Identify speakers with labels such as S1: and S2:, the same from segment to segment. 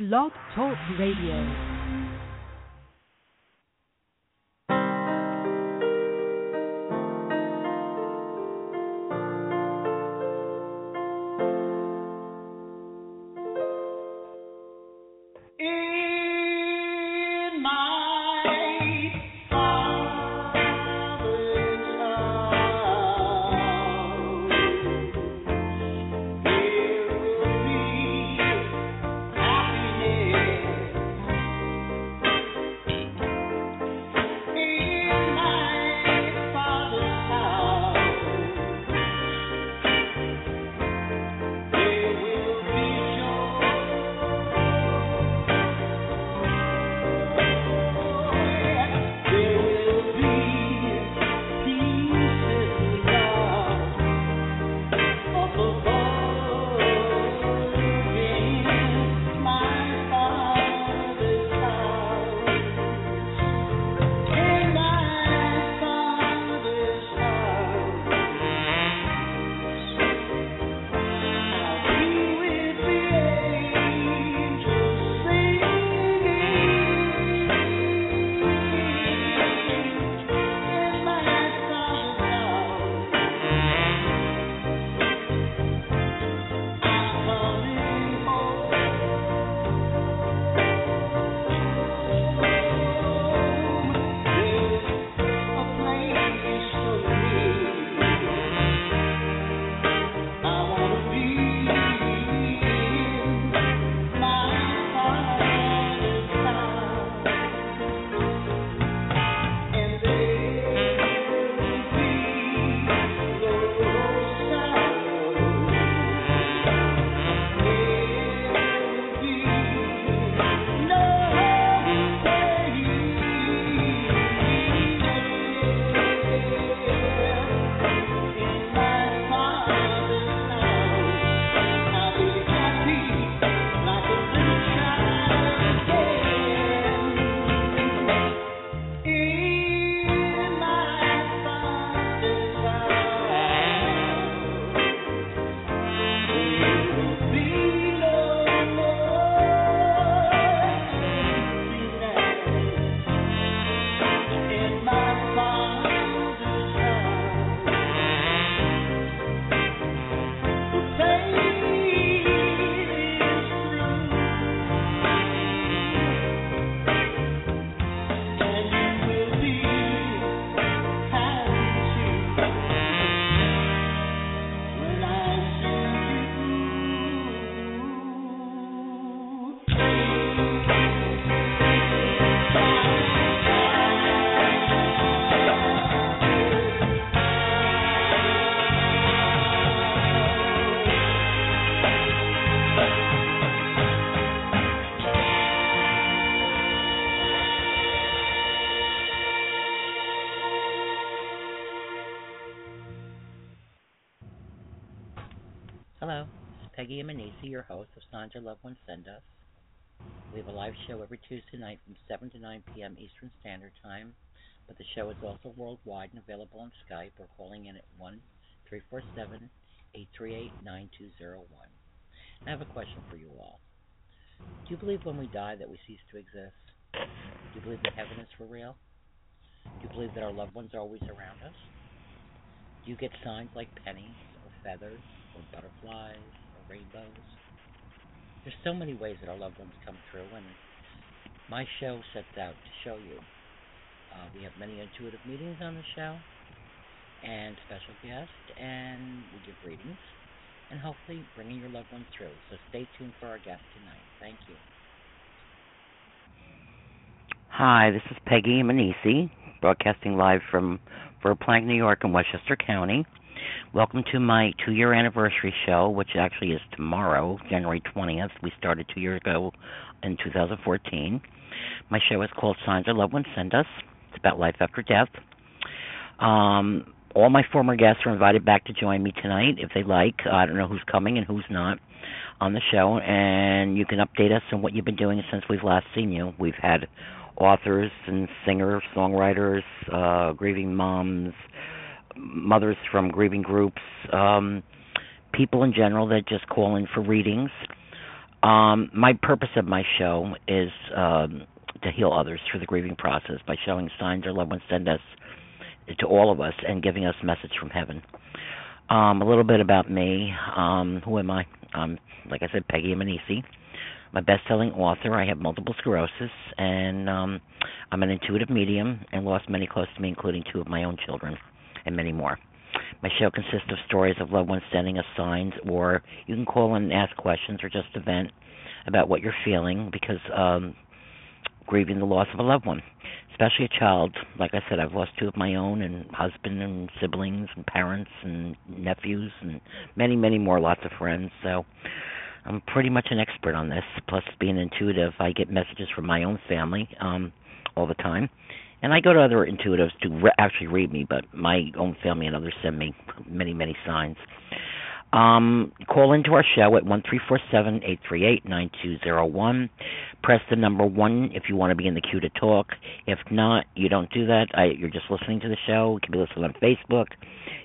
S1: Blog Talk Radio.
S2: Peggy Immanesi, your host of Signs Your Loved Ones Send Us. We have a live show every Tuesday night from 7 to 9 p.m. Eastern Standard Time, but the show is also worldwide and available on Skype or calling in at 1 347 838 9201. I have a question for you all. Do you believe when we die that we cease to exist? Do you believe that heaven is for real? Do you believe that our loved ones are always around us? Do you get signs like pennies or feathers or butterflies rainbows. There's so many ways that our loved ones come through, and my show sets out to show you. Uh, we have many intuitive meetings on the show, and special guests, and we give readings, and hopefully bringing your loved ones through. So stay tuned for our guest tonight. Thank you. Hi, this is Peggy Manisi, broadcasting live from Verplanck, New York, in Westchester County. Welcome to my two year anniversary show, which actually is tomorrow, January 20th. We started two years ago in 2014. My show is called Signs Our Loved Ones Send Us. It's about life after death. Um, all my former guests are invited back to join me tonight if they like. I don't know who's coming and who's not on the show, and you can update us on what you've been doing since we've last seen you. We've had authors and singers, songwriters, uh, grieving moms, mothers from grieving groups, um, people in general that just call in for readings.
S3: Um, my purpose of my show is um, to heal others through the grieving process by showing signs our loved ones send us to all of us and giving us message from heaven. Um, a little bit about me. Um, who am I? Um, like I said, Peggy Immanesi. I'm a best-selling author. I have multiple sclerosis, and um, I'm an intuitive medium and lost many close to me, including two of my own children, and many more. My show consists of stories of loved ones sending us signs, or you can call in and ask questions, or just vent about what you're feeling because um, grieving the loss of a loved one, especially a child. Like I said, I've lost two of my own, and husband, and siblings, and parents, and nephews, and many, many more. Lots of friends. So I'm pretty much an expert on this. Plus, being intuitive, I get messages from my own family um, all the time, and I go to other intuitives to re- actually read me. But my own family and others send me many, many signs. Um, call into our show at one three four seven eight three eight nine two zero one. Press the number one if you want to be in the queue to talk. If not, you don't do that. I, you're just listening to the show. You can be listening on Facebook.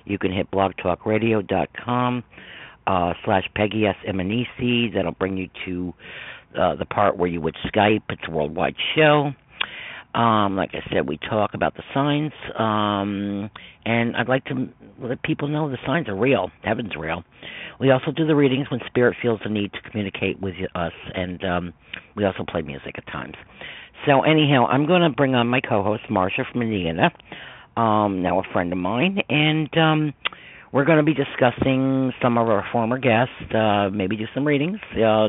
S3: You can hit blogtalkradio.com uh, slash Peggy S. Immanesi. That'll bring you to uh, the part where you would Skype. It's a worldwide show. Um, like I said, we talk about the signs, um, and I'd like to let people know the signs are real. Heaven's real. We also do the readings when Spirit feels the need to communicate with us, and um, we also play music at times. So anyhow, I'm going to bring on my co-host Marsha from Indiana, um, now a friend of mine, and um, we're going to be discussing some of our former guests, uh, maybe do some readings, uh,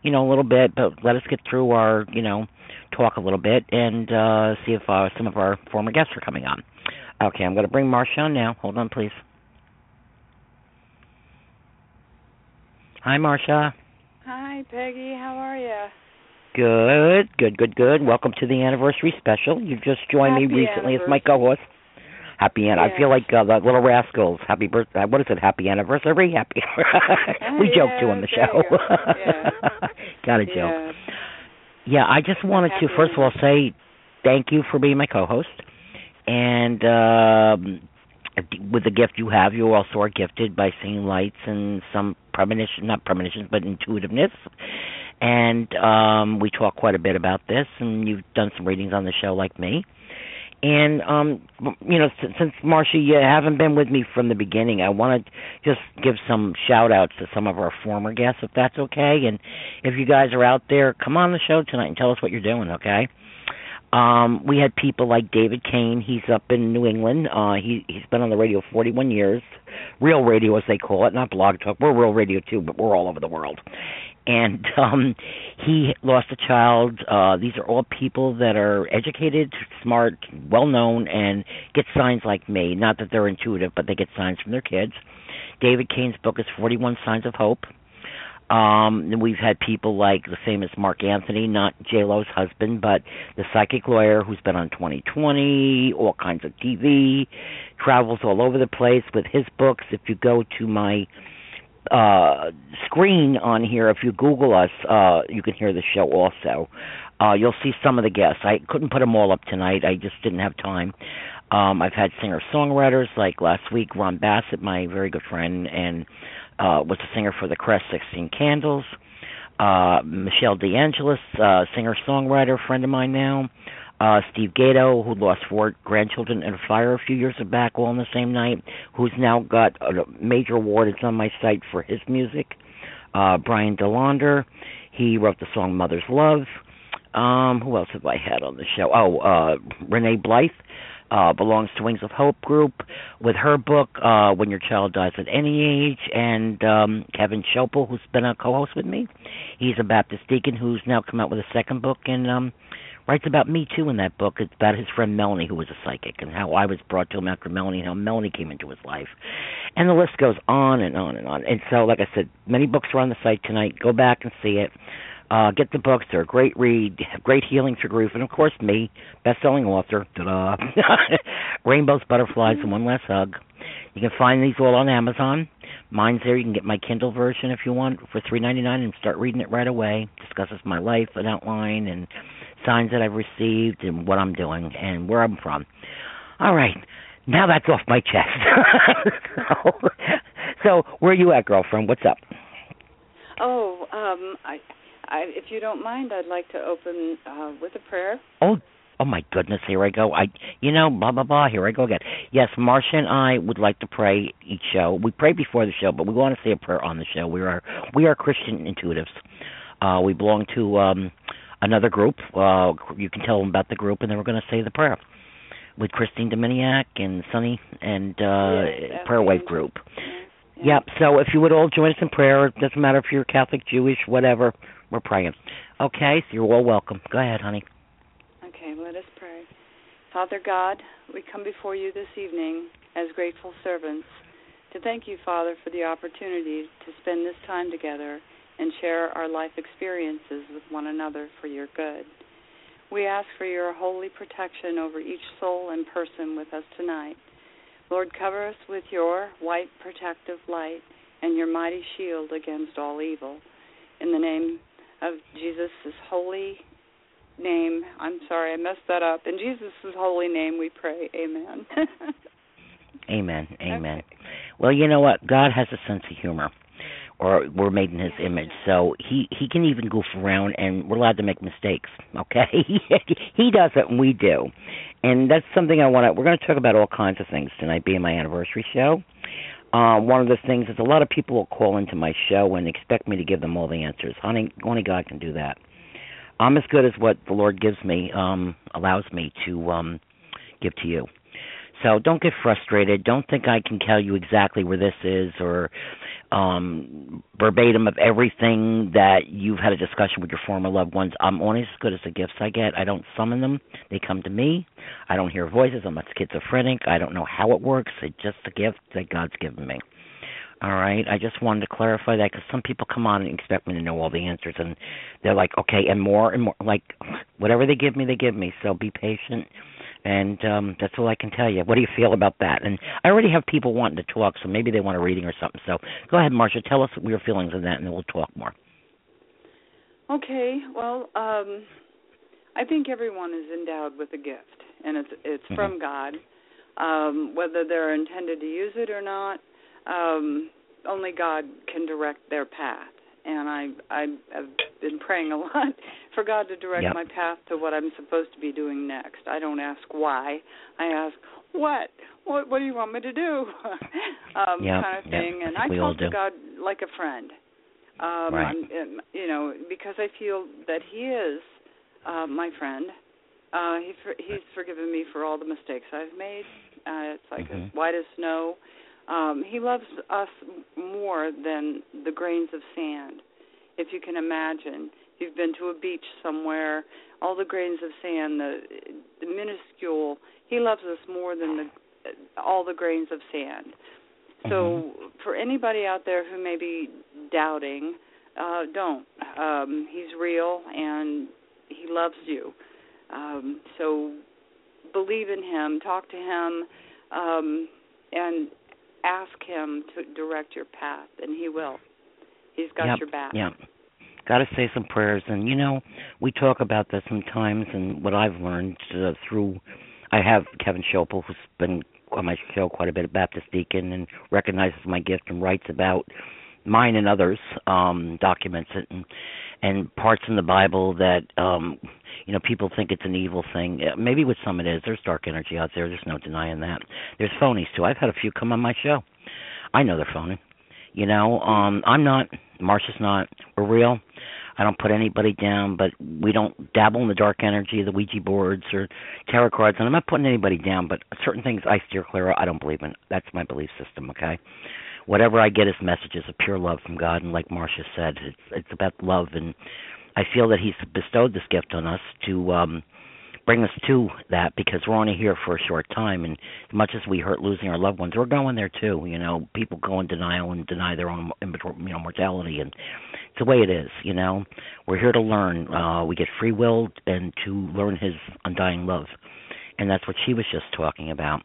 S3: you know, a little bit, but let us get through our, you know, talk a little bit and uh, see if uh, some of our former guests are coming on. Okay, I'm going to bring Marsha on now. Hold on, please. Hi, Marsha.
S4: Hi, Peggy. How are you?
S3: Good, good, good, good. Welcome to the anniversary special. You just joined
S4: Happy
S3: me recently as my co-host. Happy an- I feel like uh, the Little Rascals. Happy birthday. What is it? Happy anniversary. Happy. we
S4: Oh,
S3: joke too
S4: yeah,
S3: on the show.
S4: Yeah.
S3: Got a joke.
S4: Yeah.
S3: I just wanted to first of all say thank you for being my co-host, and um, with the gift you have, you also are gifted by seeing lights and some premonition, not premonitions, but intuitiveness. And um, we talk quite a bit about this, and you've done some readings on the show, like me. And um, you know, since, since Marsha, you haven't been with me from the beginning, I want to just give some shout outs to some of our former guests, if that's okay. And if you guys are out there, come on the show tonight and tell us what you're doing, okay? Um, we had people like David Kane. He's up in New England. Uh, he he's been on the radio 41 years, real radio as they call it, not blog talk. We're real radio too, but we're all over the world. And um, he lost a child. Uh, these are all people that are educated, smart, well known, and get signs like me. Not that they're intuitive, but they get signs from their kids. David Kane's book is 41 Signs of Hope. Um, we've had people like the famous Mark Anthony, not J Lo's husband, but the psychic lawyer who's been on 2020, all kinds of TV, travels all over the place with his books. If you go to my uh screen on here, if you Google us, uh you can hear the show also. Uh you'll see some of the guests. I couldn't put them all up tonight. I just didn't have time. Um I've had singer songwriters like last week Ron Bassett, my very good friend and uh, was a singer for the Crest 16 Candles. Uh, Michelle DeAngelis, uh, singer songwriter, friend of mine now. Uh, Steve Gato, who lost four grandchildren in a fire a few years back, all on the same night, who's now got a major award. It's on my site for his music. Uh, Brian DeLaunder, he wrote the song Mother's Love. Um, who else have I had on the show? Oh, uh, Renee Blythe, uh, belongs to Wings of Hope group with her book, uh, When Your Child Dies at Any Age, and um, Kevin Schopel, who's been a co-host with me. He's a Baptist deacon who's now come out with a second book and um, writes about me too in that book. It's about his friend Melanie, who was a psychic, and how I was brought to him after Melanie, and how Melanie came into his life. And the list goes on and on and on. And so, like I said, many books are on the site tonight. Go back and see it. Uh, get the books; they're a great read, great healing through grief, and of course, me, best-selling author. Ta-da! Rainbows, butterflies, and one last hug. You can find these all on Amazon. Mine's there. You can get my Kindle version if you want for three ninety nine and start reading it right away. Discusses my life, an outline, and signs that I've received, and what I'm doing, and where I'm from. All right, now that's off my chest. so, so where are you at, girlfriend? What's up?
S4: Oh, um, I I, if you don't mind, I'd like to open uh, with a prayer.
S3: Oh, oh my goodness, here I go. I, you know, blah blah blah. Here I go again. Yes, Marsha and I would like to pray each show. We pray before the show, but we want to say a prayer on the show. We are we are Christian intuitives. Uh, we belong to um, another group. Uh, you can tell them about the group, and then we're going to say the prayer with Christine Dominiak and Sunny and uh,
S4: yes,
S3: Prayer Wave Group.
S4: Yeah.
S3: Yep. So if you would all join us in prayer, it doesn't matter if you're Catholic, Jewish, whatever. We're praying. Okay. So you're all welcome. Go ahead, honey.
S4: Okay, let us pray. Father God, we come before you this evening as grateful servants to thank you, Father, for the opportunity to spend this time together and share our life experiences with one another for your good. We ask for your holy protection over each soul and person with us tonight. Lord, cover us with your white protective light and your mighty shield against all evil. In the name of Jesus' holy name, I'm sorry, I messed that up. In Jesus' holy name we pray. Amen.
S3: Amen. Amen.
S4: Okay.
S3: Well, you know what? God has a sense of humor. Or we're made in his image. So he he can even goof around and we're allowed to make mistakes, okay? he does it and we do. And that's something I want to we're going to talk about all kinds of things tonight being my anniversary show. Uh, one of the things is a lot of people will call into my show and expect me to give them all the answers. Honey, only God can do that. I'm as good as what the Lord gives me, um, allows me to um, give to you. So don't get frustrated. Don't think I can tell you exactly where this is or um, verbatim of everything that you've had a discussion with your former loved ones. I'm only as good as the gifts I get. I don't summon them. They come to me. I don't hear voices. I'm not schizophrenic. I don't know how it works. It's just a gift that God's given me. All right. I just wanted to clarify that because some people come on and expect me to know all the answers, and they're like, okay, and more and more. Like, whatever they give me, they give me. So be patient and um that's all I can tell you. What do you feel about that? And I already have people wanting to talk, so maybe they want a reading or something. So go ahead, Marsha, tell us your feelings on that, and then we'll talk more.
S4: Okay, well, um, I think everyone is endowed with a gift, and it's it's
S3: Mhm.
S4: from God. Um, whether they're intended to use it or not, um, only God can direct their path. And I I have been praying a lot for God to direct
S3: Yep.
S4: my path to what I'm supposed to be doing next. I don't ask why. I ask what what what do you want me to do um
S3: Yep,
S4: kind of
S3: yep.
S4: thing and
S3: I
S4: i
S3: think we all
S4: talk to god like a friend um
S3: Right.
S4: Um, you know because i feel that he is uh my friend uh he for, he's forgiven me for all the mistakes i've made uh it's like
S3: Mhm.
S4: as white as snow um he loves us more than the grains of sand if you can imagine. You've been to a beach somewhere all the grains of sand the the minuscule he loves us more than the all the grains of sand. So for anybody out there who may be doubting uh don't. Um he's real and he loves you. Um so believe in him talk to him um and ask him to direct your path and he will he's got
S3: Yep,
S4: your back
S3: Yeah. Got to say some prayers, and you know, we talk about this sometimes, and what I've learned uh, through, I have Kevin Schopel, who's been on my show quite a bit, a Baptist deacon, and recognizes my gift and writes about mine and others, um, documents it, and and parts in the Bible that um you know people think it's an evil thing. Maybe with some it is. There's dark energy out there. There's no denying that. There's phonies too. I've had a few come on my show. I know they're phony. You know, um I'm not. Marsha's not. We're real. I don't put anybody down, but we don't dabble in the dark energy of the Ouija boards or tarot cards. And I'm not putting anybody down, but certain things I steer clear of. I don't believe in. That's my belief system. Okay. Whatever I get is messages of pure love from God, and like Marsha said, it's it's about love, and I feel that He's bestowed this gift on us to um bring us to that because we're only here for a short time. And as much as we hurt losing our loved ones we're going there too. You know people go in denial and deny their own you know mortality. And it's the way it is you know. We're here to learn. Uh we get free will and to learn his undying love and that's what she was just talking about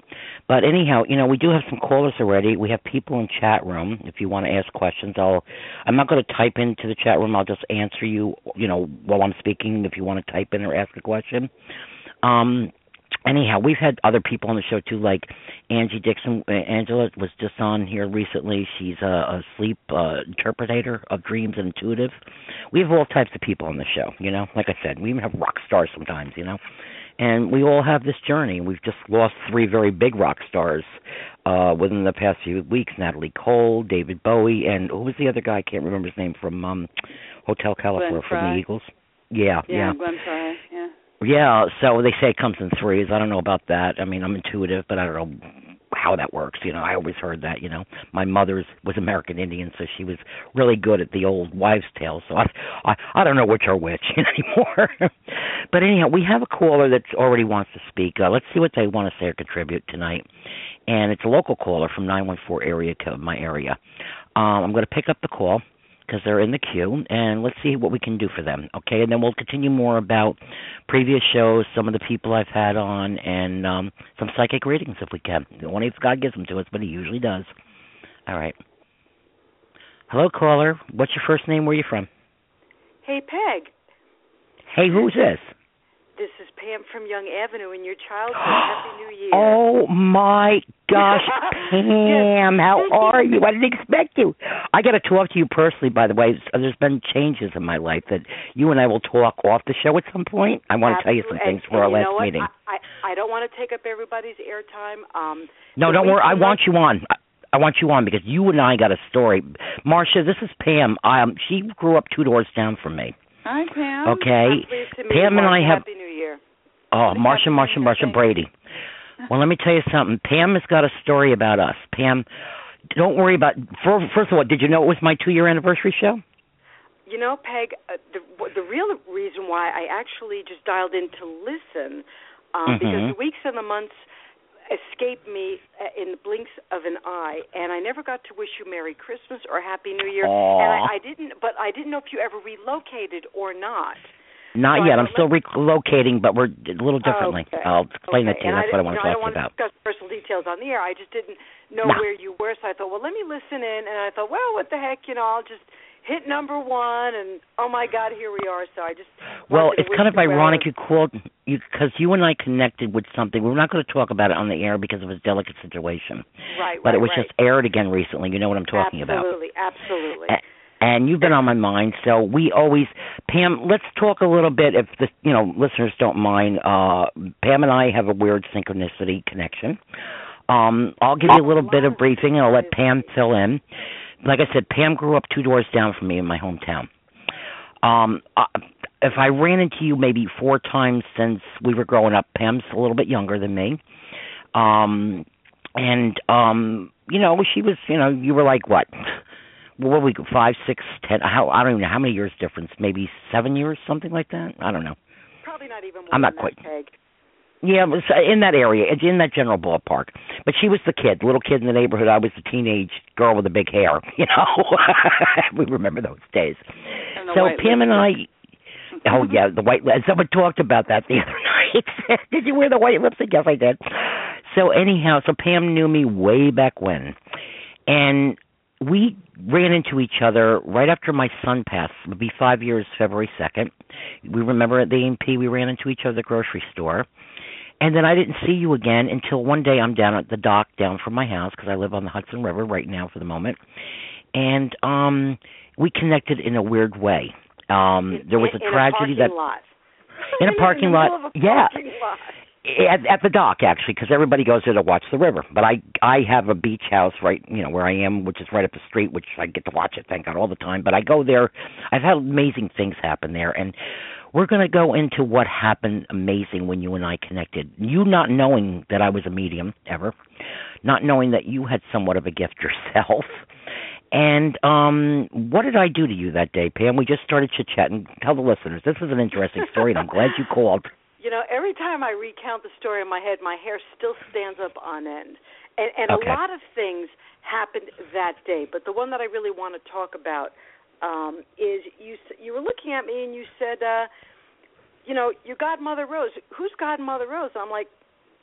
S3: but anyhow you know we do have some callers already we have people in chat room if you want to ask questions i'll i'm not going to type into the chat room i'll just answer you you know while i'm speaking if you want to type in or ask a question um anyhow, we've had other people on the show too, like Angie Dixon. Uh, Angela was just on here recently. She's a, a sleep uh, interpreter of dreams and intuitive. We have all types of people on the show. You know, like I said, we even have rock stars sometimes. You know, and we all have this journey. We've just lost three very big rock stars uh within the past few weeks: Natalie Cole, David Bowie, and who was the other guy? I can't remember his name from um Hotel California from the Eagles. Yeah,
S4: yeah,
S3: yeah.
S4: Glenn Frey, yeah.
S3: Yeah, so they say it comes in threes. I don't know about that. I mean, I'm intuitive, but I don't know how that works. You know, I always heard that. You know, my mother's was American Indian, so she was really good at the old wives' tales. So I, I, I don't know which are which anymore. but anyhow, we have a caller that already wants to speak. Uh, let's see what they want to say or contribute tonight. And it's a local caller from 914 area code, my area. Um, I'm going to pick up the call because they're in the queue, and let's see what we can do for them. Okay, and then we'll continue more about previous shows, some of the people I've had on, and um, some psychic readings if we can. Only if God gives them to us, but He usually does. All right. Hello, caller. What's your first name? Where are you from?
S5: Hey, Peg.
S3: Hey, who's this?
S5: This is Pam from Young Avenue in your childhood. Happy New Year.
S3: Oh my gosh, Pam, how are you? I didn't expect you. I got to talk to you personally, by the way. There's been changes in my life that you and I will talk off the show at some point. I want to tell you some things
S5: and,
S3: for
S5: and
S3: our
S5: you
S3: last meeting.
S5: I, I I don't want to take up everybody's airtime. Um,
S3: No, don't worry. I
S5: reason
S3: want you on. I- I want you on because you and I got a story. Marsha, this is Pam. Um, she grew up two doors down from me.
S4: Hi, Pam.
S3: Okay.
S5: I'm to meet
S3: Pam and I have-
S5: Happy New Year.
S3: Oh,
S4: Happy
S3: Marcia,
S4: New
S3: Marcia,
S4: Year,
S3: Marcia
S4: thank
S3: Brady. Well, let me tell you something. Pam has got a story about us. Pam, don't worry about. First of all, did you know it was my two-year anniversary show?
S5: You know, Peg, uh, the the real reason why I actually just dialed in to listen, um,
S3: Mhm.
S5: because the weeks and the months escaped me uh, in the blinks of an eye, and I never got to wish you Merry Christmas or Happy New Year.
S3: Aw.
S5: And I, I didn't, but I didn't know if you ever relocated or not.
S3: Not
S5: So
S3: yet. I'm still relocating, but we're a little differently.
S5: Okay.
S3: I'll explain that to you.
S5: And
S3: That's what I want
S5: you
S3: to talk you
S5: I
S3: about.
S5: don't want to discuss personal details on the air. I just didn't know
S3: No.
S5: where you were, so I thought, well, let me listen in. And I thought, well, what the heck, you know, I'll just hit number one, and oh my God, here we are. So I just
S3: Well, it's kind of
S5: well
S3: ironic you called you because you and I connected with something. We're not going to talk about it on the air because it was a delicate situation,
S5: right,
S3: but
S5: right,
S3: it was
S5: right.
S3: just aired again recently. You know what I'm talking about.
S5: absolutely, Absolutely,
S3: and you've been on my mind. So we always, Pam. Let's talk a little bit, if the you know listeners don't mind. Uh, Pam and I have a weird synchronicity connection. Um, I'll give you a little bit of briefing, and I'll let Pam fill in. Like I said, Pam grew up two doors down from me in my hometown. Um, uh, if I ran into you maybe four times since we were growing up, Pam's a little bit younger than me. Um, and um, you know, she was, you know, you were like what? what were we five, six, ten? How I don't even know how many years difference. Maybe seven years, something like that. I don't know.
S5: probably not even. More
S3: I'm not quite-
S5: Peg.
S3: Yeah, it was uh, in that area. It's in that general ballpark. But she was the kid, little kid in the neighborhood. I was the teenage girl with the big hair. You know, we remember those days. So Pam and I. Oh yeah, the white. And someone talked about that the other night. did you wear the white lipstick? Yes, I did. So anyhow, so Pam knew me way back when, and we ran into each other right after my son passed. It would be five years, February second. We remember at the A&P we ran into each other at the grocery store. And then I didn't see you again until one day I'm down at the dock down from my house because I live on the Hudson River right now for the moment. And um we connected in a weird way. Um there was
S5: in,
S3: a tragedy
S5: a
S3: that
S5: lot.
S3: in a parking
S5: the
S3: lot.
S5: a
S3: Yeah.
S5: parking lot.
S3: at, at the dock actually because everybody goes there to watch the river but i i have a beach house right you know where i am which is right up the street which i get to watch it thank god all the time but i go there i've had amazing things happen there and we're going to go into what happened amazing when you and i connected. You not knowing that i was a medium ever. Not knowing that you had somewhat of a gift yourself. And um what did i do to you that day pam? We just started chit chatting tell the listeners. This is an interesting story and i'm glad you called.
S5: You know, every time I recount the story in my head, my hair still stands up on end. And, and
S3: Okay.
S5: a lot of things happened that day, but the one that I really want to talk about um, is you. You were looking at me and you said, uh, "You know, your godmother Rose. Who's godmother Rose?" I'm like,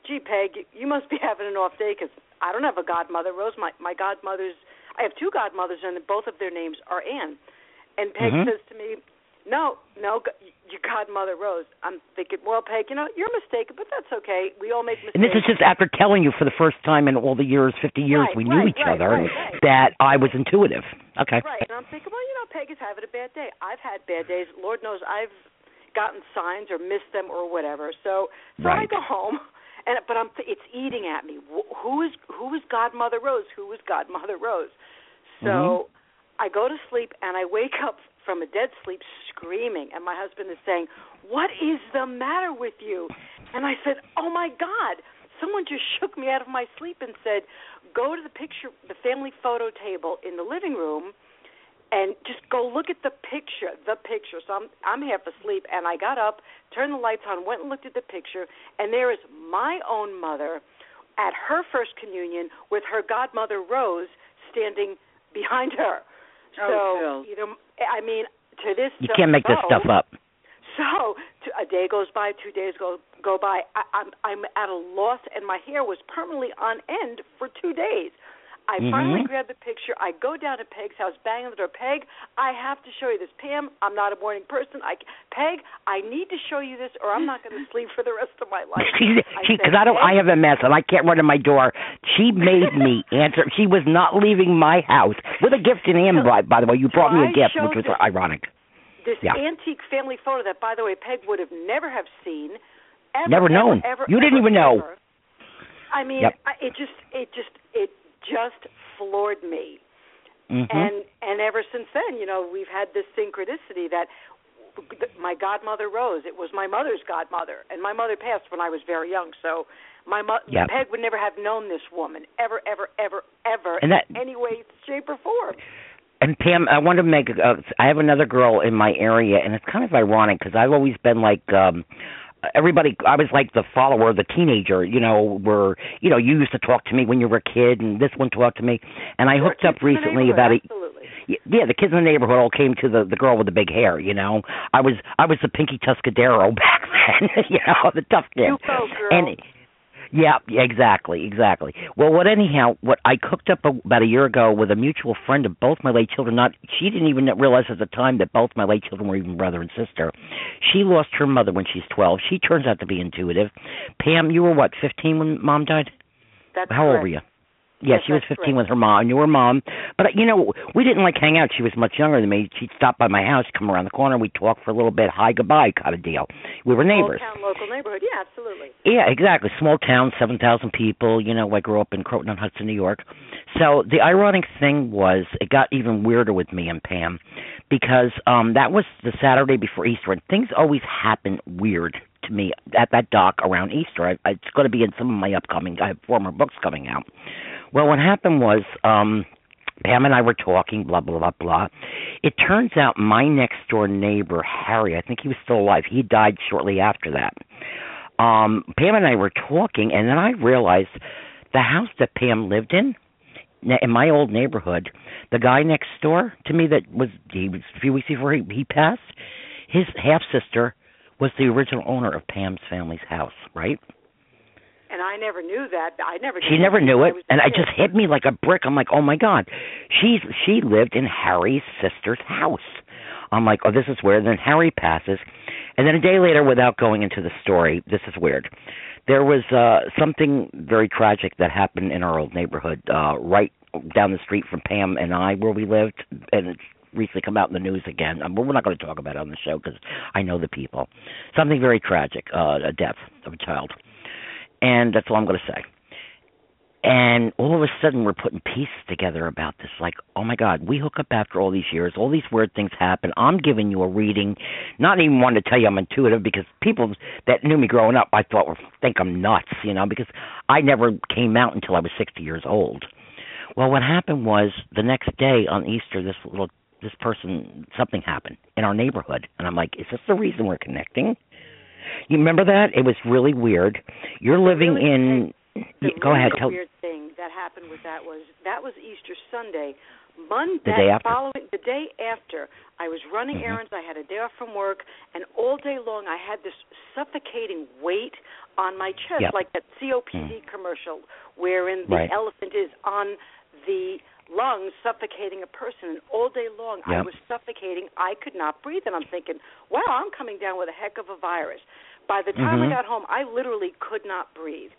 S5: "Gee, Peg, you must be having an off day because I don't have a godmother Rose. My my godmother's. I have two godmothers, and both of their names are Anne." And Peg
S3: Mhm.
S5: says to me, no, no, your godmother Rose. I'm thinking, well, Peg, you know, you're mistaken, but that's okay. We all make mistakes.
S3: And this is just after telling you for the first time in all the years, 50 years
S5: Right,
S3: we knew each
S5: right,
S3: other,
S5: right, right.
S3: that I was intuitive. Okay.
S5: Right, and I'm thinking, well, Peg is having a bad day. I've had bad days. Lord knows I've gotten signs or missed them or whatever. So, so I go home, and but I'm it's eating at me. Wh- Who is who is Godmother Rose? Who is Godmother Rose? So
S3: Mhm.
S5: I go to sleep and I wake up from a dead sleep screaming, and my husband is saying, "What is the matter with you?" And I said, "Oh my God." Someone just shook me out of my sleep and said, "Go to the picture, the family photo table in the living room, and just go look at the picture, the picture. So I'm I'm half asleep and I got up, turned the lights on, went and looked at the picture, and there is my own mother at her first communion with her godmother Rose standing behind her.
S4: Oh,
S5: So you know, I mean, to this
S3: You can't make this stuff up.
S5: so to, a day goes by, two days go go by. I, I'm I'm at a loss, and my hair was permanently on end for two days. I finally
S3: Mhm.
S5: grab the picture. I go down to Peg's house, bang on the door. Peg, I have to show you this. Pam, I'm not a morning person. I Peg, I need to show you this, or I'm not going to sleep for the rest of my life.
S3: She,
S5: I
S3: because I don't, I have a mess and I can't run to my door. She made me answer. She was not leaving my house with a gift in hand. By, by the way, you
S5: So
S3: brought me
S5: I
S3: a gift, which was
S5: this-
S3: ironic.
S5: this
S3: Yeah.
S5: antique family photo that, by the way, Peg would have never have seen. Ever,
S3: Never
S5: ever,
S3: known.
S5: Ever,
S3: You didn't even know.
S5: I mean,
S3: Yep.
S5: I, it just, it just, it just floored me.
S3: hmm
S5: And and ever since then, you know, we've had this synchronicity that my godmother Rose. It was my mother's godmother, and my mother passed when I was very young. So my mo-
S3: Yep.
S5: Peg would never have known this woman ever, ever, ever, ever
S3: And that-
S5: in any way, shape, or form.
S3: And Pam, I want to make. A, I have another girl in my area, and it's kind of ironic because I've always been like. um Everybody, I was like the follower, the teenager, you know, where you know you used to talk to me when you were a kid, and this one talked to me, and I hooked up
S5: kids in the
S3: recently about
S5: absolutely.
S3: yeah, the kids in the neighborhood all came to the the girl with the big hair. You know, I was I was the Pinky Tuscadero back then. you know, the tough kid.
S5: You go, girl.
S3: And yeah, exactly, exactly. Well, what anyhow, what I cooked up a, about a year ago with a mutual friend of both my late children. Not she didn't even realize at the time that both my late children were even brother and sister. She lost her mother when she's twelve. She turns out to be intuitive. Pam, you were what fifteen when mom died?
S5: That's
S3: How old were you? Yeah, she was
S5: that's
S3: 15 with her mom. I knew her mom, but you know, we didn't like hang out. She was much younger than me. She'd stop by my house, come around the corner, we'd talk for a little bit, hi, goodbye, kind of deal. We were neighbors.
S5: Small town, local neighborhood. Yeah, absolutely.
S3: Yeah, exactly. Small town, 7,000 people. You know, I grew up in Croton on Hudson, New York. So the ironic thing was, it got even weirder with me and Pam because um that was the Saturday before Easter, and things always happen weird to me at that dock around Easter. I, it's going to be in some of my upcoming, I have former books coming out. Well, what happened was, um Pam and I were talking, blah blah blah blah. It turns out my next door neighbor, Harry, I think he was still alive. He died shortly after that. Um, Pam and I were talking, and then I realized the house that Pam lived in, in my old neighborhood, the guy next door to me that was he was a few weeks before he, he passed, his half sister was the original owner of Pam's family's house, right?
S5: And I never knew that. I never.
S3: She never knew
S5: I
S3: it, and it just hit me like a brick. I'm like, oh my god, she's she lived in Harry's sister's house. I'm like, oh, this is weird. And Then Harry passes, and then a day later, without going into the story, this is weird. There was uh something very tragic that happened in our old neighborhood, uh right down the street from Pam and I, where we lived, and it's recently come out in the news again. Um, we're not going to talk about it on the show because I know the people. Something very tragic, uh, a death of a child and that's all I'm going to say. And all of a sudden, we're putting pieces together about this. Like, oh my God, we hook up after all these years. All these weird things happen. I'm giving you a reading, not even wanting to tell you I'm intuitive because people that knew me growing up, I thought would think I'm nuts, you know, because I never came out until I was 60 years old. Well, what happened was the next day on Easter, this little this person something happened in our neighborhood, and I'm like, is this the reason we're connecting? You remember that? It was really weird. You're living
S5: really
S3: in.
S5: The
S3: Yeah, go
S5: really
S3: ahead. Tell.
S5: weird thing that happened with that was that was Easter Sunday. Monday,
S3: The day after?
S5: following the day after, I was running
S3: Mhm.
S5: errands. I had a day off from work, and all day long I had this suffocating weight on my chest,
S3: Yep.
S5: like that COPD commercial, wherein the
S3: Right.
S5: elephant is on the lungs suffocating a person and all day long I was suffocating. I could not breathe and I'm thinking, "Wow, I'm coming down with a heck of a virus." By the time I
S3: Mhm.
S5: got home, I literally could not breathe.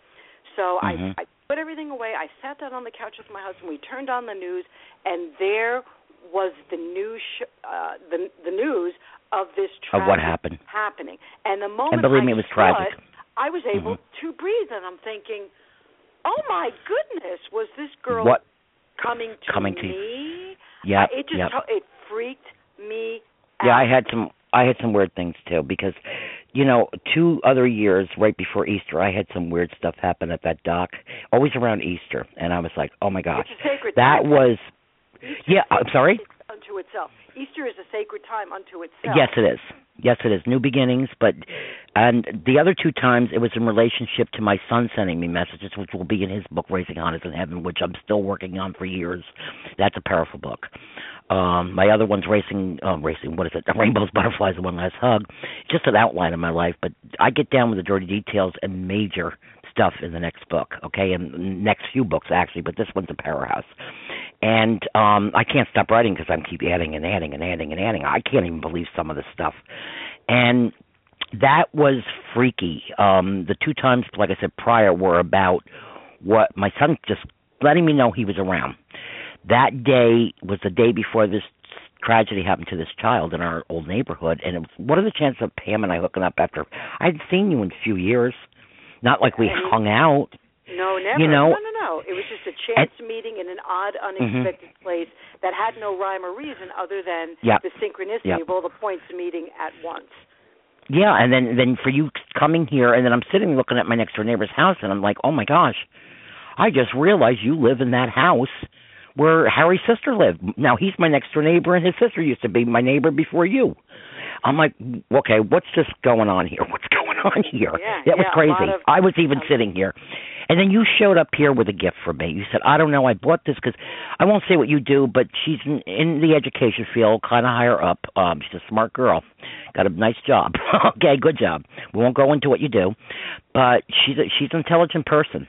S5: So
S3: Mhm.
S5: I I put everything away. I sat down on the couch with my husband. We turned on the news and there was the news sh- uh the the news of this
S3: Of what happened.
S5: happening. And the moment
S3: And believe
S5: I
S3: me, it was tragic.
S5: it, I was able
S3: Mhm.
S5: to breathe and I'm thinking, "Oh my goodness, was this girl
S3: What?
S5: Coming to
S3: Coming to-
S5: me?"
S3: Yeah.
S5: Uh, it just to- it freaked me out.
S3: Yeah, I had some I had some weird things too because you know, two other years right before Easter I had some weird stuff happen at that dock, always around Easter, and I was like, "Oh my gosh."
S5: It's a sacred
S3: That
S5: time.
S3: was
S5: Easter
S3: Yeah, I'm sorry?
S5: unto itself. Easter is a sacred time unto itself.
S3: Yes, it is. Yes, it is. New beginnings, but and the other two times it was in relationship to my son sending me messages, which will be in his book Raising Honest in Heaven, which I'm still working on for years. That's a powerful book. Um, my other one's Racing, um, Racing. What is it? Rainbows, Butterflies, and One Last Hug. Just an outline of my life, but I get down with the dirty details and major stuff in the next book. Okay, and next few books actually, but this one's a powerhouse. And um I can't stop writing because I'm keep adding and adding and adding and adding. I can't even believe some of the stuff. And that was freaky. Um the two times like I said prior were about what my son just letting me know he was around. That day was the day before this tragedy happened to this child in our old neighborhood and it was what are the chances of Pam and I hooking up after I hadn't seen you in a few years. Not like we hung out.
S5: No, never.
S3: You know-
S5: no, no. It was just a chance meeting in an odd, unexpected place that had no rhyme or reason other than
S3: Yep.
S5: the synchronicity
S3: Yep.
S5: of all the points meeting at once.
S3: Yeah, and then then for you coming here, and then I'm sitting looking at my next door neighbor's house, and I'm like, oh my gosh, I just realized you live in that house where Harry's sister lived. Now he's my next door neighbor, and his sister used to be my neighbor before you. I'm like, okay, what's just going on here? What's going on here?
S5: Yeah,
S3: that was
S5: yeah, a
S3: crazy.
S5: of-
S3: I was even
S5: um,
S3: sitting here, and then you showed up here with a gift for me. You said, I don't know, I bought this because I won't say what you do, but she's in, in the education field, kind of higher up. Um, she's a smart girl, got a nice job. okay, good job. We won't go into what you do, but she's a, she's an intelligent person,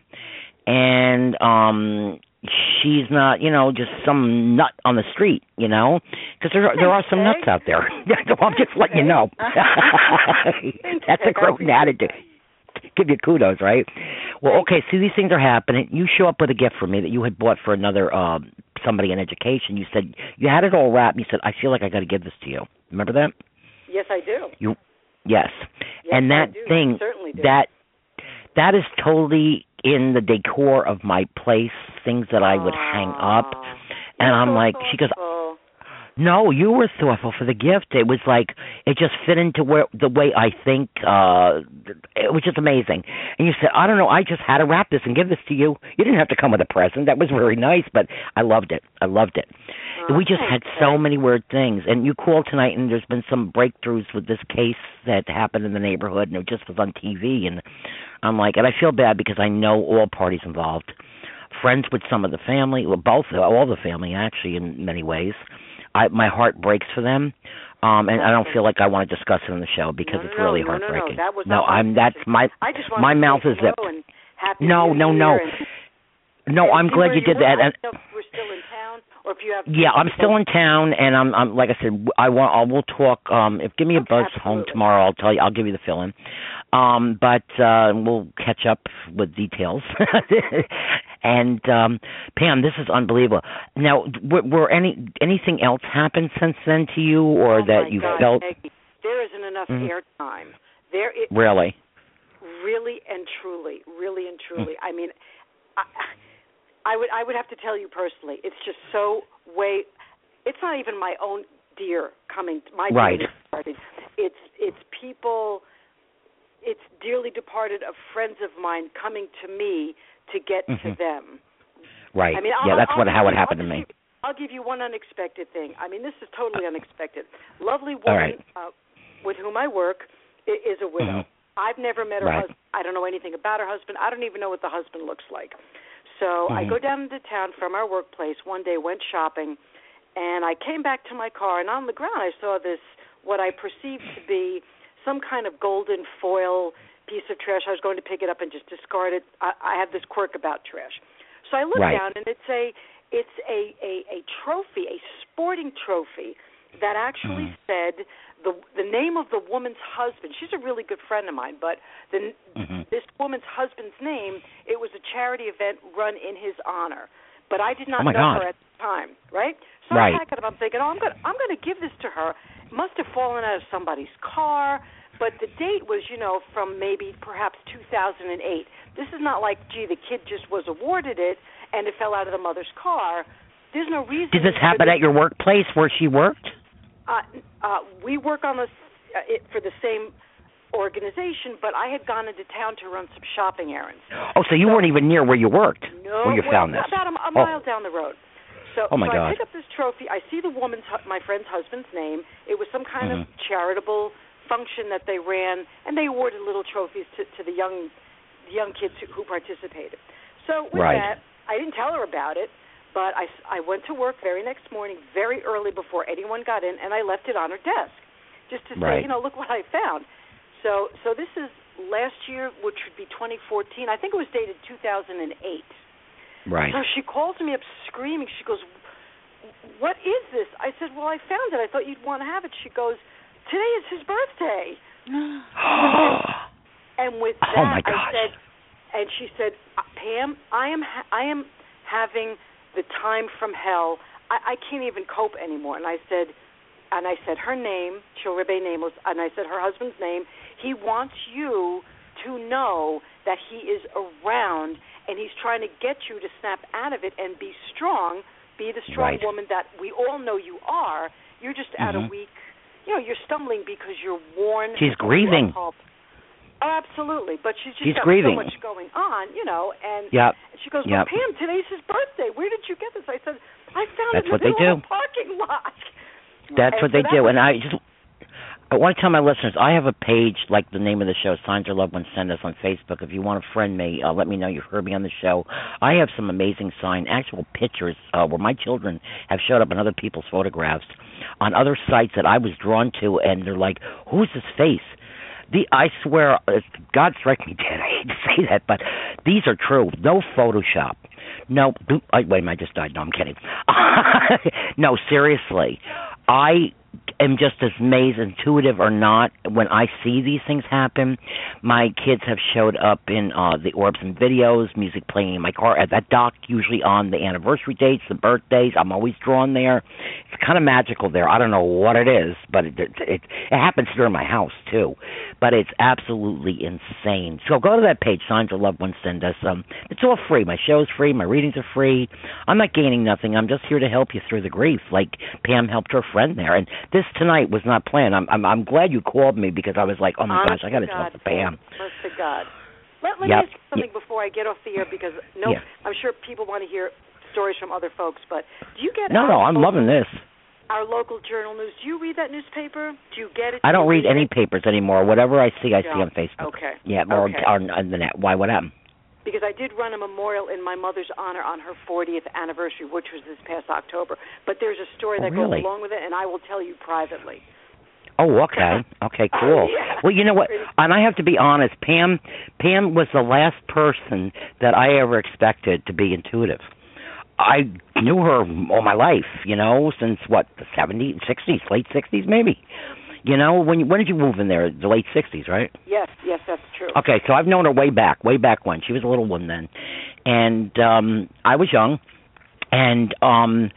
S3: and um she's not, you know, just some nut on the street, you know, because there are, there are some nuts out there. so I'm just letting you know. That's a growing attitude. Give you kudos, right? Well, okay. So these things are happening. You show up with a gift for me that you had bought for another um somebody in education. You said you had it all wrapped. You said, "I feel like I got to give this to you." Remember that?
S5: Yes, I do.
S3: You, yes.
S5: Yes,
S3: and that. Thing
S5: certainly do.
S3: that that is totally in the decor of my place. Things that I would hang up. And I'm
S5: so
S3: like, she goes. No, you were thoughtful for the gift. It was like it just fit into where the way I think. uh It was just amazing. And you said, I don't know, I just had to wrap this and give this to you. You didn't have to come with a present. That was very nice, but I loved it. I loved it.
S5: Aw,
S3: we just had so many weird things. And you called tonight, and there's been some breakthroughs with this case that happened in the neighborhood, and it just was on TV. And I'm like, and I feel bad because I know all parties involved. Friends with some of the family, well, both, all the family actually, in many ways. I my heart breaks for them, um, and I don't feel like I want to discuss it on the show because
S5: No,
S3: it's
S5: no,
S3: really
S5: no, no, no. That was
S3: no, I'm that's my my mouth is zipped. No, no, no. No, I'm glad you did that. And
S5: don't know if we're still in town, or if you have.
S3: Yeah, I'm still in town, and I'm, I'm like I said, I want, I will talk. Um, if give me a
S5: Okay,
S3: buzz home tomorrow, I'll tell you. I'll give you the fill in. Um, but uh, we'll catch up with details. and um, Pam, this is unbelievable. Now, were, were any anything else happened since then to you, or
S5: oh
S3: that you
S5: God,
S3: felt
S5: Peggy, there isn't enough
S3: Mhm.
S5: airtime. There, it,
S3: really?
S5: really and truly, really and
S3: Hmm.
S5: truly. I mean, I, I would I would have to tell you personally. It's just so way. It's not even my own dear coming. My dear
S3: Right.
S5: departed. It's it's people. It's dearly departed of friends of mine coming to me to get to
S3: Mhm.
S5: them.
S3: Right.
S5: I mean,
S3: yeah,
S5: I'll,
S3: that's
S5: I'll
S3: what how it happened
S5: I'll
S3: to me.
S5: give I'll give you one unexpected thing. I mean, this is totally unexpected. Lovely woman
S3: right.
S5: uh, with whom I work is a widow.
S3: Mhm.
S5: I've never met her
S3: Right.
S5: husband. I don't know anything about her husband. I don't even know what the husband looks like. So I
S3: Mhm.
S5: go down into town from our workplace one day, went shopping, and I came back to my car, and on the ground I saw this what I perceived to be some kind of golden foil piece of trash. I was going to pick it up and just discard it. I, I have this quirk about trash. So I look
S3: Right.
S5: down, and it's a it's a, a, a trophy, a sporting trophy that actually
S3: Mhm.
S5: said the the name of the woman's husband. She's a really good friend of mine, but the
S3: hmm
S5: this woman's husband's name, it was a charity event run in his honor. But I did not
S3: Oh,
S5: know
S3: God.
S5: her at the time, right? So
S3: Right.
S5: I it up. I'm thinking, oh, I'm gonna I'm gonna give this to her. It must have fallen out of somebody's car, but the date was, you know, from maybe perhaps 2008. This is not like, gee, the kid just was awarded it and it fell out of the mother's car. There's no reason.
S3: Did this happen at your workplace where she worked?
S5: Uh, uh, we work on this uh, it, for the same organization, but I had gone into town to run some shopping errands.
S3: Oh, so you weren't even near where you worked.
S5: No,
S3: Where you
S5: well,
S3: found this.
S5: about a, a
S3: Oh.
S5: mile down the road. So,
S3: Oh, my
S5: so
S3: God.
S5: I pick up this trophy. I see the woman's, hu- my friend's husband's name. It was some kind of
S3: Mhm.
S5: charitable function that they ran, and they awarded little trophies to, to the young, young kids who, who participated. So with
S3: Right.
S5: that, I didn't tell her about it, but I, I went to work very next morning, very early before anyone got in, and I left it on her desk, just to say, you know, look what I found. So, so this is last year, which would be 2014. I think it was dated 2008.
S3: Right.
S5: So she calls me up screaming. She goes, "What is this?" I said, "Well, I found it. I thought you'd want to have it." She goes, "Today is his birthday." And with that,
S3: Oh,
S5: I said, and she said, "Uh, "Pam, I am ha- I am having the time from hell. I, I can't even cope anymore." And I said, and I said her name, Chilribe Nameless, and I said her husband's name. He wants you to know that he is around, and he's trying to get you to snap out of it and be strong, be the strong
S3: Right.
S5: woman that we all know you are. You're just at a
S3: mm-hmm.
S5: weak, you know, you're stumbling because you're worn.
S3: She's grieving.
S5: Oh, absolutely, but she's just
S3: She's
S5: got
S3: grieving.
S5: so much going on, you know. And
S3: Yep.
S5: she goes,
S3: Yep.
S5: "Well, Pam, today's his birthday. Where did you get this?" I said, "I found
S3: That's
S5: it in
S3: what
S5: the
S3: they do.
S5: parking lot."
S3: That's
S5: And
S3: what
S5: so
S3: they do. And I just I want to tell my listeners, I have a page like the name of the show, Signs Your Loved Ones Send Us on Facebook. If you want to friend me, uh, let me know you've heard me on the show. I have some amazing sign, actual pictures uh, where my children have showed up in other people's photographs on other sites that I was drawn to, and they're like, "Who's this face?" The I swear, God strike me dead. I hate to say that, but these are true. No Photoshop. No, wait I just died. No, I'm kidding. no, seriously, I am just as amazed, intuitive or not, when I see these things happen. My kids have showed up in uh the orbs and videos, music playing in my car at that dock, usually on the anniversary dates, the birthdays. I'm always drawn there. It's kind of magical there. I don't know what it is, but it it, it, it happens here in my house too. But it's absolutely insane. So go to that page, Signs of Loved Ones Send Us. Um, it's all free. My show's free. My readings are free. I'm not gaining nothing. I'm just here to help you through the grief, like Pam helped her friend there. And this tonight was not planned. I'm I'm, I'm glad you called me because I was like, oh my
S5: Honest
S3: gosh, I got to talk to Pam.
S5: Honest to God. Let, let
S3: Yep.
S5: me ask you something before I get off the air because no,
S3: Yeah.
S5: I'm sure people want to hear stories from other folks. But do you get
S3: No, no, I'm
S5: local,
S3: loving this.
S5: our local journal news? Do you read that newspaper? Do you get it?
S3: I
S5: Do
S3: don't read any papers anymore. Whatever I see, I see on Facebook.
S5: Okay.
S3: Yeah, or
S5: Okay.
S3: on, on the net. Why? What happened?
S5: Because I did run a memorial in my mother's honor on her 40th anniversary, which was this past October. But there's a story that
S3: really?
S5: goes along with it, and I will tell you privately.
S3: Oh, okay. Okay, cool.
S5: Yeah.
S3: Well, you know what? And I have to be honest, Pam Pam was the last person that I ever expected to be intuitive. I knew her all my life, you know, since what, the 70s, 60s, late 60s maybe. You know, when you, when did you move in there? The late 60s, right?
S5: Yes, yes, that's true.
S3: Okay, so I've known her way back, way back when. She was a little one then. And um I was young and um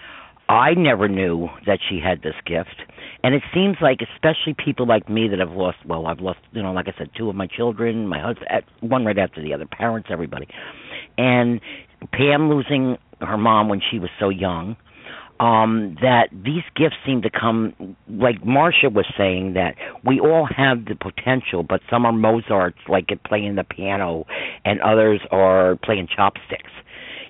S3: I never knew that she had this gift. And it seems like especially people like me that have lost well, I've lost, you know, like I said, two of my children, my husband, one right after the other, parents, everybody. And Pam losing her mom when she was so young um that these gifts seem to come like Marsha was saying that we all have the potential but some are Mozarts like at playing the piano and others are playing chopsticks.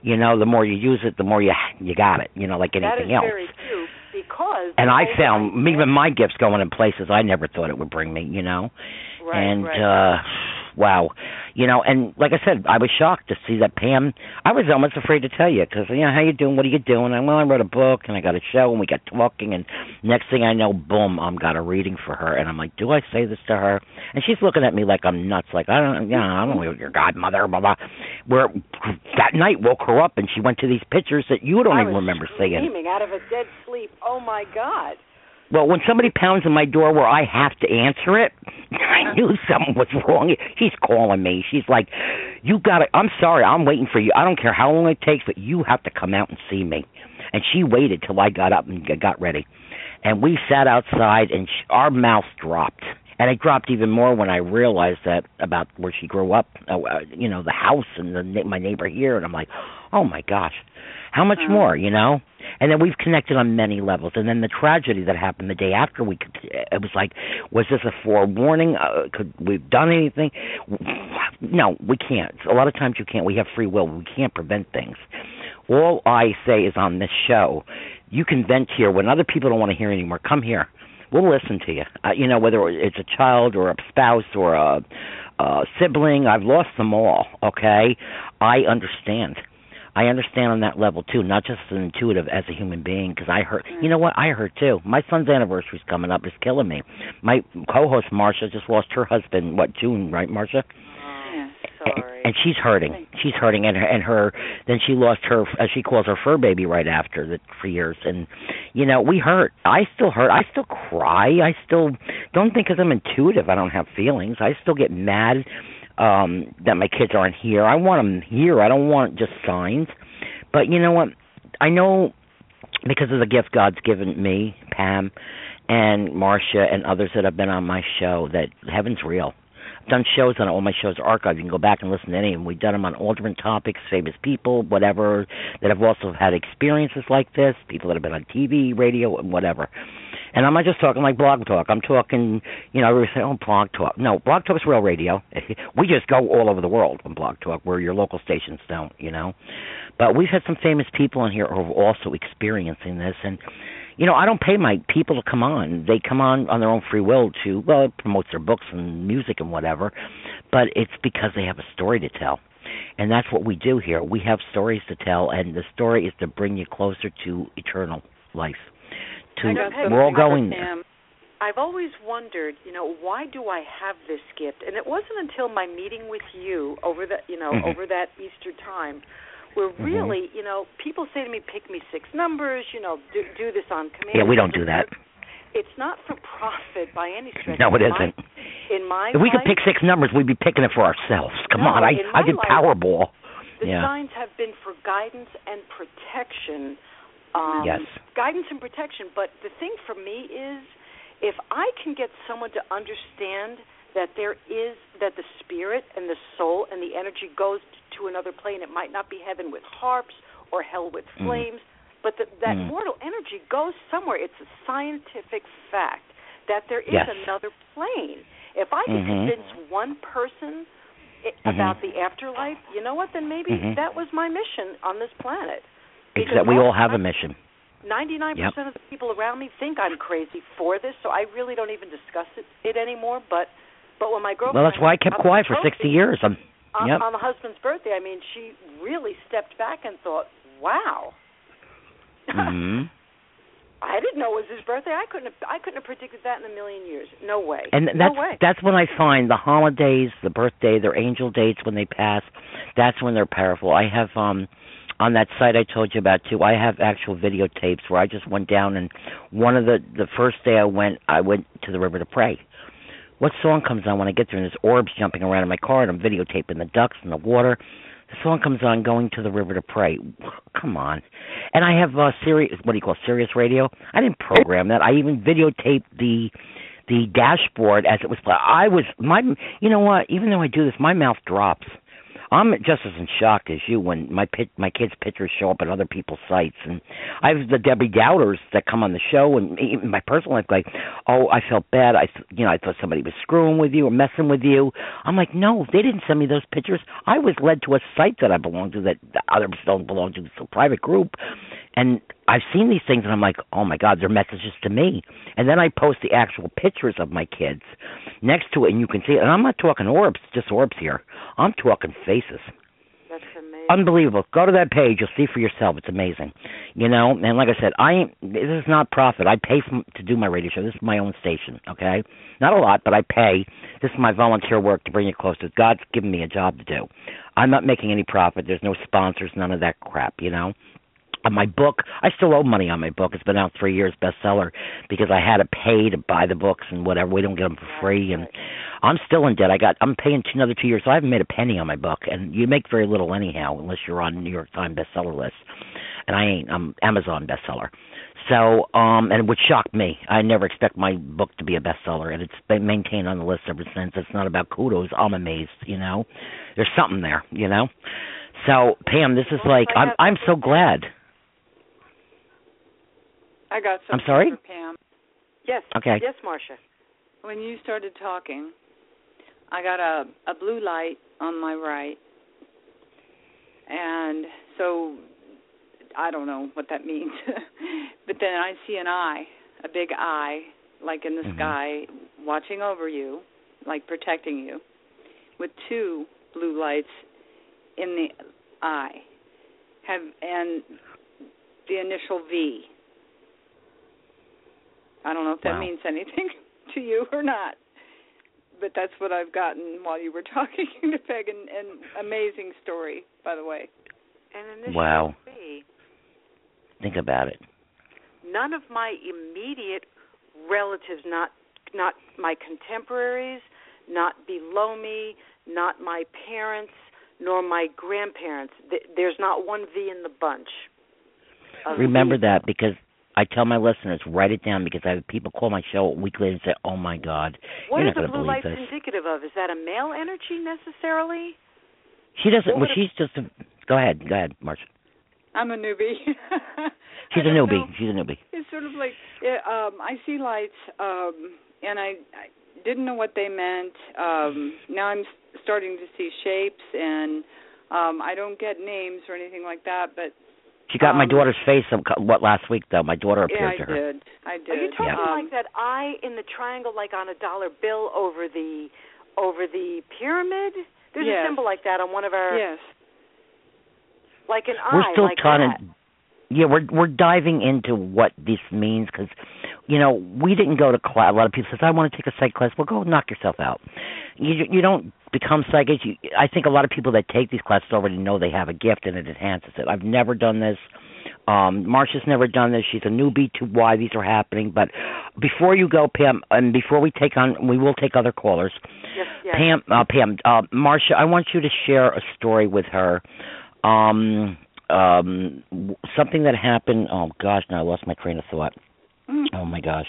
S3: You know the more you use it the more you you got it you know like anything
S5: is
S3: else.
S5: very true because
S3: and I found even my gifts going in places I never thought it would bring me you know?
S5: Right,
S3: and
S5: right.
S3: uh wow, you know. And like I said, I was shocked to see that Pam. I was almost afraid to tell you because you know how you doing? What are you doing? And well, I wrote a book and I got a show and we got talking and next thing I know, boom, I'm got a reading for her and I'm like, do I say this to her? And she's looking at me like I'm nuts, like I don't, you know, I don't know your godmother, blah blah. Where that night woke her up and she went to these pictures that you don't
S5: I
S3: even remember
S5: screaming
S3: seeing.
S5: out of a dead sleep. Oh my God.
S3: Well, when somebody pounds on my door where I have to answer it, I knew something was wrong. She's calling me. She's like, "You got to I'm sorry. I'm waiting for you. I don't care how long it takes, but you have to come out and see me." And she waited till I got up and got ready. And we sat outside and sh- our mouth dropped. And it dropped even more when I realized that about where she grew up, uh, uh, you know, the house and the my neighbor here and I'm like, "Oh my gosh. How much
S4: Mhm.
S3: more, you know?" And then we've connected on many levels. And then the tragedy that happened the day after we could it was like was this a forewarning? Uh, could we've done anything? No we can't. A lot of times you can't. We have free will. We can't prevent things. All i say is on this show you can vent here. When other people don't want to hear anymore come here. We'll listen to you. Uh, you know whether it's a child or a spouse or a uh sibling i've lost them all okay? I understand I understand on that level too, not just as an intuitive as a human being. Because I hurt. You mm. know what? I hurt too. My son's anniversary's coming up. It's killing me. My co-host Marsha just lost her husband. What June? Right, Marsha?
S4: Yeah.
S5: Oh, sorry.
S3: And she's hurting. She's hurting, and her, and her. Then she lost her, as she calls her fur baby, right after the for years. And you know, we hurt. I still hurt. I still cry. I still don't think because I'm intuitive. I don't have feelings. I still get mad um that my kids aren't here. I want them here. I don't want just signs. But you know what? I know because of the gift God's given me, Pam, and Marsha, and others that have been on my show, that heaven's real. I've done shows on all my shows archived. You can go back and listen to any of them. We've done them on all different topics, famous people, whatever, that have also had experiences like this, people that have been on TV, radio, and whatever. And I'm not just talking like blog talk. I'm talking, you know, everybody say, oh, blog talk. No, blog talk is real radio. we just go all over the world on blog talk where your local stations don't, you know. But we've had some famous people in here who are also experiencing this. And, you know, I don't pay my people to come on. They come on on their own free will to, well, it promotes their books and music and whatever. But it's because they have a story to tell. And that's what we do here. We have stories to tell, and the story is to bring you closer to eternal life. To
S4: I got
S3: we're all going there.
S5: I've always wondered, you know, why do I have this gift? And it wasn't until my meeting with you over the, you know,
S3: Mhm.
S5: over that Easter time, where
S3: Mhm.
S5: really, you know, people say to me, "Pick me six numbers," you know, do, do this on command.
S3: Yeah, we don't do that.
S5: It's not for profit by any stretch.
S3: No, it
S5: In my-
S3: isn't.
S5: In my
S3: If we could
S5: life,
S3: pick six numbers, we'd be picking it for ourselves. Come
S5: No,
S3: on, I I did
S5: life-
S3: Powerball.
S5: the
S3: yeah.
S5: signs have been for guidance and protection. Um,
S3: Yes.
S5: Guidance and protection. But the thing for me is, if I can get someone to understand that there is that the spirit and the soul and the energy goes to another plane. It might not be heaven with harps or hell with
S3: Mm.
S5: flames, but the, that
S3: Mm.
S5: mortal energy goes somewhere. It's a scientific fact that there is
S3: Yes.
S5: another plane. If I can
S3: Mhm.
S5: convince one person i
S3: Mhm.
S5: about the afterlife, you know what? Then maybe
S3: Mhm.
S5: that was my mission on this planet. Because
S3: Except we all have a mission.
S5: Ninety-nine percent of the people around me think I'm crazy for this, so I really don't even discuss it, it anymore. But but when my girlfriend,
S3: Well, that's why I kept quiet for 60 years. I'm,
S5: On,
S3: yep.
S5: on the husband's birthday, I mean, she really stepped back and thought, "Wow."
S3: hmm
S5: I didn't know it was his birthday. I couldn't have. I couldn't have predicted that in a million years. No way.
S3: And
S5: no
S3: that's
S5: way.
S3: that's when I find the holidays, the birthday, their angel dates when they pass. That's when they're powerful. I have um on that site I told you about too. I have actual videotapes where I just went down and one of the the first day I went, I went to the river to pray. What song comes on when I get there and there's orbs jumping around in my car and I'm videotaping the ducks and the water. The song comes on going to the river to pray. Come on. And I have uh Sirius what do you call it, Sirius radio? I didn't program that. I even videotaped the the dashboard as it was. I was my you know what, even though I do this, my mouth drops. I'm just as in shock as you when my pit, my kids' pictures show up at other people's sites, and I have the Debbie Doubters that come on the show, and even my personal life, like, oh, I felt bad. I, th- you know, I thought somebody was screwing with you or messing with you. I'm like, no, they didn't send me those pictures. I was led to a site that I belong to that the others don't belong to. It's a private group, And I've seen these things and I'm like, oh my God, they're messages to me. And then I post the actual pictures of my kids next to it and you can see it. And I'm not talking orbs, just orbs here. I'm talking faces.
S5: That's amazing.
S3: Unbelievable. Go to that page, you'll see for yourself. It's amazing. You know, and like I said, I ain't this is not profit. I pay for, to do my radio show. This is my own station, okay? Not a lot, but I pay. This is my volunteer work to bring you closer. God's given me a job to do. I'm not making any profit. There's no sponsors, none of that crap, you know? On my book. I still owe money on my book. It's been out three years, bestseller, because I had to pay to buy the books and whatever. We don't get them for free, and I'm still in debt. I got I'm paying two, another two years, so I haven't made a penny on my book. And you make very little anyhow, unless you're on New York Times bestseller list. And I ain't. I'm Amazon bestseller. So, um, and it would shock me. I never expect my book to be a bestseller, and it's been maintained on the list ever since. It's not about kudos. I'm amazed. You know, there's something there. You know. So, Pam, this is like I'm I'm so glad.
S4: I got
S3: I'm sorry?
S4: Pam.
S5: Yes.
S3: Okay.
S5: Yes, Marsha.
S4: When you started talking, I got a a blue light on my right, and so I don't know what that means, but then I see an eye, a big eye, like in the
S3: Mhm.
S4: sky, watching over you, like protecting you, with two blue lights in the eye, have and the initial V. I don't know if that
S3: Wow.
S4: means anything to you or not, but that's what I've gotten while you were talking to Peg. And, and amazing story, by the way.
S5: And initially,
S3: Wow.
S5: me,
S3: Think about it.
S5: none of my immediate relatives, not not my contemporaries, not below me, not my parents, nor my grandparents. Th- There's not one V in the bunch.
S3: Remember
S5: Vs.
S3: that because I tell my listeners write it down because I have people call my show a week later and say, "Oh my God,
S5: What
S3: you're not
S5: the
S3: going to
S5: blue
S3: believe
S5: lights
S3: this."
S5: indicative of? Is that a male energy necessarily?
S3: She doesn't.
S5: What
S3: Well, she's just a. Go ahead. Go ahead, Marsha.
S4: I'm a newbie.
S3: She's a newbie.
S4: know.
S3: She's a newbie.
S4: It's sort of like um I see lights um and I, I didn't know what they meant. Um now I'm starting to see shapes and um I don't get names or anything like that, but
S3: She got my
S4: Um,
S3: daughter's face. Some, what last week though? My daughter appeared
S4: I
S3: to her.
S4: did. I did.
S5: Are you talking
S3: Yeah.
S5: like that eye in the triangle, like on a dollar bill over the over the pyramid? There's
S4: Yes.
S5: a symbol like that on one of our,
S4: Yes.
S5: like an
S3: We're
S5: eye,
S3: still
S5: like
S3: trying
S5: that.
S3: to. Yeah, we're we're diving into what this means because, you know, we didn't go to class. A lot of people says, "I want to take a psych class." Well, go knock yourself out. You you don't become psychic. You, I think a lot of people that take these classes already know they have a gift and it enhances it. I've never done this. Um, Marsha's never done this. She's a newbie to why these are happening. But before you go, Pam, and before we take on, we will take other callers.
S5: Yes, yes.
S3: Pam, uh, Pam, uh, Marsha, I want you to share a story with her. Um, um, w- something that happened. Oh gosh, now I lost my train of thought.
S4: Mm.
S3: Oh my gosh,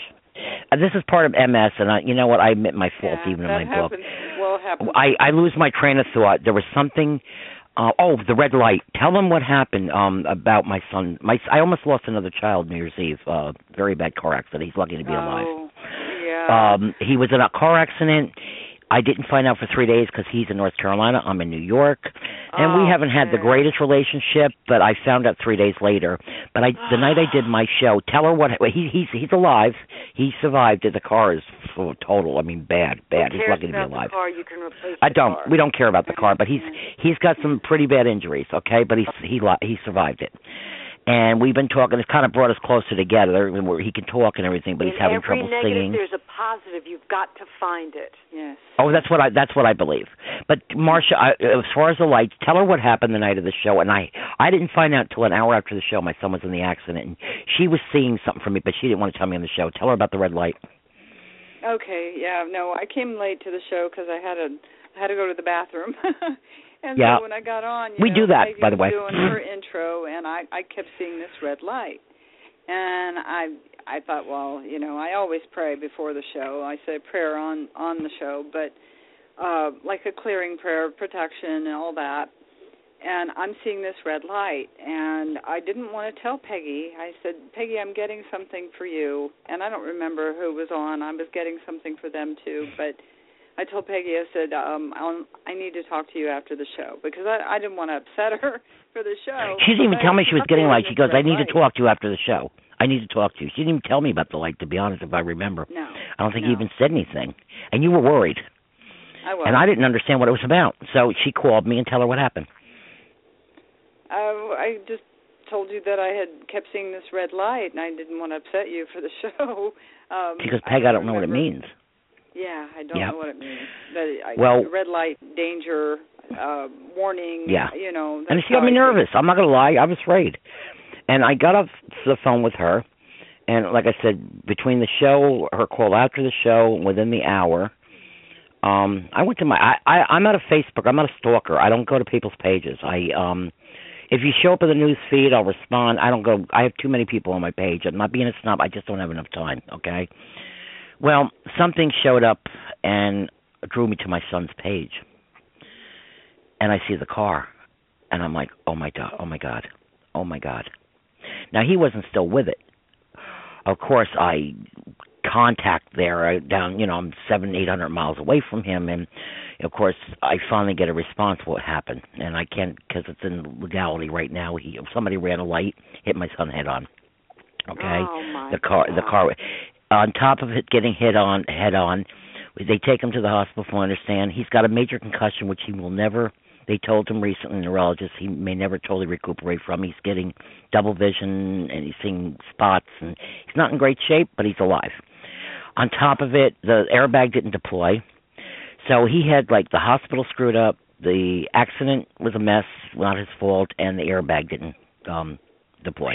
S3: uh, this is part of MS, and I, you know what? I admit my fault
S4: yeah,
S3: even in my book.
S4: happens. Well, happens.
S3: I I lose my train of thought. There was something. Uh, oh, the red light. Tell them what happened um about my son. My I almost lost another child New Year's Eve. Uh, very bad car accident. He's lucky to be alive.
S4: Oh, yeah.
S3: Um, he was in a car accident. I didn't find out for three days because he's in North Carolina. I'm in New York, and we
S4: Oh,
S3: haven't had the greatest relationship. But I found out three days later. But I, the night I did my show, tell her what he, he's he's alive. He survived. It. The car is full, total. I mean, bad, bad. He's lucky to be alive.
S5: The car, you can replace
S3: I don't.
S5: car.
S3: We don't care about the car, but he's mm-hmm. he's got some pretty bad injuries. Okay, but he's he li- he survived it. And we've been talking. It's kind of brought us closer together, where he can talk and everything, but
S5: In
S3: he's having
S5: every
S3: trouble
S5: negative,
S3: singing.
S5: There's a positive. You've got to find it.
S4: yes.
S3: Oh, that's what I that's what I believe. But Marsha, I, as far as the lights, tell her what happened the night of the show. And I I didn't find out till an hour after the show. My son was in the accident, and she was seeing something from me, but she didn't want to tell me on the show. Tell her about the red light.
S4: Okay, yeah, no, I came late to the show because I had a I had to go to the bathroom. and
S3: Yeah.
S4: so when I got on, you
S3: We
S4: know,
S3: do that,
S4: Peggy
S3: by the way.
S4: doing her intro, and I I kept seeing this red light, and I I thought, well, you know, I always pray before the show. I say prayer on on the show, but uh like a clearing prayer protection and all that. And I'm seeing this red light, and I didn't want to tell Peggy. I said, Peggy, I'm getting something for you. And I don't remember who was on. I was getting something for them too, but I I told Peggy, I said, um, I'll, I need to talk to you after the show because I, I didn't want to upset her for the show.
S3: She didn't even tell me she was getting light. She goes, I need to talk to you after the show. I need to talk to you. She didn't even tell me about the light, to be honest, if I remember.
S4: No,
S3: I don't think
S4: no.
S3: you even said anything. And you were worried.
S4: I was.
S3: And I didn't understand what it was about. So she called me and tell her what happened.
S4: Uh, I just told you that I had kept seeing this red light, and I didn't want to upset you for the show. Um,
S3: She goes, Peg, I don't know what it means.
S4: Yeah, I don't
S3: Yeah.
S4: know what it means. But I,
S3: Well-
S4: red light, danger, uh, warning.
S3: Yeah.
S4: You know.
S3: And she got me nervous. I'm not going to lie. I was afraid. And I got off the phone with her. And like I said, between the show, her call after the show, within the hour, um, I went to my. I, I I'm not a Facebook. I'm not a stalker. I don't go to people's pages. I um, if you show up in the news feed, I'll respond. I don't go. I have too many people on my page. I'm not being a snob. I just don't have enough time. Okay. Well, something showed up and drew me to my son's page, and I see the car, and I'm like, oh my god, oh my god, oh my god. Now he wasn't still with it. Of course, I contact there uh, down. You know, I'm seven, eight hundred miles away from him, and of course, I finally get a response. What happened? And I can't because it's in legality right now. He somebody ran a light, hit my son head on. Okay,
S5: Oh
S3: the car, the car. On top of it getting hit on head on, they take him to the hospital. I understand, he's got a major concussion, which he will never. They told him recently, neurologist, he may never totally recuperate from. He's getting double vision and he's seeing spots, and he's not in great shape, but he's alive. On top of it, the airbag didn't deploy, so he had like the hospital screwed up. The accident was a mess, not his fault, and the airbag didn't um deploy.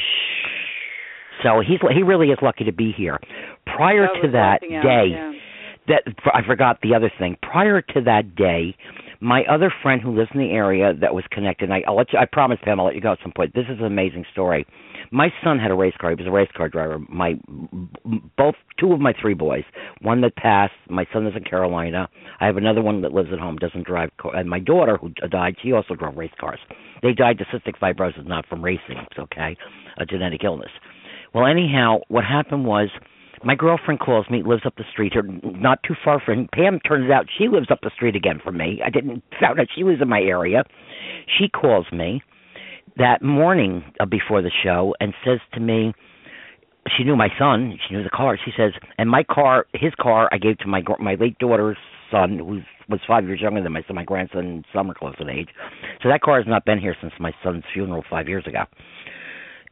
S3: So he's he really is lucky to be here. Prior
S4: That
S3: to that
S4: working out,
S3: day,
S4: yeah.
S3: that I forgot the other thing. Prior to that day, my other friend who lives in the area that was connected. And I, I'll let you. I promise, Pam. I'll let you go at some point. This is an amazing story. My son had a race car. He was a race car driver. My both two of my three boys. One that passed. My son lives in Carolina. I have another one that lives at home. Doesn't drive. car- And my daughter who died. She also drove race cars. They died to cystic fibrosis, not from racing. It's okay, a genetic illness. Well, anyhow, what happened was my girlfriend calls me, lives up the street here, not too far from Pam. Turns out she lives up the street again from me. I didn't found out she was in my area. She calls me that morning uh, before the show and says to me, she knew my son, she knew the car. She says, and my car, his car, I gave to my my late daughter's son, who was five years younger than my son. My grandson and son were close in age. So that car has not been here since my son's funeral five years ago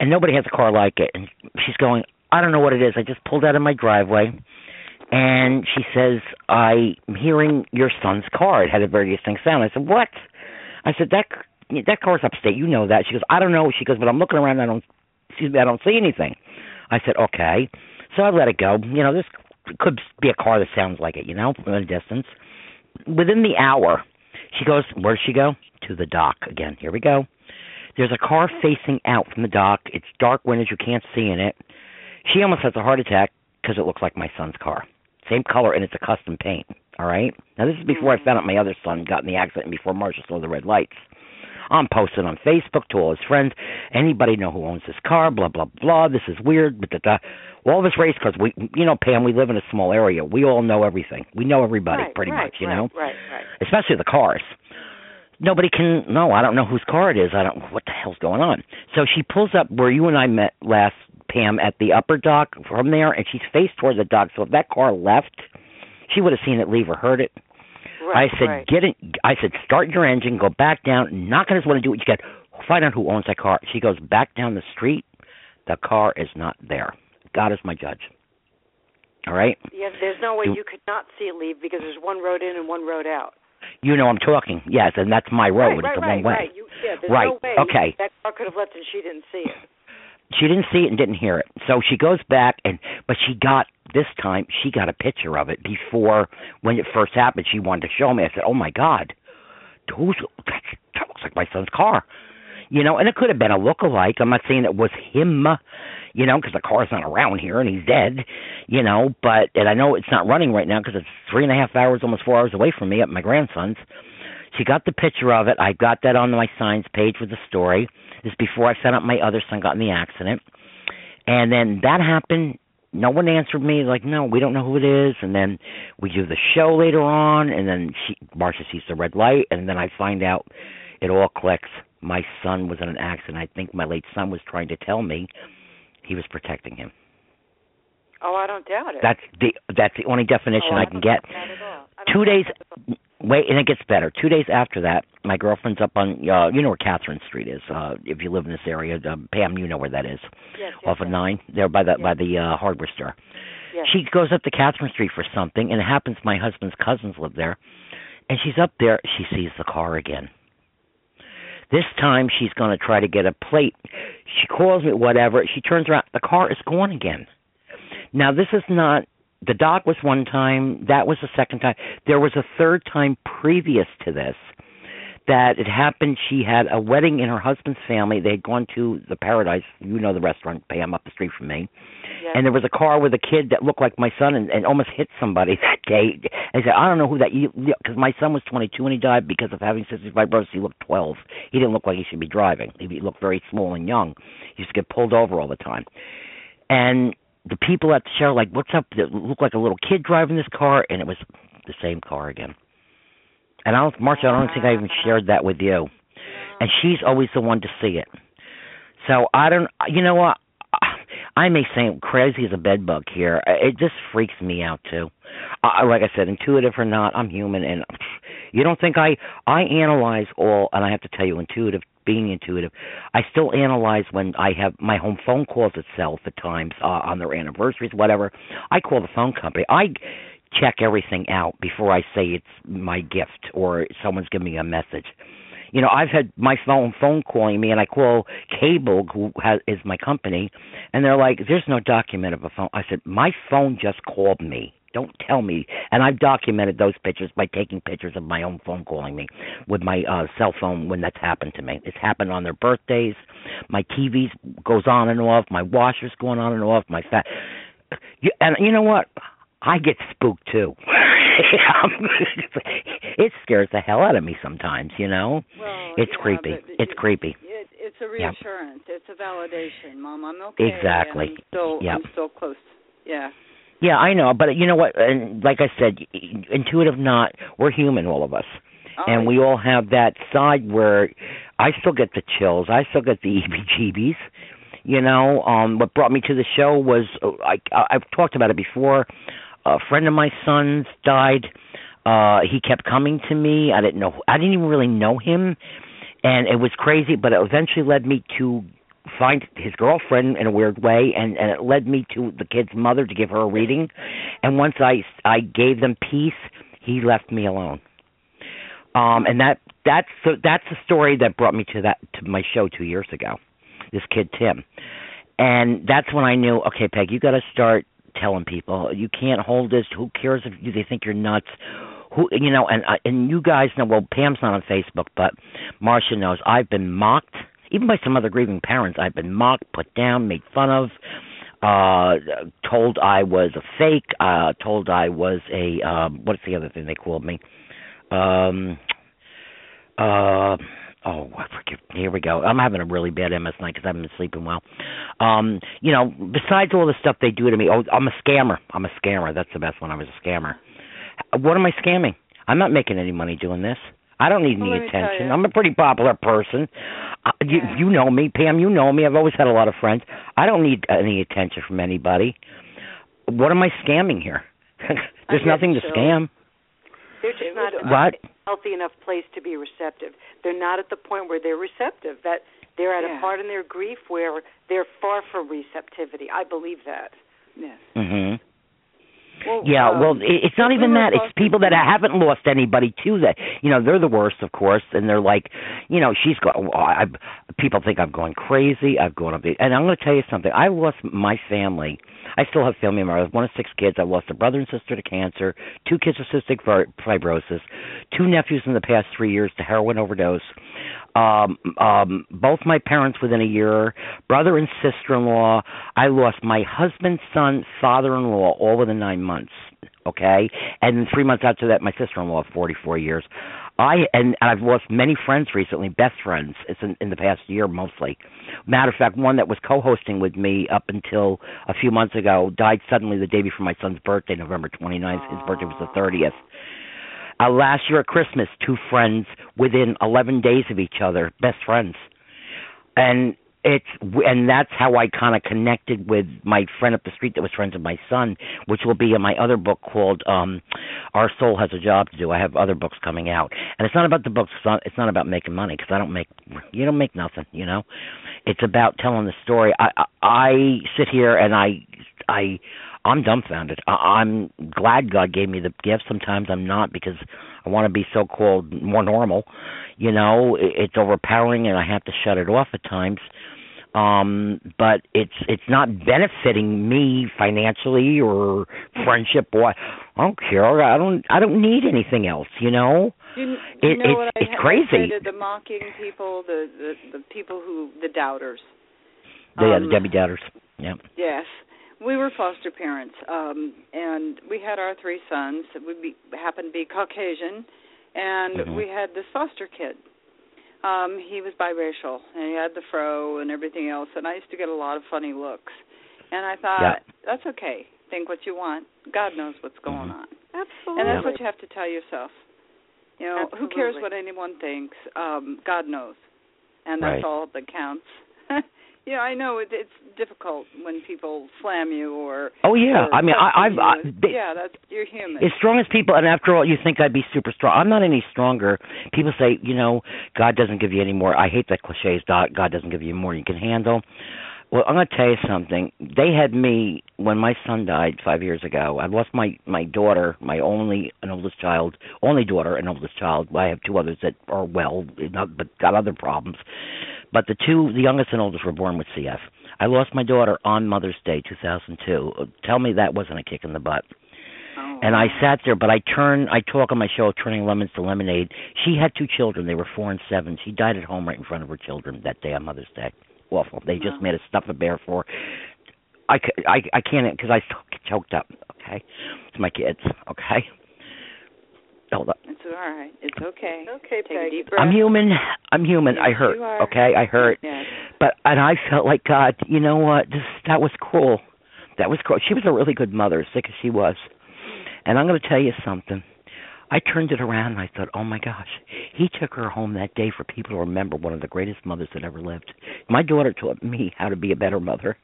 S3: and nobody has a car like it. And she's going, I don't know what it is. I just pulled out of my driveway, and she says, I'm hearing your son's car. It had a very distinct sound. I said, what? I said that that car's upstate. You know that. She goes, I don't know. She goes, but I'm looking around. And I don't, excuse me, I don't see anything. I said, okay. So I let it go. You know, this could be a car that sounds like it. You know, from a distance. Within the hour, she goes, where does she go? To the dock again. Here we go. There's a car facing out from the dock. It's dark windows. You can't see in it. She almost has a heart attack because it looks like my son's car. Same color, and it's a custom paint. All right? Now, this is before I found out my other son got in the accident and before Marsha saw the red lights. I'm posting on Facebook to all his friends. Anybody know who owns this car? Blah, blah, blah. This is weird. But da, da. All this race cars, we, you know, Pam, we live in a small area. We all know everything. We know everybody
S5: right,
S3: pretty
S5: right,
S3: much, you
S5: right,
S3: know?
S5: Right, right.
S3: especially the cars. Nobody can no, I don't know whose car it is. I don't what the hell's going on. So she pulls up where you and I met last Pam at the upper dock from there and she's faced toward the dock. So if that car left, she would have seen it leave or heard it.
S5: Right,
S3: I said,
S5: right.
S3: get it I said, start your engine, go back down, not gonna want to do what you get find out who owns that car. She goes back down the street, the car is not there. God is my judge. All right?
S5: Yeah, there's no way
S3: you
S5: could not see it leave because there's one road in and one road out.
S3: You know I'm talking. Yes, and that's my road.
S5: right,
S3: it's
S5: right,
S3: a one way.
S5: right, right. You, yeah,
S3: Right,
S5: no way
S3: okay.
S5: that car could have left and she didn't see it.
S3: she didn't see it and didn't hear it. So she goes back and but she got this time she got a picture of it before when it first happened. She wanted to show me. I said, "Oh my God, that, that looks like my son's car." You know, and it could have been a look-alike. I'm not saying it was him, you know, because the car's not around here and he's dead, you know. But and I know it's not running right now because it's three and a half hours, almost four hours away from me at my grandson's. She got the picture of it. I got that on my signs page with the story. This is before I found out my other son got in the accident. And then that happened no one answered me. Like, no, we don't know who it is. And then we do the show later on, and then she, Marsha sees the red light, and then I find out it all clicks. My son was in an accident. I think my late son was trying to tell me he was protecting him.
S5: Oh, I don't doubt it.
S3: That's the that's the only definition
S5: oh,
S3: I,
S5: I
S3: can get. Two days, wait, and it gets better. Two days after that, my girlfriend's up on uh, you know where Catherine Street is. Uh, if you live in this area, uh, Pam, you know where that is.
S5: Yes, yes,
S3: off
S5: yes.
S3: of nine, there by the
S5: Yes.
S3: by the uh, hardware store.
S5: Yes.
S3: She goes up to Catherine Street for something, and it happens my husband's cousins live there. And she's up there. She sees the car again. This time she's going to try to get a plate. She calls me, whatever. She turns around. The car is gone again. Now this is not. The dog was one time. That was the second time. There was a third time previous to this that it happened. She had a wedding in her husband's family. They had gone to the Paradise. You know the restaurant, Pam, up the street from me
S5: Yes.
S3: and there was a car with a kid that looked like my son and, and almost hit somebody that day. I said, I don't know who that because my son was 22 when he died because of having cystic fibrosis. He looked 12. He didn't look like he should be driving. He looked very small and young. He used to get pulled over all the time. And the people at the show like, "What's up?" It looked like a little kid driving this car, and it was the same car again. And I don't, Marsha, I don't think I even shared that with you. And she's always the one to see it. So I don't. You know what? I may seem crazy as a bed bug here. It just freaks me out too. I, like I said, intuitive or not, I'm human, and you don't think I I analyze all. And I have to tell you, intuitive, being intuitive, I still analyze when I have my home phone calls itself at times uh, on their anniversaries, whatever. I call the phone company. I check everything out before I say it's my gift or someone's giving me a message. You know i've had my phone phone calling me and i call cable who has is my company and they're like there's no document of a phone. I said my phone just called me. Don't tell me. And i've documented those pictures by taking pictures of my own phone calling me with my uh cell phone when that's happened to me. It's happened on their birthdays. My tv goes on and off. My washer's going on and off. My fat and you know what I get spooked too. it scares the hell out of me sometimes, you know.
S4: Well,
S3: It's
S4: yeah,
S3: creepy. It's
S4: it-
S3: creepy.
S4: It, it's a reassurance. It's a validation, Mom. I'm okay.
S3: Exactly.
S4: I'm still,
S3: Yeah.
S4: I'm still close. Yeah.
S3: Yeah, I know, but you know what? And like I said, intuitive not. We're human, all of us,
S4: Oh,
S3: and we all have that side where I still get the chills. I still get the EBGBs. You know, um, what brought me to the show was uh, I, I've talked about it before. A friend of my son's died. Uh, he kept coming to me. I didn't know. I didn't even really know him, and it was crazy. But it eventually led me to find his girlfriend in a weird way and and it led me to the kid's mother to give her a reading and once i i gave them peace he left me alone um and that that's the that's the story that brought me to that to my show 2 years ago this kid tim and that's when i knew okay peg you got to start telling people you can't hold this. Who cares if you, they think you're nuts? Who you know and uh, and you guys know well Pam's not on Facebook but Marsha knows. I've been mocked. Even by some other grieving parents I've been mocked put down made fun of uh told I was a fake uh told I was a um what's the other thing they called me? Um uh oh forget here we go I'm having a really bad MS night because I haven't been sleeping well um you know besides all the stuff they do to me oh I'm a scammer I'm a scammer that's the best one I was a scammer what am I scamming? I'm not making any money doing this. I don't need
S4: Well,
S3: any
S4: let me tell
S3: attention. I'm a pretty popular person. Uh, you,
S4: Yeah.
S3: you know me, Pam. You know me. I've always had a lot of friends. I don't need any attention from anybody. What am I scamming here? There's nothing to scam.
S5: They're just not
S3: What?
S5: Healthy enough place to be receptive. They're not at the point where they're receptive. That they're at
S4: Yeah.
S5: a part in their grief where they're far from receptivity. I believe that.
S4: Yes.
S3: Mhm.
S4: Well,
S3: Yeah,
S4: um,
S3: well, it- it's not even
S4: were
S3: that. It's people that haven't lost anybody to that. You know, they're the worst, of course, and they're like, you know, she's going. I, people think I'm going crazy. I've gone up, and I'm going to tell you something. I lost my family. I still have family members. One of six kids. I lost a brother and sister to cancer. Two kids with cystic fibrosis. Two nephews in the past three years to heroin overdose. Um, um, both my parents within a year. Brother and sister-in-law. I lost my husband, son, father-in-law, all within nine months. Okay, and three months after that, my sister-in-law, 44 years. I and I've lost many friends recently, best friends. It's in, in the past year mostly. Matter of fact, one that was co-hosting with me up until a few months ago died suddenly the day before my son's birthday, November 29th. His birthday was the 30th. Uh, last year at Christmas, two friends within 11 days of each other, best friends, and it's and that's how I kind of connected with my friend up the street that was friends with my son, which will be in my other book called um Our Soul Has a Job to Do. I have other books coming out, and it's not about the books. It's not, it's not about making money because I don't make you don't make nothing. You know, it's about telling the story. I I, I sit here and I I I'm dumbfounded. I, I'm glad God gave me the gift. Sometimes I'm not because I want to be so called more normal. You know, it, it's overpowering and I have to shut it off at times. Um but it's it's not benefiting me financially or friendship or I don't care. I don't I don't need anything else you know?
S4: You, you
S3: it,
S4: know
S3: it's
S4: what I
S3: it's crazy.
S4: the mocking people the the the people who the doubters.
S3: Yeah,
S4: um,
S3: the Debbie Doubters. Yeah.
S4: Yes we were foster parents um and we had our three sons. We be, happened to be Caucasian and
S3: Mhm.
S4: we had this foster kid. Um he was biracial and he had the fro and everything else and I used to get a lot of funny looks. And I thought
S3: Yeah.
S4: that's okay. Think what you want. God knows what's going
S3: Mhm.
S4: on.
S5: Absolutely.
S4: and that's what you have to tell yourself. You know who cares what anyone thinks? Um God knows. And that's
S3: Right.
S4: all that counts yeah I know. It, it's difficult when people slam you or
S3: oh yeah.
S4: or
S3: I mean I, I've. I, they,
S4: yeah that's you're human.
S3: As strong as people and after all you think I'd be super strong. I'm not any stronger. People say you know God doesn't give you any more. I hate that cliches. God doesn't give you more you can handle well I'm going to tell you something they had me when my son died 5 years ago I lost my my daughter my only and oldest child only daughter and oldest child I have two others that are well not, but got other problems but the two the youngest and oldest were born with CF I lost my daughter on Mother's Day 2002 tell me that wasn't a kick in the butt
S4: oh,
S3: and I sat there, but I turn, I talk on my show, Turning Lemons to Lemonade. She had two children. They were four and seven. She died at home right in front of her children that day on Mother's Day. Awful. They just
S4: Wow.
S3: made a stuff a bear for. I, I, I can't because I get choked up. Okay, it's my kids. Okay, hold up.
S4: it's all right it's okay
S5: Okay,
S4: take a
S5: Peg.
S4: deep breath
S3: I'm human. I'm human. I hurt. Okay, I hurt.
S4: yes
S3: But and I felt like God. You know what? This that was cruel. That was cruel. She was a really good mother, sick as she was. And I'm going to tell you something. I turned it around and I thought, oh my gosh, he took her home that day for people to remember one of the greatest mothers that ever lived. My daughter taught me how to be a better mother.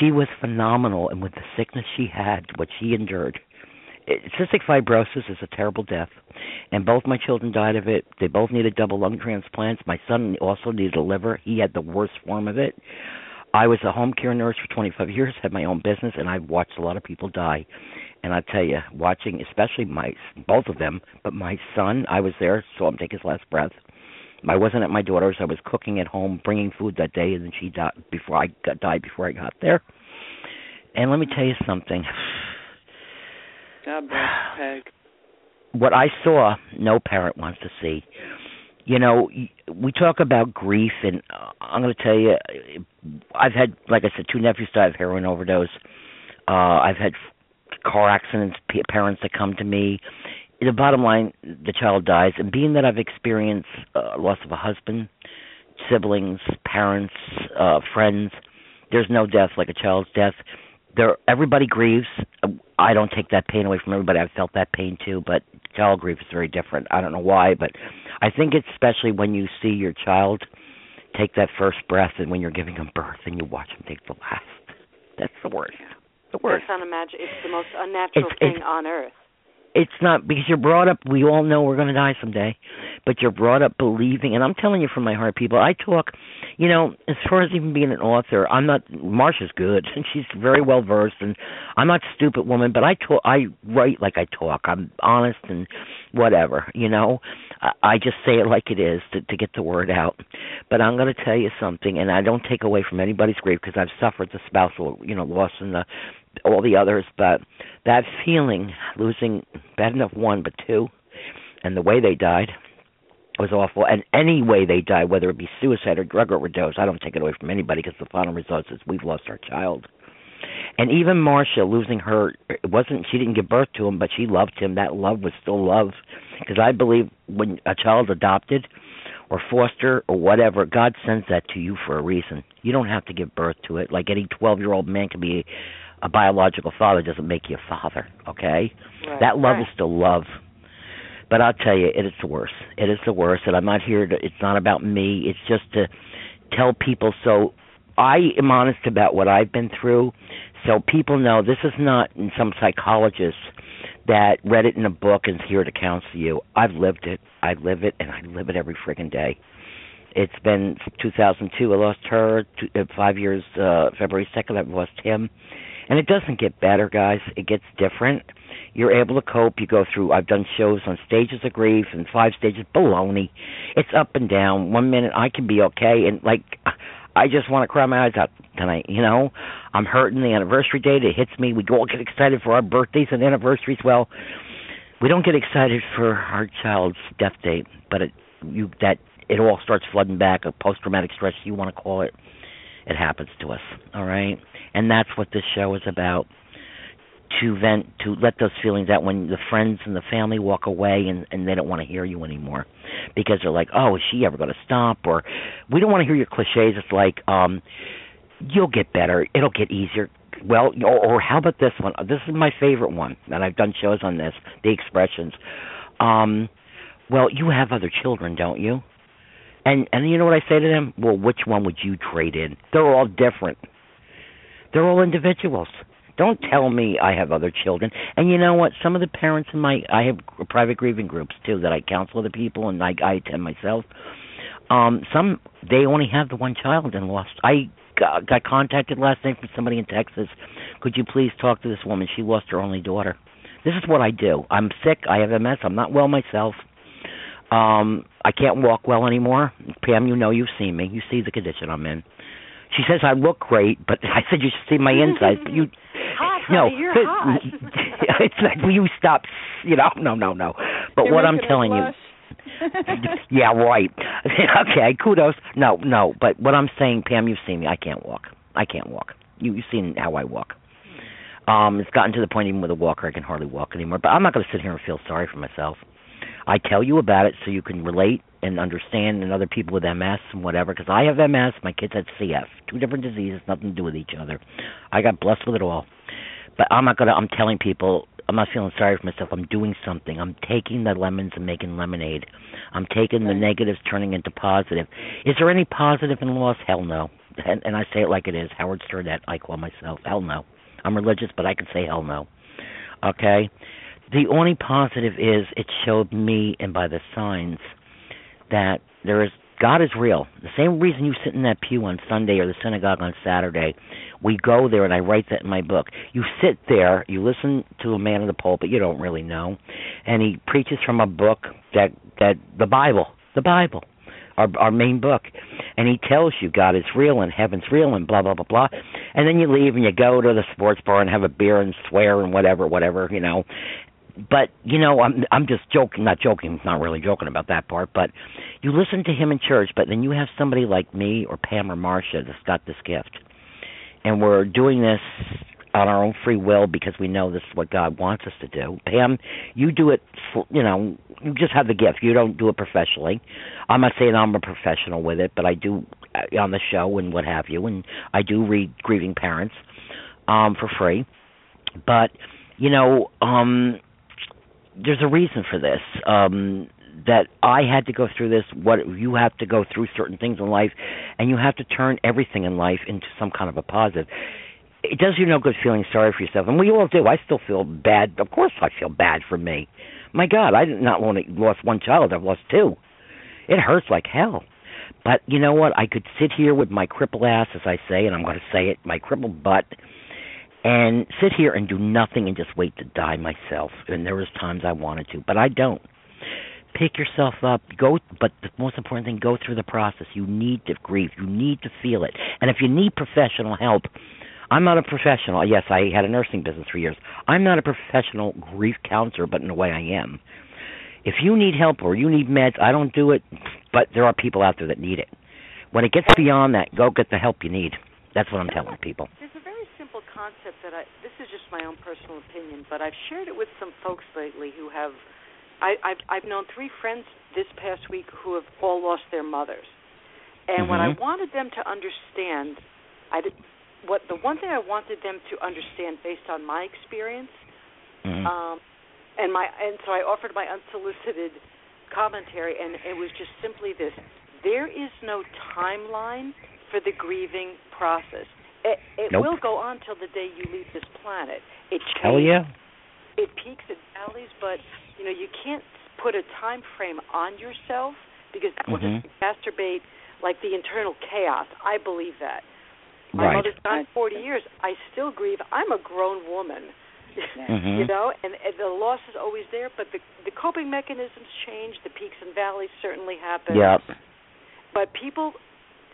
S3: She was phenomenal, and with the sickness she had, what she endured. Eh, cystic fibrosis is a terrible death, and both my children died of it. They both needed double lung transplants. My son also needed a liver. He had the worst form of it. I was a home care nurse for 25 years, had my own business, and I've watched a lot of people die. And I tell you, watching especially my both of them, but my son, I was there, saw him take his last breath. I wasn't at my daughter's. I was cooking at home, bringing food that day, and then she died before I got, died before I got there. And let me tell you something.
S4: God bless Peg
S3: What I saw, no parent wants to see. You know, we talk about grief, and uh, I'm going to tell you, I've had, like I said, two nephews die of heroin overdose. Uh, I've had car accidents, p- parents that come to me. The bottom line, the child dies, and being that I've experienced uh, loss of a husband, siblings, parents, uh, friends, there's no death like a child's death. There, everybody grieves. I don't take that pain away from everybody. I've felt that pain too, but child grief is very different. I don't know why, but I think it's especially when you see your child take that first breath and when you're giving them birth and you watch them take the last. That's the worst. The worst.
S5: That's unimagin- It's the most unnatural
S3: It's-
S5: thing
S3: it's-
S5: on earth.
S3: It's not because you're brought up. We all know we're going to die someday, but you're brought up believing. And I'm telling you from my heart, people. I talk, you know, as far as even being an author, I'm not. Marsha's good, and she's very well versed, and I'm not a stupid woman. But I talk. I write like I talk. I'm honest and whatever. You know, I, I just say it like it is to, to get the word out. But I'm going to tell you something, and I don't take away from anybody's grief because I've suffered the spousal, you know, loss and the all the others, but that feeling, losing bad enough one but two, and the way they died was awful. And any way they died, whether it be suicide or drug overdose, I don't take it away from anybody because the final result is we've lost our child. And even Marsha losing her, it wasn't she didn't give birth to him, but she loved him. That love was still love. because I believe when a child's adopted or foster or whatever, God sends that to you for a reason. You don't have to give birth to it. Like any 12-year-old man can be a, biological father doesn't make you a father, okay?
S5: Right.
S3: That love
S5: right.
S3: is still love. But I'll tell you, it is the worst. It is the worst, and I'm not here to. It's not about me. It's just to tell people so I am honest about what I've been through, so people know this is not some psychologist that read it in a book and is here to counsel you. I've lived it. I live it, and I live it every friggin' day. It's been 2002. I lost her. Two, uh, five years. Uh, February 2nd. I lost him, and it doesn't get better, guys. It gets different. You're able to cope. You go through. I've done shows on stages of grief and five stages. Baloney. It's up and down. One minute I can be okay, and like I just want to cry my eyes out tonight. You know, I'm hurting. The anniversary date it hits me. We all get excited for our birthdays and anniversaries. Well, we don't get excited for our child's death date, but it you that it all starts flooding back. A post traumatic stress, you want to call it. It happens to us. All right, and that's what this show is about to vent to let those feelings out when the friends and the family walk away and and they don't want to hear you anymore. Because they're like oh is she ever going to stop? Or we don't want to hear your cliches. It's like um you'll get better. It'll get easier. Well or, or how about this one? This is my favorite one and i've done shows on this the expressions. Um well you have other children don't you? And and you know what i say to them? Well which one would you trade in? They're all different they're all individuals don't tell me I have other children. And you know what? Some of the parents in my I have private grieving groups too that I counsel the people and I, I attend myself. Um, some they only have the one child and lost. I got, got contacted last night from somebody in Texas. Could you please talk to this woman? She lost her only daughter. This is what I do. I'm sick. I have MS. I'm not well myself. Um, I can't walk well anymore. Pam, you know you've seen me. You see the condition I'm in. She says I look great, but I said you should see my insides. But you
S5: hot,
S3: no,
S5: honey, you're hot.
S3: it's like will you stop? You know, no, no, no. But
S6: You're
S3: what I'm telling you, yeah, right. okay, kudos. No, no, but what I'm saying, Pam, you've seen me. I can't walk. I can't walk. You, you've seen how I walk. Um, it's gotten to the point even with a walker I can hardly walk anymore. But I'm not going to sit here and feel sorry for myself. I tell you about it so you can relate and understand, and other people with MS and whatever. Because I have MS, my kids had CF, two different diseases, nothing to do with each other. I got blessed with it all. But I'm not gonna. I'm telling people. I'm not feeling sorry for myself. I'm doing something. I'm taking the lemons and making lemonade. I'm taking the negatives, turning into positive. Is there any positive in loss? Hell no. And, and I say it like it is. Howard Sternett. I call myself. Hell no. I'm religious, but I can say hell no. Okay. The only positive is it showed me, and by the signs, that there is God is real. The same reason you sit in that pew on Sunday or the synagogue on Saturday, we go there, and I write that in my book. You sit there, you listen to a man in the pulpit you don't really know, and he preaches from a book that that the Bible, the Bible, our our main book, and he tells you God is real and heaven's real and blah blah blah blah, and then you leave and you go to the sports bar and have a beer and swear and whatever whatever you know, but you know i'm i'm just joking not joking not really joking about that part but you listen to him in church but then you have somebody like me or pam or marsha that's got this gift. And we're doing this on our own free will because we know this is what god wants us to do. Pam you do it you know you just have the gift. You don't do it professionally. I'm not saying i'm a professional with it but i do uh, on the show and what have you and i do read grieving parents um for free. But you know um there's a reason for this. Um, that I had to go through this. What you have to go through certain things in life, and you have to turn everything in life into some kind of a positive. It does you no good feeling sorry for yourself, and we all do. I still feel bad. Of course, I feel bad for me. My God, I did not not only lost one child; I've lost two. It hurts like hell. But you know what? I could sit here with my crippled ass, as I say, and I'm going to say it, my crippled butt, and sit here and do nothing and just wait to die myself. And there was times I wanted to, but I don't. Pick yourself up, go. But the most important thing, go through the process. You need to grieve. You need to feel it. And if you need professional help, I'm not a professional. Yes, I had a nursing business for years. I'm not a professional grief counselor, but in a way I am. If you need help or you need meds, I don't do it, but there are people out there that need it. When it gets beyond that, go get the help you need. That's what I'm telling people.
S5: There's a very simple concept that I. This is just my own personal opinion, but I've shared it with some folks lately who have I, I've I've known three friends this past week who have all lost their mothers, and mm-hmm. what I
S3: Mm-hmm.
S5: wanted them to understand, I did, what the one thing I wanted them to understand based on my experience,
S3: Mhm.
S5: um, and my and so I offered my unsolicited commentary, and it was just simply this: there is no timeline for the grieving process. It, it
S3: Nope.
S5: will go on till the day you leave this planet. It
S3: Hell
S5: changes
S3: yeah.
S5: it peaks and valleys, but you know you can't put a time frame on yourself because that will
S3: Mhm.
S5: just exacerbate like the internal chaos. I believe that. My
S3: Right.
S5: mother's gone 40 years. I still grieve. I'm a grown woman.
S3: Mhm.
S5: you know, and, and the loss is always there, but the the coping mechanisms change. The peaks and valleys certainly happen.
S3: Yep.
S5: But people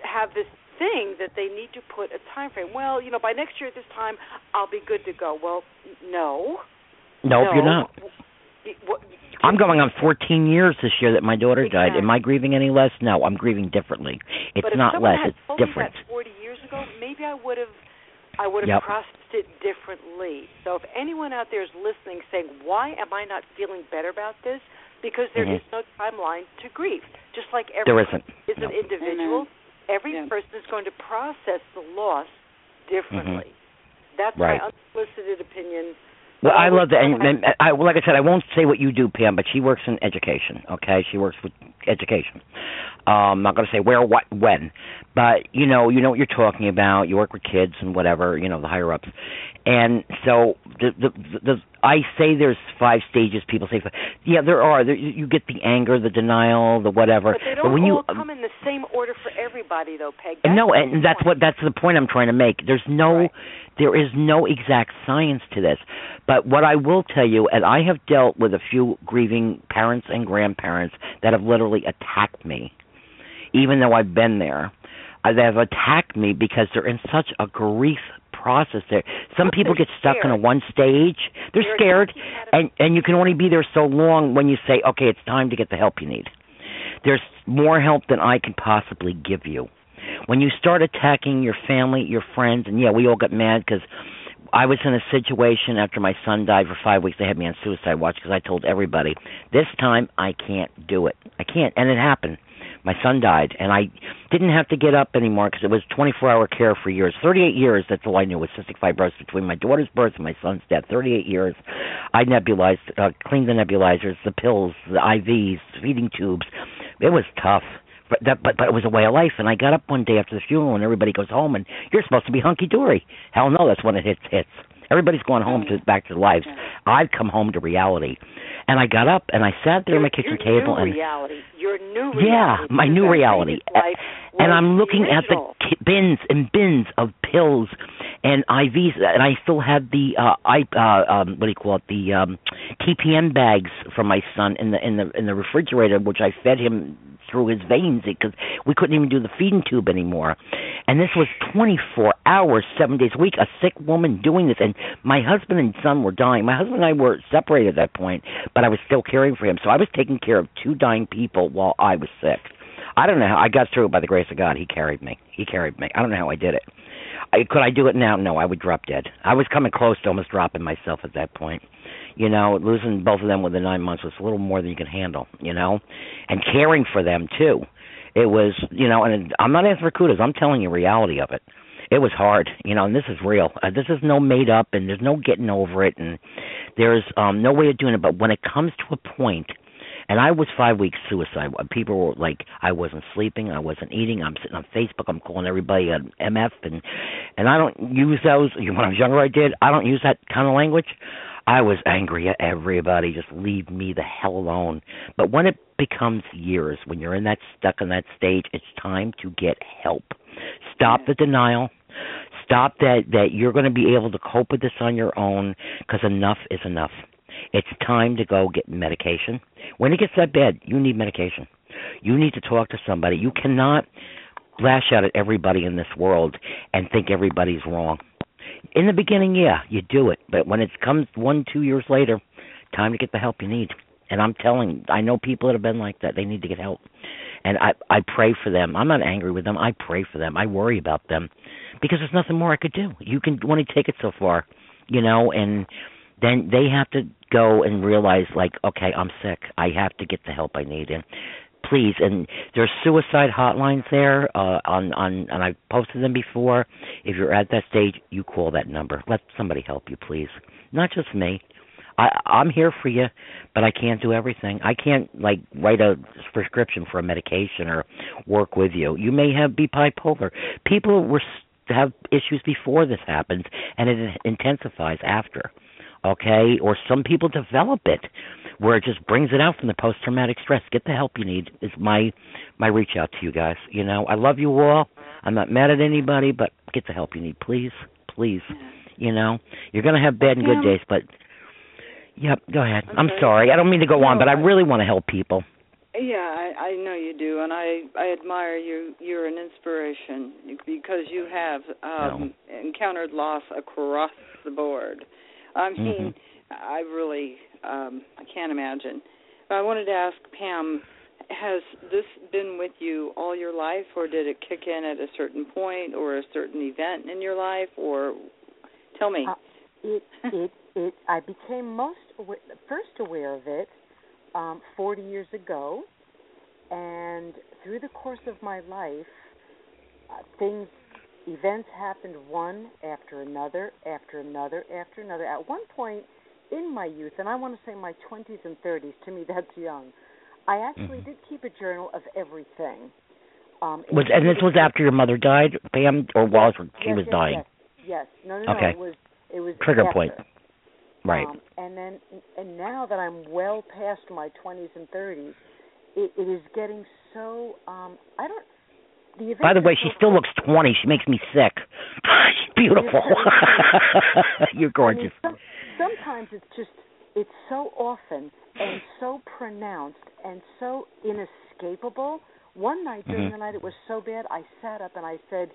S5: have this thing that they need to put a time frame. Well, you know, by next year at this time, I'll be good to go. Well, no.
S3: Nope,
S5: no.
S3: you're not. I'm going on 14 years this year that my daughter died. Am I grieving any less? No, I'm grieving differently. It's
S5: but if
S3: not less.
S5: had
S3: It's
S5: told me
S3: different.
S5: that 40 years ago, maybe I would have, I would have
S3: Yep.
S5: processed it differently. So if anyone out there is listening, saying, "Why am I not feeling better about this?" Because there
S3: Mhm.
S5: is no timeline to grief. Just like everyone
S3: There isn't.
S5: is an individual, every
S4: Yeah.
S5: person is going to process the loss differently. That's
S3: Mm-hmm. Right.
S5: my unsolicited opinion.
S3: Well, I love that, and, and I, well, like I said, I won't say what you do, Pam, but she works in education. Okay, she works with education. Um, I'm not going to say where, what, when, but you know, you know what you're talking about. You work with kids and whatever, you know, the higher ups, and so the the, the, I say there's five stages. People say, five. yeah, there are. There, you get the anger, the denial, the whatever.
S5: But they don't
S3: when
S5: all
S3: you
S5: come in the same order for everybody, though, Peg. That's
S3: no, and that's
S5: point.
S3: what that's the point I'm trying to make. There's no
S5: Right.
S3: there is no exact science to this. But what I will tell you, and I have dealt with a few grieving parents and grandparents that have literally attacked me, even though I've been there. Uh, they have attacked me because they're in such a grief process there. Some
S5: But
S3: people get stuck in a one stage. They're
S5: They're
S3: scared
S5: attacking out of-
S3: and and you can only be there so long when you say, "Okay, it's time to get the help you need." There's more help than I can possibly give you. When you start attacking your family, your friends, and yeah, we all got mad because I was in a situation after my son died for five weeks. They had me on suicide watch because I told everybody, "This time I can't do it. I can't," and it happened. My son died, and I didn't have to get up anymore because it was 24-hour care for years. 38 years. That's all I knew was cystic fibrosis between my daughter's birth and my son's death. 38 years. I nebulized, uh, cleaned the nebulizers, the pills, the IVs, feeding tubes. It was tough. But that, but but it was a way of life. And I got up one day after the funeral, and everybody goes home, and you're supposed to be hunky dory. Hell no, that's when it hits hits. Everybody's going home to back to their lives. I've come home to reality, and I got up and I sat there at my kitchen
S5: your
S3: table
S5: new
S3: and
S5: reality, your new
S3: yeah, my new reality. and I'm looking at the bins and bins of pills and IVs, and I still had the uh, I uh, um, what do you call it? The um, TPN bags for my son in the in the in the refrigerator, which I fed him through his veins because we couldn't even do the feeding tube anymore. And this was 24 hours, seven days a week. A sick woman doing this, and my husband and son were dying. My husband and I were separated at that point, but I was still caring for him. So I was taking care of two dying people while I was sick. I don't know how I got through it by the grace of God. He carried me. He carried me. I don't know how I did it. I, could I do it now? No, I would drop dead. I was coming close to almost dropping myself at that point. You know, losing both of them within nine months was a little more than you could handle. You know, and caring for them too. It was, you know, and I'm not asking for kudos. I'm telling you reality of it. It was hard, you know, and this is real. Uh, this is no made up, and there's no getting over it, and there's um no way of doing it. But when it comes to a point and I was five weeks suicide. Uh, people were like, I wasn't sleeping, I wasn't eating. I'm sitting on Facebook. I'm calling everybody an MF, and and I don't use those. When I was younger, I did. I don't use that kind of language. I was angry at everybody. Just leave me the hell alone. But when it becomes years, when you're in that stuck in that stage, it's time to get help. Stop the denial. Stop that that you're going to be able to cope with this on your own because enough is enough. It's time to go get medication. When it gets that bad, you need medication. You need to talk to somebody. You cannot lash out at everybody in this world and think everybody's wrong. In the beginning, yeah, you do it, but when it comes one, two years later, time to get the help you need. And I'm telling, I know people that have been like that. They need to get help, and I I pray for them. I'm not angry with them. I pray for them. I worry about them because there's nothing more I could do. You can only take it so far, you know, and then they have to go and realize like, okay, I'm sick. I have to get the help I need and please and there's suicide hotlines there uh on on and i've posted them before. If you're at that stage, you call that number. Let somebody help you, please. Not just me. I I'm here for you, but I can't do everything. I can't like write a prescription for a medication or work with you. You may have be bipolar. People were have issues before this happens and it intensifies after. Okay? Or some people develop it where it just brings it out from the post traumatic stress. Get the help you need is my my reach out to you guys. You know, I love you all. I'm not mad at anybody, but get the help you need, please. Please. You know, you're going to have bad and good days, but Yep, go ahead. I'm sorry. I don't mean to go on, but I really want to help people.
S4: Yeah, I, I know you do, and I I admire you. You're an inspiration because you have um
S3: No.
S4: encountered loss across the board. I'm
S3: Mhm.
S4: I really um I can't imagine. I wanted to ask Pam, has this been with you all your life, or did it kick in at a certain point, or a certain event in your life, or tell me.
S7: Uh, it it it I became most awa first aware of it um 40 years ago and through the course of my life uh, things events happened one after another after another after another at one point in my youth and I want to say my 20s and 30s to me that's young I actually
S3: Mhm.
S7: did keep a journal of everything um
S3: Was and this was after your mother died, Pam, or while she
S7: yes,
S3: was
S7: yes,
S3: dying?
S7: Yes, yes. No, no, no.
S3: Okay.
S7: It was it was
S3: Trigger
S7: after.
S3: point. Right.
S7: Um, and then, and now that I'm well past my 20s and 30s, it, it is getting so. Um, I don't.
S3: By the way, she still looks 20. She makes me sick. She's beautiful. You're gorgeous.
S7: I mean, some, sometimes it's just it's so often and so pronounced and so inescapable. One night during
S3: Mhm.
S7: the night, it was so bad. I sat up and I said,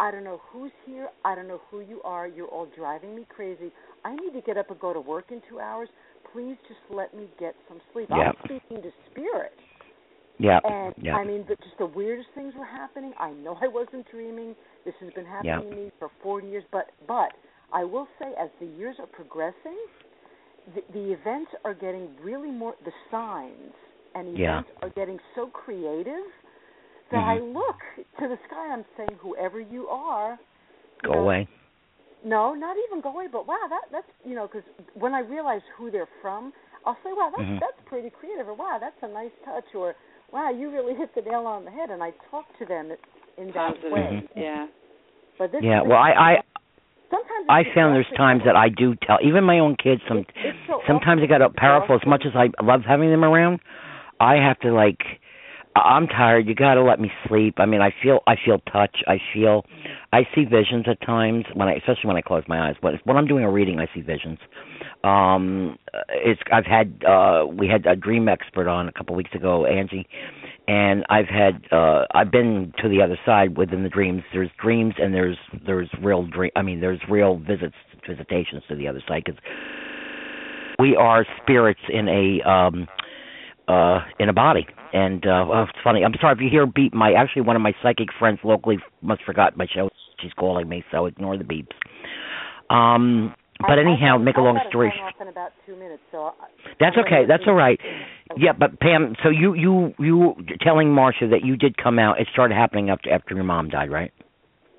S7: "I don't know who's here. I don't know who you are. You're all driving me crazy. I need to get up and go to work in two hours. Please just let me get some sleep."
S3: Yeah.
S7: I'm speaking to spirit.
S3: Yeah.
S7: And
S3: yeah.
S7: I mean, but just the weirdest things were happening. I know I wasn't dreaming. This has been happening
S3: Yeah.
S7: to me for 40 years. But but I will say, as the years are progressing, the, the events are getting really more. The signs and
S3: Yeah.
S7: events are getting so creative that I
S3: Mhm.
S7: look to the sky. I'm saying, whoever you are, you
S3: Go
S7: know,
S3: away.
S7: no, not even go away, but wow, that that's you know, because when I realize who they're from, I'll say, wow, that's
S3: Mhm.
S7: that's pretty creative, or wow, that's a nice touch, or wow, you really hit the nail on the head, and I talk to them in that
S4: Positive.
S7: way. Mm-hmm.
S4: Yeah.
S7: But this,
S3: Yeah.
S7: this-
S3: Well, I I
S7: sometimes
S3: I found there's times that I do tell even my own kids some
S7: It's- it's so
S3: sometimes
S7: awful.
S3: they got up powerful as much as I love having them around. I have to like I- I'm tired. You got to let me sleep. I mean, I feel I feel touch. I feel I see visions at times when I especially when I close my eyes. But when I'm doing a reading, I see visions. Um it's I've had uh we had a dream expert on a couple weeks ago, Angie, and I've had uh I've been to the other side within the dreams. There's dreams and there's there's real dream I mean there's real visits visitations to the other side cuz we are spirits in a um uh in a body. And uh well, it's funny. I'm sorry if you hear a beep. My actually one of my psychic friends locally must forgot my show. She's calling me so ignore the beeps. Um but
S7: I-
S3: anyhow
S7: I,
S3: make a long story
S7: off in about two minutes, so I-
S3: that's okay. that's all right.
S7: Okay.
S3: yeah but pam so you you you telling marsha that you did come out it started happening after after your mom died right?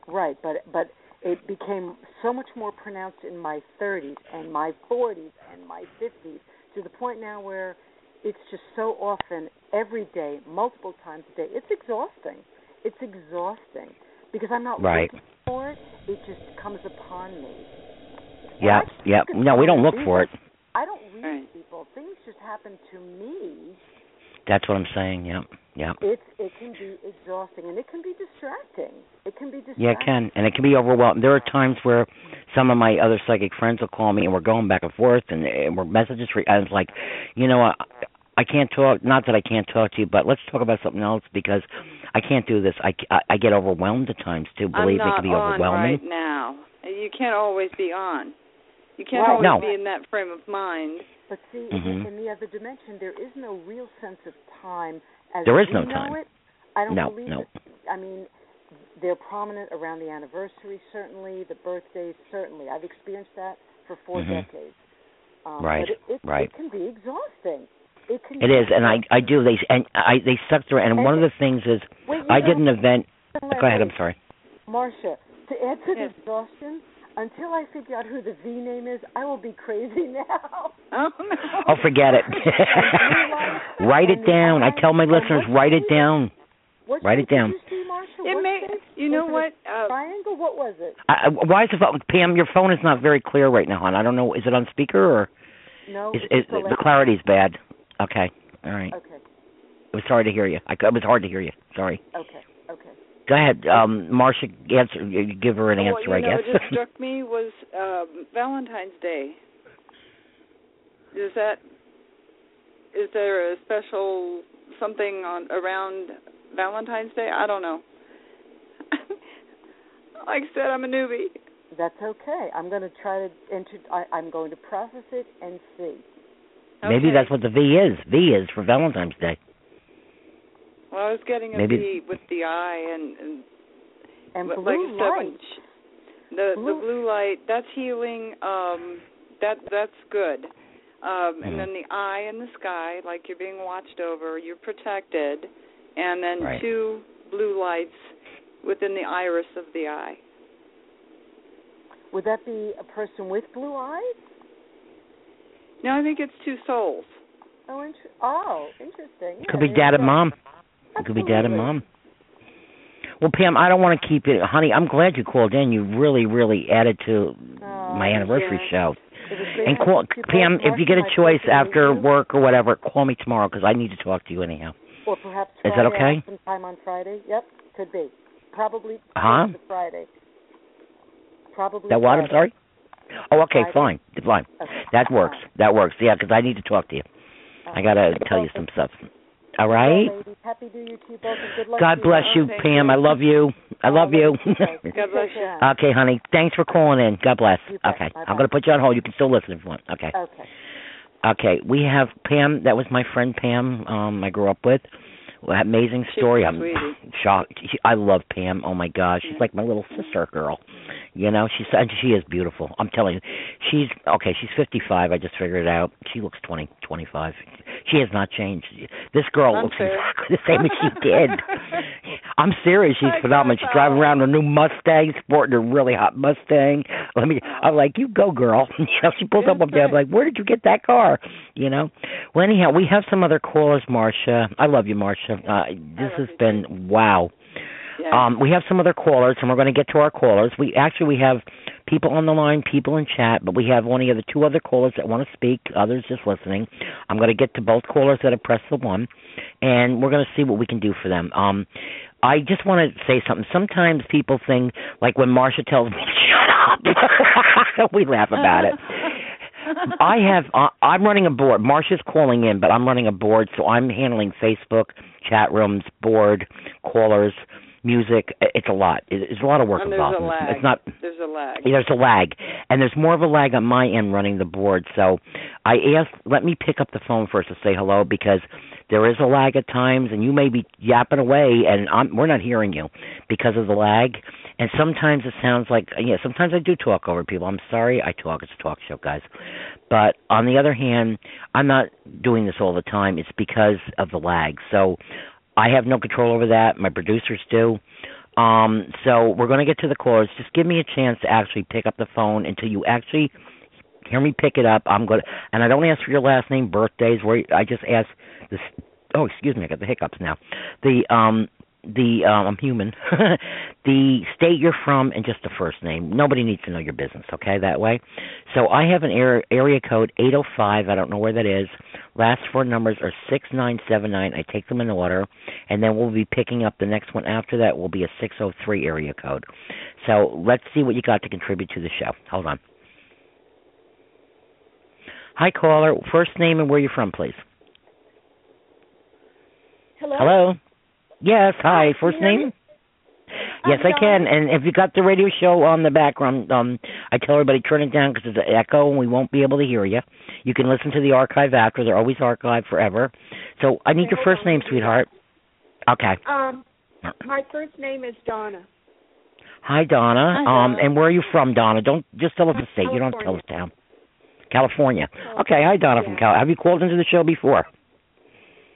S7: Right, but but it became so much more pronounced in my 30s and my 40s and my 50s to the point now where it's just so often every day, multiple times a day. It's exhausting. It's exhausting because I'm not
S3: Right.
S7: looking for it. It just comes upon me. And
S3: yeah yeah no we don't look
S7: these
S3: for it
S7: I don't read
S4: Right.
S7: people. Things just happen to me.
S3: that's what i'm saying yeah yeah
S7: It's it can be exhausting and it can be distracting. It can be distracting.
S3: Yeah, it can, and it can be overwhelming. There are times where some of my other psychic friends will call me, and we're going back and forth, and, and we're messages. Re- and it's like, you know, I, I can't talk. Not that I can't talk to you, but let's talk about something else because I can't do this. I, I, I get overwhelmed at times too. Believe
S4: I'm
S3: me, it can be
S4: on
S3: overwhelming.
S4: right now. You can't always be on. You can't
S7: Right.
S4: always
S3: No.
S4: be in that frame of mind.
S7: But see,
S3: Mhm.
S7: in, in the other dimension, there is no real sense of time as
S3: There is
S7: we
S3: no
S7: know
S3: time.
S7: it. I don't
S3: No,
S7: believe
S3: no.
S7: it. I mean, they're prominent around the anniversary, certainly, the birthdays, certainly. I've experienced that for 4
S3: Mhm.
S7: decades.
S5: Um,
S3: Right,
S5: but it, it,
S3: right.
S5: It can be exhausting. It can.
S3: It
S5: be
S3: is, and I I do they and I they suck through. And one of the things is
S5: Wait,
S3: I
S5: know,
S3: did an event. Go ahead. I'm sorry.
S5: Marsha, to add to
S4: Yes.
S5: the exhaustion, until I figure out who the V name is, I will be crazy now.
S4: Oh no.
S3: Oh, forget it. write it down. I tell my listeners, write it down.
S5: What
S3: Write it down.
S5: See,
S4: It may. You know
S5: Was it
S4: what?
S5: a
S4: Uh,
S5: triangle? What was it?
S3: I, I- why is the phone, Pam? Your phone is not very clear right now, hon. I don't know. Is it on speaker or
S5: No.
S3: is,
S5: it's
S3: is
S5: the
S3: the
S5: left.
S3: clarity's bad? Okay. All right.
S5: Okay.
S3: It was sorry to hear you. I, it was hard to hear you. Sorry.
S5: Okay. Okay.
S3: Go ahead, um, Marsha. Answer. Give her an
S4: well,
S3: answer,
S4: you
S3: I
S4: know,
S3: guess.
S4: what just struck me was um, Valentine's Day. Is that? Is there a special something on around Valentine's Day? I don't know. like I said, I'm a newbie.
S5: That's okay. I'm going to try to enter. I, I'm going to process it and see.
S3: Maybe that's what the V is. V is for Valentine's Day.
S4: Well, I was getting a
S3: Maybe-
S4: V with the eye and, and
S5: And blue
S4: like I
S5: light.
S4: sh- the
S5: Blue-
S4: the blue light that's healing. Um, that that's good. Um,
S3: Mhm.
S4: And then the eye in the sky, like you're being watched over, you're protected, and then
S3: Right.
S4: two blue lights within the iris of the eye.
S5: Would that be a person with blue eyes?
S4: No, I think it's two souls.
S5: Oh, inter- oh, interesting. Yeah,
S3: Could be
S5: there
S3: dad and mom. It could be dad and mom. Well, Pam, I don't want to keep it, honey. I'm glad you called in. You really, really added to
S5: Oh,
S3: my anniversary
S4: yeah.
S3: show. And call Pam if you get a choice
S5: pleasure to meet
S3: after work or whatever. Call me tomorrow 'cause I need to talk to you anyhow.
S5: Or perhaps
S3: Is that
S5: Friday,
S3: okay?
S5: Sometime on Friday. Yep, could be. Probably
S3: Huh?
S5: Friday. Probably.
S3: That what? I'm sorry. Oh, okay,
S5: Friday.
S3: fine, fine.
S5: Okay.
S3: That works. That works. Yeah, 'cause I need to talk to you. I uh-huh. gotta tell you some stuff. All
S5: Well, Happy New Year to you both, and good luck.
S3: God
S5: to
S3: bless you,
S4: Thank
S3: Pam.
S4: you.
S3: I love you. I love you.
S4: God bless you.
S3: okay, honey. Thanks for calling in. God bless. Okay,
S5: Bye-bye.
S3: I'm gonna put you on hold. You can still listen if you want. Okay.
S5: Okay.
S3: Okay, we have Pam. That was my friend Pam. Um, I grew up with. Well, amazing
S4: She's
S3: story.
S4: a
S3: I'm
S4: sweetie.
S3: shocked. I love Pam. Oh my gosh, she's like my little sister girl. You know, she's and she is beautiful. I'm telling you, she's okay. She's 55. I just figured it out. She looks 20, 25. She has not changed. This girl looks
S4: Unfair.
S3: exactly the same as she did. I'm serious. She's
S4: I
S3: phenomenal. She's driving around a new Mustang, sporting a really hot Mustang. Let me. I'm like, you go, girl. You know, she pulls up up there. I'm like, where did you get that car? You know. Well, anyhow, we have some other callers, Marsha. I love you, Marsha. Uh, this has been wow.
S4: Yeah.
S3: Um, we have some other callers, and we're going to get to our callers. We actually we have people on the line, people in chat, but we have only the two other callers that want to speak. Others just listening. I'm going to get to both callers that have pressed the one, and we're going to see what we can do for them. Um, I just want to say something. Sometimes people think, like when Marsha tells me, "Shut up," we laugh about it. I have. Uh, I'm running a board. Marsha's calling in, but I'm running a board, so I'm handling Facebook, chat rooms, board, callers, music. I- It's a lot. It's a lot of work
S4: and there's
S3: involved.
S4: a lag.
S3: It's not.
S4: There's a lag.
S3: There's a lag, and there's more of a lag on my end running the board. So I asked, let me pick up the phone first to say hello because there is a lag at times, and you may be yapping away, and I'm, we're not hearing you because of the lag. And sometimes it sounds like, uh, yeah, sometimes I do talk over people. I'm sorry, I talk. It's a talk show, guys. But on the other hand, I'm not doing this all the time. It's because of the lag. So I have no control over that. My producers do. Um, so we're going to get to the callers. Just give me a chance to actually pick up the phone until you actually hear me pick it up. I'm going to, and I don't ask for your last name, birthdays. Where I just ask this. Oh, excuse me, I got the hiccups now. The um, the um, I'm human. the state you're from and just the first name. Nobody needs to know your business, okay? That way. So I have an area, area code 805. I don't know where that is. Last four numbers are 6979. I take them in order, and then we'll be picking up the next one after that. Will be a 603 area code. So let's see what you got to contribute to the show. Hold on. Hi, caller. First name and where you're from, please.
S5: Hello.
S3: Hello. Yes. Hi.
S5: Hi,
S3: First
S5: can you hear
S3: name.
S5: me?
S3: Yes,
S5: I'm
S3: I can. And if you got the radio show on the background, um, I tell everybody turn it down because there's an echo and we won't be able to hear you. You can listen to the archive after; they're always archived forever. So I need
S6: Okay,
S3: your first
S6: on,
S3: name,
S6: let me
S3: sweetheart. Okay.
S6: Um, my first name is Donna.
S3: Hi, Donna.
S4: Hi,
S3: Um, and where are you from, Donna? Don't just tell us the state. You don't have to tell us
S6: California.
S3: town. California. Okay, hi Donna from Cal. Have you called into the show before?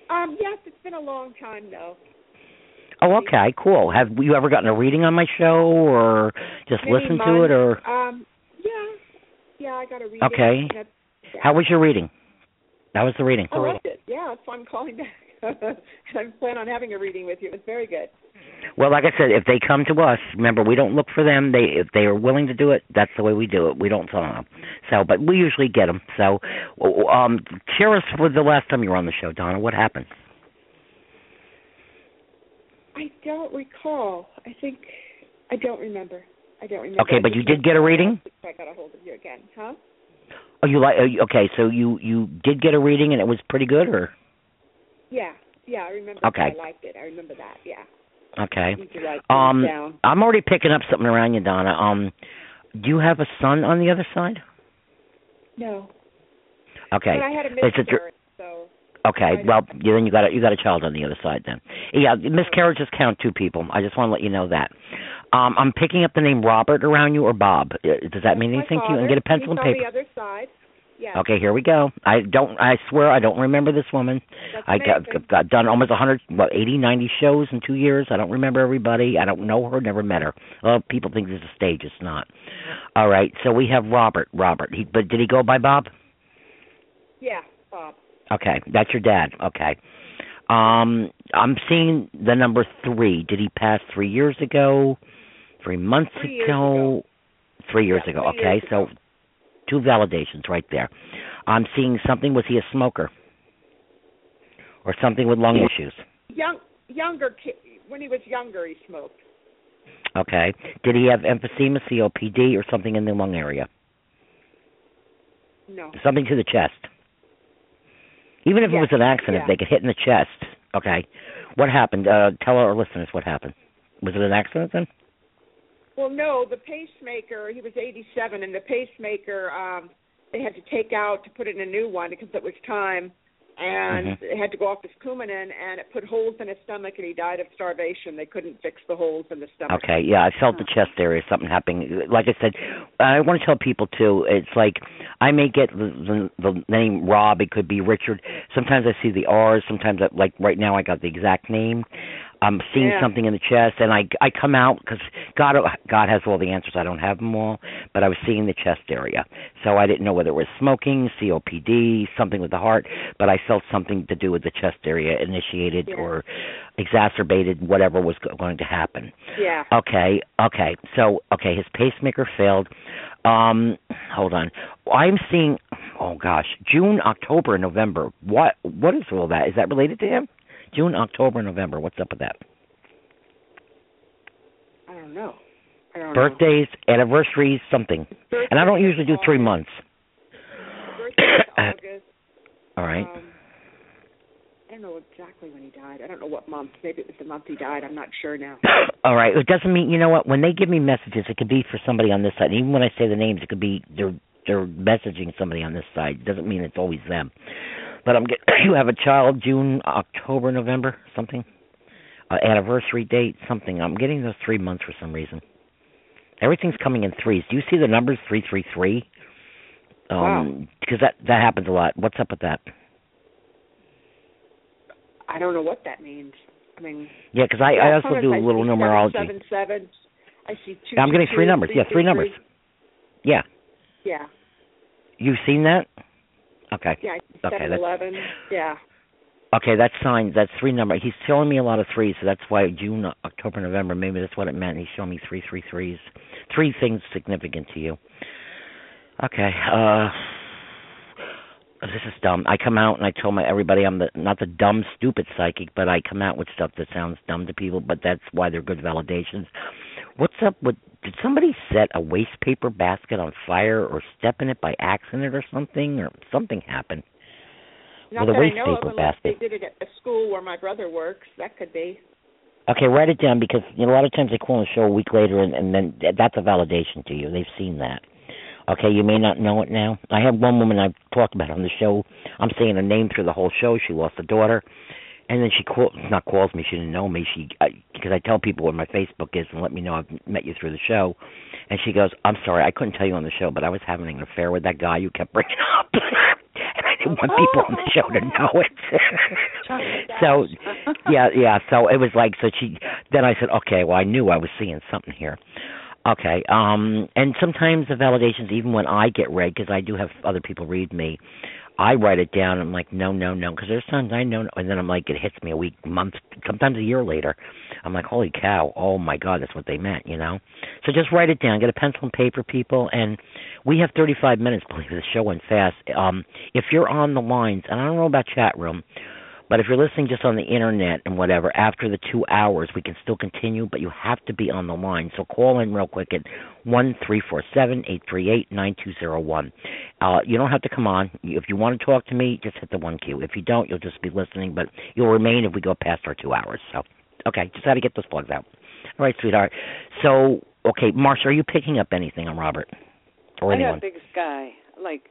S6: Um, yes, it's been a long time though.
S3: Oh, okay, cool. Have you ever gotten a reading on my show, or just
S6: Many
S3: listened to it, or
S6: Um, yeah, yeah, I got a reading.
S3: Okay. How was your reading? How was the reading?
S6: I loved it. Yeah, that's why I'm calling back. I plan on having a reading with you. It was very good.
S3: Well, like I said, if they come to us, remember we don't look for them. They if they are willing to do it, that's the way we do it. We don't tell them. So, but we usually get them. So, um, share us with the last time you were on the show, Donna. What happened?
S6: I don't recall. I think I don't remember. I don't remember.
S3: Okay, but you did get a reading.
S6: I got a hold of you again, huh?
S3: Oh, you like? oh, Okay, so you you did get a reading and it was pretty good, or
S6: Yeah, yeah, I remember.
S3: Okay.
S6: I liked it. I remember that. Yeah.
S3: okay?
S6: You could write things
S3: Um,
S6: down.
S3: I'm already picking up something around you, Donna. Um, do you have a son on the other side?
S6: No.
S3: Okay.
S6: But I had a
S3: It's a dr-
S6: miscarriage, so
S3: Okay, well, yeah, then you got a, you got a child on the other side then. Yeah, miscarriages count two people. I just want to let you know that. Um, I'm picking up the name Robert around you or Bob. Uh, Does that mean anything to you? And get a pencil and paper.
S6: on the other side. Yeah.
S3: Okay, here we go. I don't. I swear, I don't remember this woman.
S6: That's
S3: I got,
S6: amazing.
S3: got done almost a 100, what, 80, 90 shows in two years. I don't remember everybody. I don't know her. Never met her. People think this is a stage. It's not. All right. So we have Robert. Robert. He, but did he go by Bob?
S6: Yeah, Bob.
S3: Okay, that's your dad. Okay. Um, I'm seeing the number three. Did he pass three years ago? Three months
S6: Three years
S3: ago? Three years
S6: Yeah,
S3: ago.
S6: three
S3: okay,
S6: years
S3: so
S6: ago.
S3: two validations right there. I'm seeing something. Was he a smoker? Or something with lung issues?
S6: Young, younger kid. When he was younger, he smoked.
S3: Okay. Did he have emphysema, COPD, or something in the lung area?
S6: No.
S3: Something to the chest. Even if it was an accident,
S6: yeah.
S3: they could hit in the chest. Okay. What happened? Uh, tell our listeners what happened. Was it an accident then?
S6: Well, no. The pacemaker. He was 87, and the pacemaker. um They had to take out to put in a new one because it was time, and
S3: Mhm.
S6: it had to go off his Coumadin, and it put holes in his stomach, and he died of starvation. They couldn't fix the holes in the stomach.
S3: Okay, yeah, I felt the chest area, something happening. Like I said, I want to tell people too. It's like I may get the, the the name Rob. It could be Richard. Sometimes I see the R's. Sometimes, I, like right now, I got the exact name. I'm seeing
S6: Yeah.
S3: something in the chest, and I I come out because God God has all the answers. I don't have them all, but I was seeing the chest area, so I didn't know whether it was smoking, COPD, something with the heart, but I felt something to do with the chest area initiated
S6: Yeah.
S3: or exacerbated whatever was going to happen.
S6: Yeah.
S3: Okay, okay. So, okay, his pacemaker failed. Um, hold on. I'm seeing oh gosh, June, October, November. What what is all that? Is that related to him? June, October, November. What's up with that?
S6: I don't know. I don't
S3: Birthdays, anniversaries, something.
S6: know.
S3: And I don't usually do three months.
S6: August.
S3: All right.
S6: Um, I don't know exactly when he died. I don't know what month. Maybe it was the month he died. I'm not sure now.
S3: All right. It doesn't mean you know what. When they give me messages, it could be for somebody on this side. Even when I say the names, it could be they're they're messaging somebody on this side. It doesn't mean it's always them. But I'm get you have a child June, October, November, something. Uh, anniversary date, something. I'm getting those three months for some reason. Everything's coming in threes. Do you see the numbers three three three? Um,
S6: Wow.
S3: Because that that happens a lot. What's up with that?
S6: I don't know what that means. I mean,
S3: Yeah, because I, I also do a little numerology.
S6: Seven, seven. I see two.
S3: I'm getting three numbers. Yeah, three
S6: three,
S3: numbers. Yeah,
S6: Yeah,
S3: you've seen that. Okay.
S6: yeah.
S3: Okay, that's-
S6: eleven. Yeah.
S3: Okay, that's sign. That's three number. He's telling me a lot of threes, so that's why June, October, November. Maybe that's what it meant. He's showing me three, three threes. Three things significant to you. Okay. Uh, this is dumb. I come out and I tell my everybody I'm the not the dumb, stupid psychic, but I come out with stuff that sounds dumb to people. But that's why they're good validations. What's up with? Did somebody set a waste paper basket on fire or step in it by accident or something, or something happened?
S6: Not
S3: With a
S6: that
S3: waste
S6: I know
S3: paper
S6: of,
S3: basket.
S6: they did it at the school where my brother works. That could be.
S3: Okay, write it down because you know, a lot of times they call on the show a week later, and, and then th- that's a validation to you. They've seen that. Okay, you may not know it now. I have one woman I've talked about on the show. I'm saying her name through the whole show. She lost a daughter, and then she call, not calls me. She didn't know me. She because I tell people what my Facebook is and let me know I've met you through the show. And she goes, "I'm sorry, I couldn't tell you on the show, but I was having an affair with that guy you kept bringing up." and I didn't want people on the show to know it. so, yeah, yeah. So it was like, so she. Then I said, okay, well, I knew I was seeing something here. Okay. Um, and sometimes the validations, even when I get read, because I do have other people read me, I write it down. I'm like, no, no, no, because there's times I know, and then I'm like, it hits me a week, month, sometimes a year later. I'm like, holy cow, oh my god, that's what they meant, you know. So just write it down. Get a pencil and paper, people, and we have 35 minutes. Believe the show went fast. Um, if you're on the lines, and I don't know about chat room, but if you're listening just on the internet and whatever, after the two hours, we can still continue, but you have to be on the line. So call in real quick at one three four seven eight three eight nine two zero one. Uh, you don't have to come on. If you want to talk to me, just hit the one cue. If you don't, you'll just be listening, but you'll remain if we go past our two hours. So, okay, just had to get those plugs out. All right, sweetheart. So, okay, Marsha, are you picking up anything on Robert or
S4: I
S3: anyone?
S4: got a big sky, like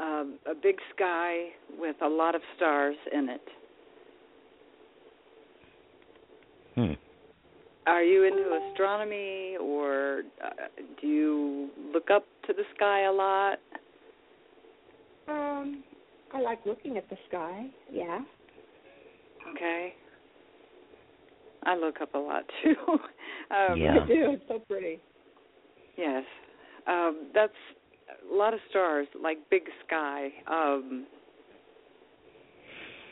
S4: um, a big sky with a lot of stars in it.
S3: Hmm.
S4: Are you into astronomy, or uh, do you look up to the sky a lot?
S6: Um, I like looking at the sky. Yeah.
S4: Okay. I look up a lot too. um,
S3: Yeah.
S6: I do. It's so pretty.
S4: Yes. Um, that's a lot of stars, like big sky. Um,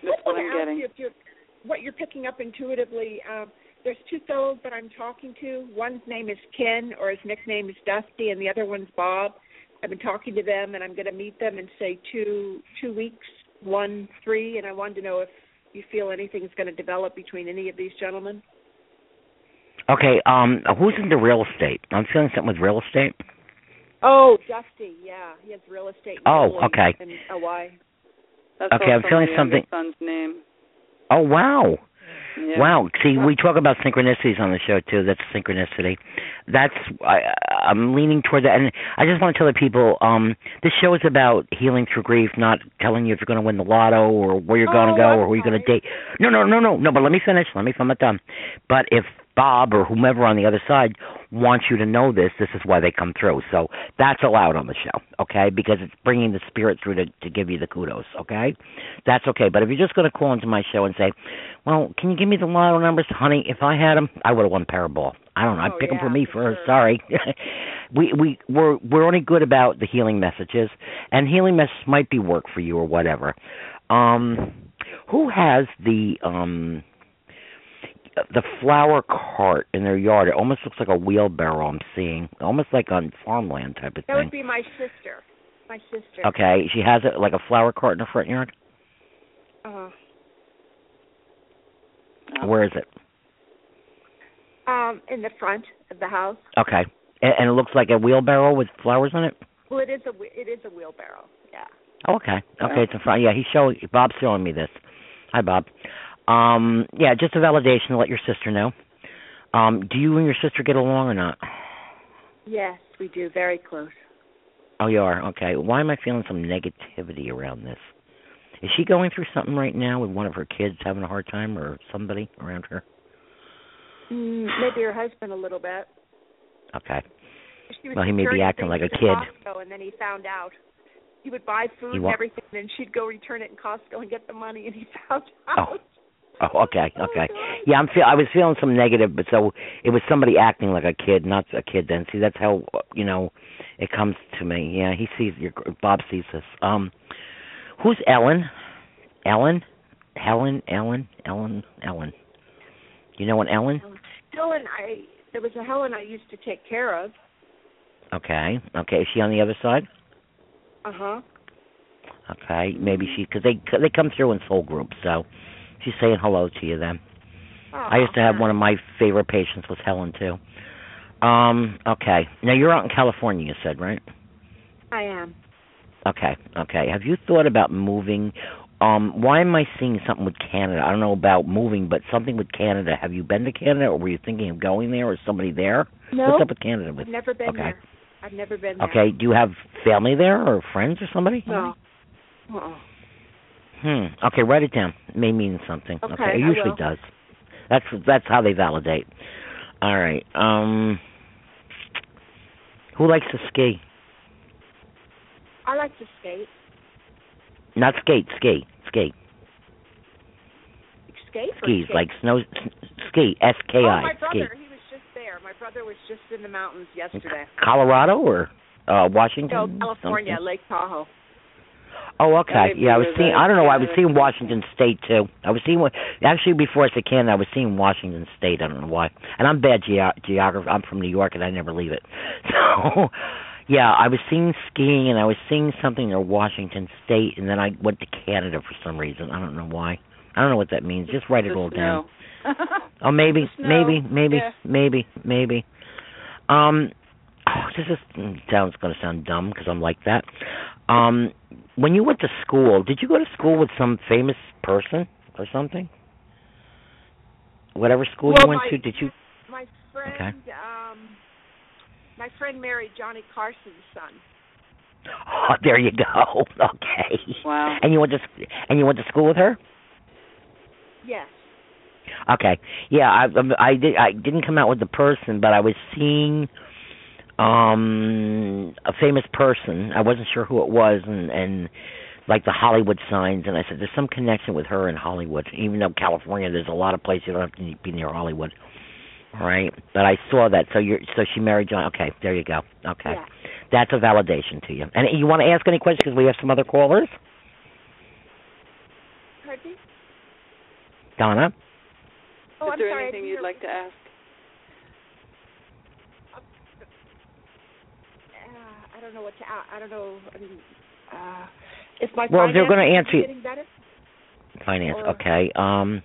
S4: that's
S6: I
S4: what I'm getting.
S6: you if you're, what you're picking up intuitively. Um, there's two fellows that I'm talking to. One's name is Ken, or his nickname is Dusty, and the other one's Bob. I've been talking to them, and I'm going to meet them in say two two weeks, one three, and I wanted to know if you feel anything's going to develop between any of these gentlemen.
S3: Okay, um, who's into real estate? I'm feeling something with real estate.
S6: Oh, Dusty, yeah, he has real estate.
S3: Oh, okay.
S6: And Hawaii.
S4: That's
S3: Okay, I'm
S4: also
S3: feeling something-
S4: son's name.
S3: Oh wow.
S4: Yeah.
S3: Wow. See, we talk about synchronicities on the show too. That's synchronicity. That's I, I'm leaning toward that, and I just want to tell the people um, this show is about healing through grief, not telling you if you're going to win the lotto or where you're going
S6: Oh,
S3: to go or who you're going to date. No, no, no, no, no. But let me finish. Let me. I'm not done. But if Bob or whomever on the other side wants you to know this, this is why they come through. So that's allowed on the show, okay? Because it's bringing the spirit through to to give you the kudos, okay? That's okay. But if you're just going to call into my show and say, "Well, can you give me the lotto numbers, honey? If I had them, I would have won Powerball." I don't know. I'd
S6: Oh,
S3: pick them for me first.
S6: sure.
S3: Sorry. we we we're we're only good about the healing messages, and healing messages might be work for you or whatever. Um, who has the um the flower cart in their yard? It almost looks like a wheelbarrow. I'm seeing, almost like on farmland type of
S6: That
S3: thing.
S6: That would be my sister. My sister.
S3: Okay, she has it like a flower cart in the front yard.
S6: Uh.
S3: Where is it?
S6: um, in the front of the house.
S3: Okay, and, and it looks like a wheelbarrow with flowers in it.
S6: Well, it is a it is a wheelbarrow. Yeah.
S3: Oh, okay. Okay, it's in front. Yeah, he's showing. Bob's showing me this. Hi, Bob. Um, yeah, just a validation to let your sister know. Um, do you and your sister get along or not?
S6: Yes, we do. Very close.
S3: Oh, you are. Okay. Why am I feeling some negativity around this? Is she going through something right now with one of her kids having a hard time, or somebody around her?
S6: Mm, maybe her husband a little bit.
S3: Okay. Well, he may be acting like a kid.
S6: Costco, and then he found out. He would buy food and everything, and then she'd go return it in Costco and get the money, and he found
S3: Oh.
S6: out.
S3: Oh,
S6: Oh,
S3: okay.
S6: okay.
S3: Yeah, I'm feel I was feeling some negative, but so it was somebody acting like a kid, not a kid. Then see, that's how you know it comes to me. Yeah, he sees your Bob sees this. Um, who's Ellen? Ellen, Helen, Ellen, Ellen, Ellen. You know an Ellen?
S6: Helen, I there was a Helen I used to take care of.
S3: Okay, okay. Is she on the other side?
S6: Uh huh.
S3: Okay, maybe she because they they come through in soul groups, so she's saying hello to you then. I used to have one of my favorite patients was Helen too. Um, okay. Now you're out in California, you said, right?
S6: I am.
S3: Okay, okay. Have you thought about moving? Um, why am I seeing something with Canada? I don't know about moving, but something with Canada. Have you been to Canada, or were you thinking of going there, or somebody there?
S6: No,
S3: What's up with Canada? With
S6: I've never been
S3: okay.
S6: there. I've never been there.
S3: okay. Do you have family there, or friends, or somebody?
S6: No. Uh-uh.
S3: Hmm. Okay, write it down. It may mean something.
S6: Okay,
S3: it
S6: I
S3: usually
S6: will.
S3: does. That's that's how they validate. All right. Um who likes to ski?
S6: I like to skate.
S3: Not skate, ski, ski.
S6: Skate
S3: Skis
S6: skate?
S3: like snow ski, S K
S6: Oh,
S3: I.
S6: my
S3: ski.
S6: brother, he was just there. My brother was just in the mountains yesterday.
S3: Colorado or uh Washington?
S6: No, California,
S3: something?
S6: Lake Tahoe.
S3: Oh, okay. Yeah, I was seeing. I don't know. I was seeing. Washington State too. I was seeing actually before I said Canada, I was seeing Washington State. I don't know why. And I'm bad ge- geography. I'm from New York, and I never leave it. So, yeah, I was seeing skiing, and I was seeing something near Washington State, and then I went to Canada for some reason. I don't know why. I don't know what that means. Just write it all down. Oh, maybe, maybe, maybe,
S4: Yeah.
S3: maybe, maybe. Um, oh, this is mm, sounds going to sound dumb because I'm like that. Um, when you went to school, did you go to school with some famous person or something? Whatever school
S6: Well,
S3: you went
S6: my-
S3: to, did you?
S6: My friend,
S3: Okay.
S6: um, my friend married Johnny Carson's son.
S3: Oh, there you go. Okay.
S4: Wow.
S3: And you went to s- and you went to school with her?
S6: Yes.
S3: Okay. Yeah, I I did I didn't come out with the person, but I was seeing um a famous person. I wasn't sure who it was and and like the Hollywood signs and I said there's some connection with her in Hollywood. Even though California there's a lot of places you don't have to be near Hollywood. Right? But I saw that. So you're so she married John. Okay, there you go. Okay.
S6: Yeah.
S3: That's a validation to you. And you want to ask any questions because we have some other callers?
S6: Pardon?
S3: Donna?
S6: Oh,
S4: Is
S6: I'm
S4: there
S6: sorry.
S4: Anything
S6: didn't
S4: you'd like to ask?
S6: Uh, I don't know what to. I don't know. I mean, uh, if my
S3: Well, they're gonna answer you-
S6: better?
S3: Finance.
S6: Or-
S3: Okay. Um.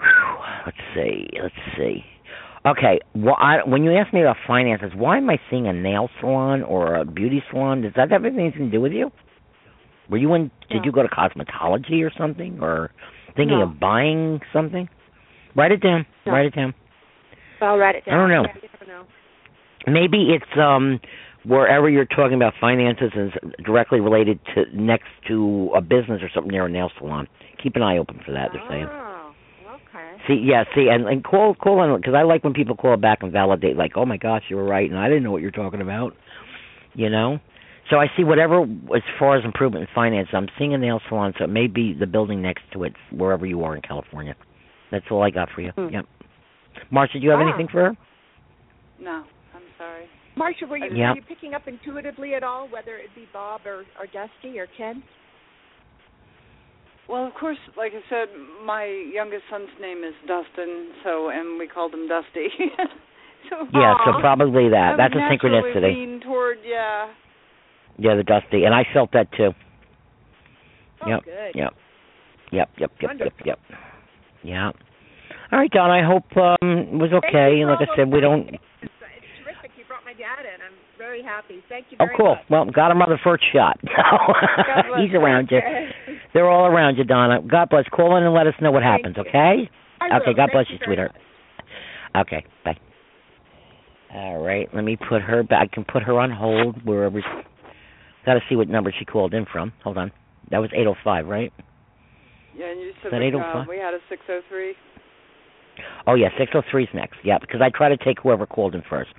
S3: whew, Let's see. Let's see. Okay. Well, I, when you ask me about finances, why am I seeing a nail salon or a beauty salon? Does that have anything to do with you? Were you in? Did you go to cosmetology or something, or thinking
S6: No.
S3: of buying something? Write it down.
S6: No.
S3: Write it down.
S6: I'll write it down.
S3: I don't know.
S6: Yeah, you never know.
S3: Maybe it's um wherever you're talking about finances is directly related to next to a business or something near a nail salon. Keep an eye open for that. They're saying.
S6: Oh, okay.
S3: See, yeah, see, and and call call in because I like when people call back and validate, like, oh my gosh, you were right, and I didn't know what you're talking about, you know. So I see whatever as far as improvement in finance, I'm seeing a nail salon, so it may be the building next to it, wherever you are in California. That's all I got for you.
S6: Hmm.
S3: Yep. Marsha, do you have
S6: Ah.
S3: anything for her?
S4: No, I'm sorry.
S6: Marsha, were you,
S3: Yeah.
S6: were you picking up intuitively at all, whether it be Bob or, or Dusty or Ken?
S4: Well, of course, like I said, my youngest son's name is Dustin, so and we called him Dusty. so
S3: Yeah, so probably that.
S4: I would
S3: That's a synchronicity.
S4: Lean toward yeah.
S3: Yeah, the dusty, and I felt that too.
S6: Oh,
S3: Yep.
S6: good.
S3: Yep. Yep. Yep. Yep. Yep.
S6: Wonderful.
S3: Yep. Yeah. All right, Don. I hope um it was okay. And like I said, we don't.
S6: things. It's, it's terrific. You brought my dad in. I'm very happy. Thank you
S3: Oh, cool.
S6: much.
S3: Well, got him on the first shot. He's around you. They're all around you, Donna. God bless. Call in and let us know what
S6: Thank
S3: happens,
S6: you.
S3: okay?
S6: I
S3: Okay,
S6: will.
S3: God
S6: Thank
S3: bless
S6: you
S3: you, sweetheart.
S6: much.
S3: Okay, bye. All right, let me put her back. I can put her on hold wherever. Got to see what number she called in from. Hold on. That was 805, right?
S4: Yeah, and you said
S3: that
S4: we,
S3: 805?
S4: uh, we had a 603.
S3: Oh yeah, six oh three's next. Yeah, because I try to take whoever called in first.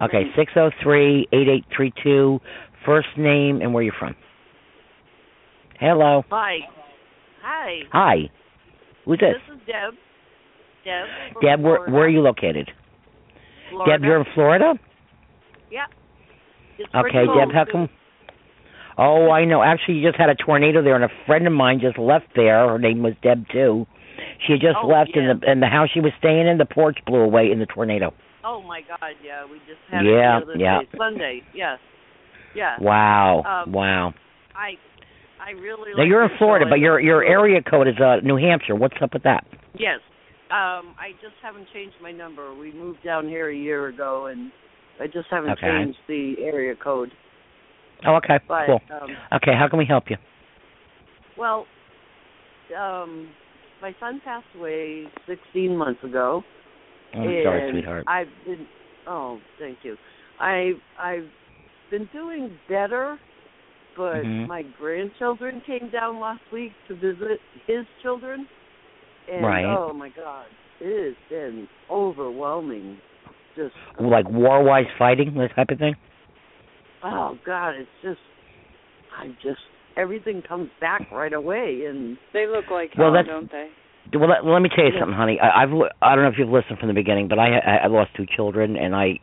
S3: Okay, mm-hmm. six oh three eight eight three two. First name and where you're from. Hello.
S8: Hi. Hi.
S3: Hi. Who's this?
S8: This is Deb. Deb. from
S3: Deb, where
S8: Florida.
S3: where are you located?
S8: Florida.
S3: Deb, you're in Florida.
S8: Yeah. It's
S3: Okay,
S8: cold,
S3: Deb, how come? Oh, I know. Actually, you just had a tornado there, and a friend of mine just left there. Her name was Deb too. She had just
S8: Oh,
S3: left,
S8: yeah.
S3: and the and the house she was staying in, the porch blew away in the tornado.
S8: Oh my God! Yeah, we just had
S3: Yeah, yeah.
S8: day, Sunday. Yes. yes.
S3: Wow,
S8: Um,
S3: wow.
S8: I I really.
S3: Now
S8: like
S3: you're in Florida, but your your area code is uh New Hampshire. What's up with that?
S8: Yes. Um, I just haven't changed my number. We moved down here a year ago, and I just haven't
S3: Okay.
S8: changed the area code.
S3: Oh, okay,
S8: But
S3: cool.
S8: um,
S3: Okay, how can we help you?
S8: well, um, my son passed away 16 months ago.
S3: Oh, I'm sorry, sweetheart.
S8: I've been oh, thank you. I I've been doing better, but
S3: Mhm.
S8: my grandchildren came down last week to visit his children, And
S3: Right.
S8: oh my God, it has been overwhelming. Just
S3: Like war wise fighting, this type of thing?
S8: oh God, it's just I just everything comes back right away and
S4: They look like
S3: Well,
S4: hell, don't they?
S3: Well, let, let me tell you
S8: Yeah.
S3: something, honey. I, I've li- I don't know if you've listened from the beginning, but I I, I lost two children, and I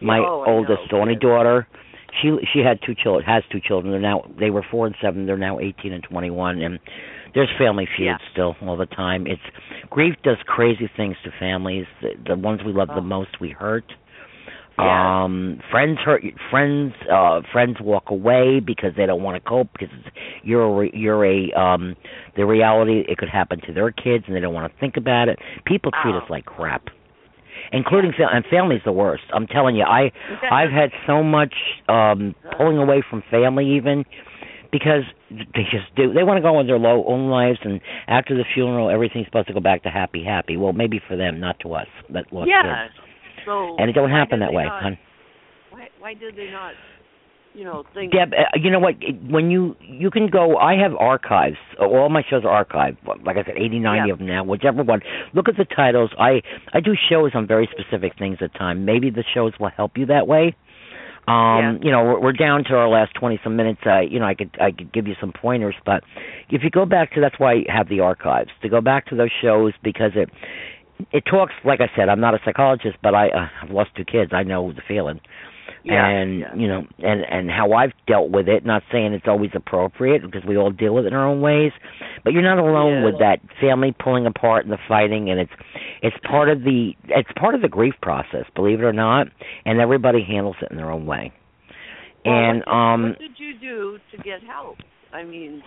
S3: my
S8: Oh,
S3: oldest
S8: know.
S3: only daughter, she she had two children, has two children. They're now they were four and seven. They're now eighteen and twenty one, and there's family feuds
S8: Yeah.
S3: still all the time. It's grief does crazy things to families. The, the ones we love
S8: Oh.
S3: the most, we hurt.
S8: Yes.
S3: Um, friends hurt. Friends, uh, friends walk away because they don't want to cope because it's, you're a, you're a um, the reality. It could happen to their kids and they don't want to think about it. People treat
S8: Oh.
S3: us like crap, including fam- and family's the worst. I'm telling you, I I've had so much um pulling away from family even because they just do. They want to go on their low own lives, and after the funeral, everything's supposed to go back to happy, happy. Well, maybe for them, not to us that lost
S8: yeah.
S3: kids.
S8: So
S3: And it don't happen that way,
S8: not-
S3: hon.
S8: Why why did they not you know think
S3: Deb, uh, you know what? When you you can go, I have archives. All my shows are archived. Like I said, eighty, ninety
S8: Yeah.
S3: of them now. Whichever one. Look at the titles. I I do shows on very specific things at time. Maybe the shows will help you that way. Um, you know, we're, we're down to our last twenty some minutes. Uh, you know, I could I could give you some pointers, but if you go back to that's why I have the archives to go back to those shows because it it talks. Like I said, I'm not a psychologist, but I uh, I've lost two kids. I know the feeling
S8: yeah,
S3: and
S8: yeah.
S3: you know and and how I've dealt with it not saying it's always appropriate because we all deal with it in our own ways but you're not alone
S8: Yeah.
S3: with that family pulling apart and the fighting and it's it's part of the it's part of the grief process believe it or not and everybody handles it in their own way
S8: Well,
S3: and
S8: what did,
S3: um
S8: what did you do to get help? I mean,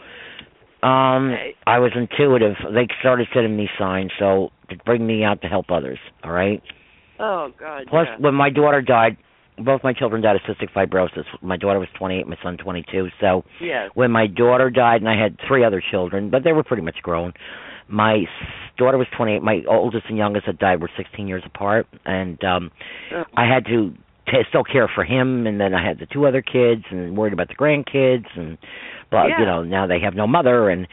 S3: um. I was intuitive they started sending me signs so to bring me out to help others all right
S8: oh God.
S3: Plus,
S8: yeah.
S3: when my daughter died, both my children died of cystic fibrosis. My daughter was 28, my son 22. So
S8: yeah.
S3: when my daughter died, and I had three other children, but they were pretty much grown. My daughter was 28. My oldest and youngest that died were 16 years apart, and um
S8: Oh.
S3: I had to t- still care for him. And then I had the two other kids, and worried about the grandkids, and but
S8: Yeah.
S3: you know now they have no mother, and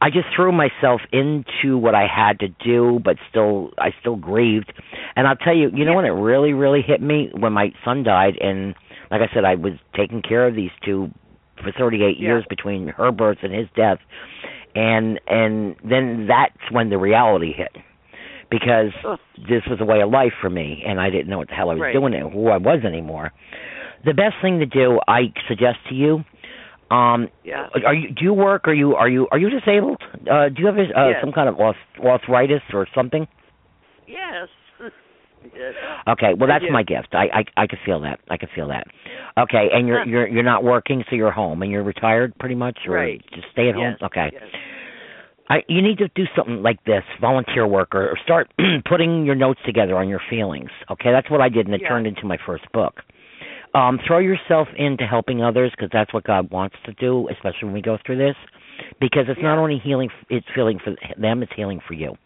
S3: I just threw myself into what I had to do, but still I still grieved. And I'll tell you, you know when it really really hit me when my son died, and like I said, I was taking care of these two for 38
S8: Yeah.
S3: years between her birth and his death, and and then that's when the reality hit. Because
S8: Ugh.
S3: this was a way of life for me, and I didn't know what the hell I was
S8: Right.
S3: doing and who I was anymore. The best thing to do, I suggest to you, um,
S8: Yeah.
S3: are you do you work? Are you are you are you disabled? Uh, do you have uh,
S8: Yes.
S3: some kind of arth- arthritis or something?
S8: Yes. yes.
S3: Okay, well that's my gift. I I I can feel that. I can feel that. Okay, and you're
S8: Huh.
S3: you're you're not working, so you're home and you're retired pretty much, or
S8: Right.
S3: just stay at home. Okay.
S8: Yes.
S3: I you need to do something like this, volunteer work, or, or start putting your notes together on your feelings. Okay, that's what I did, and it
S8: Yeah.
S3: turned into my first book. Um, throw yourself into helping others because that's what God wants to do, especially when we go through this. Because it's not only healing; it's healing for them; it's healing for you.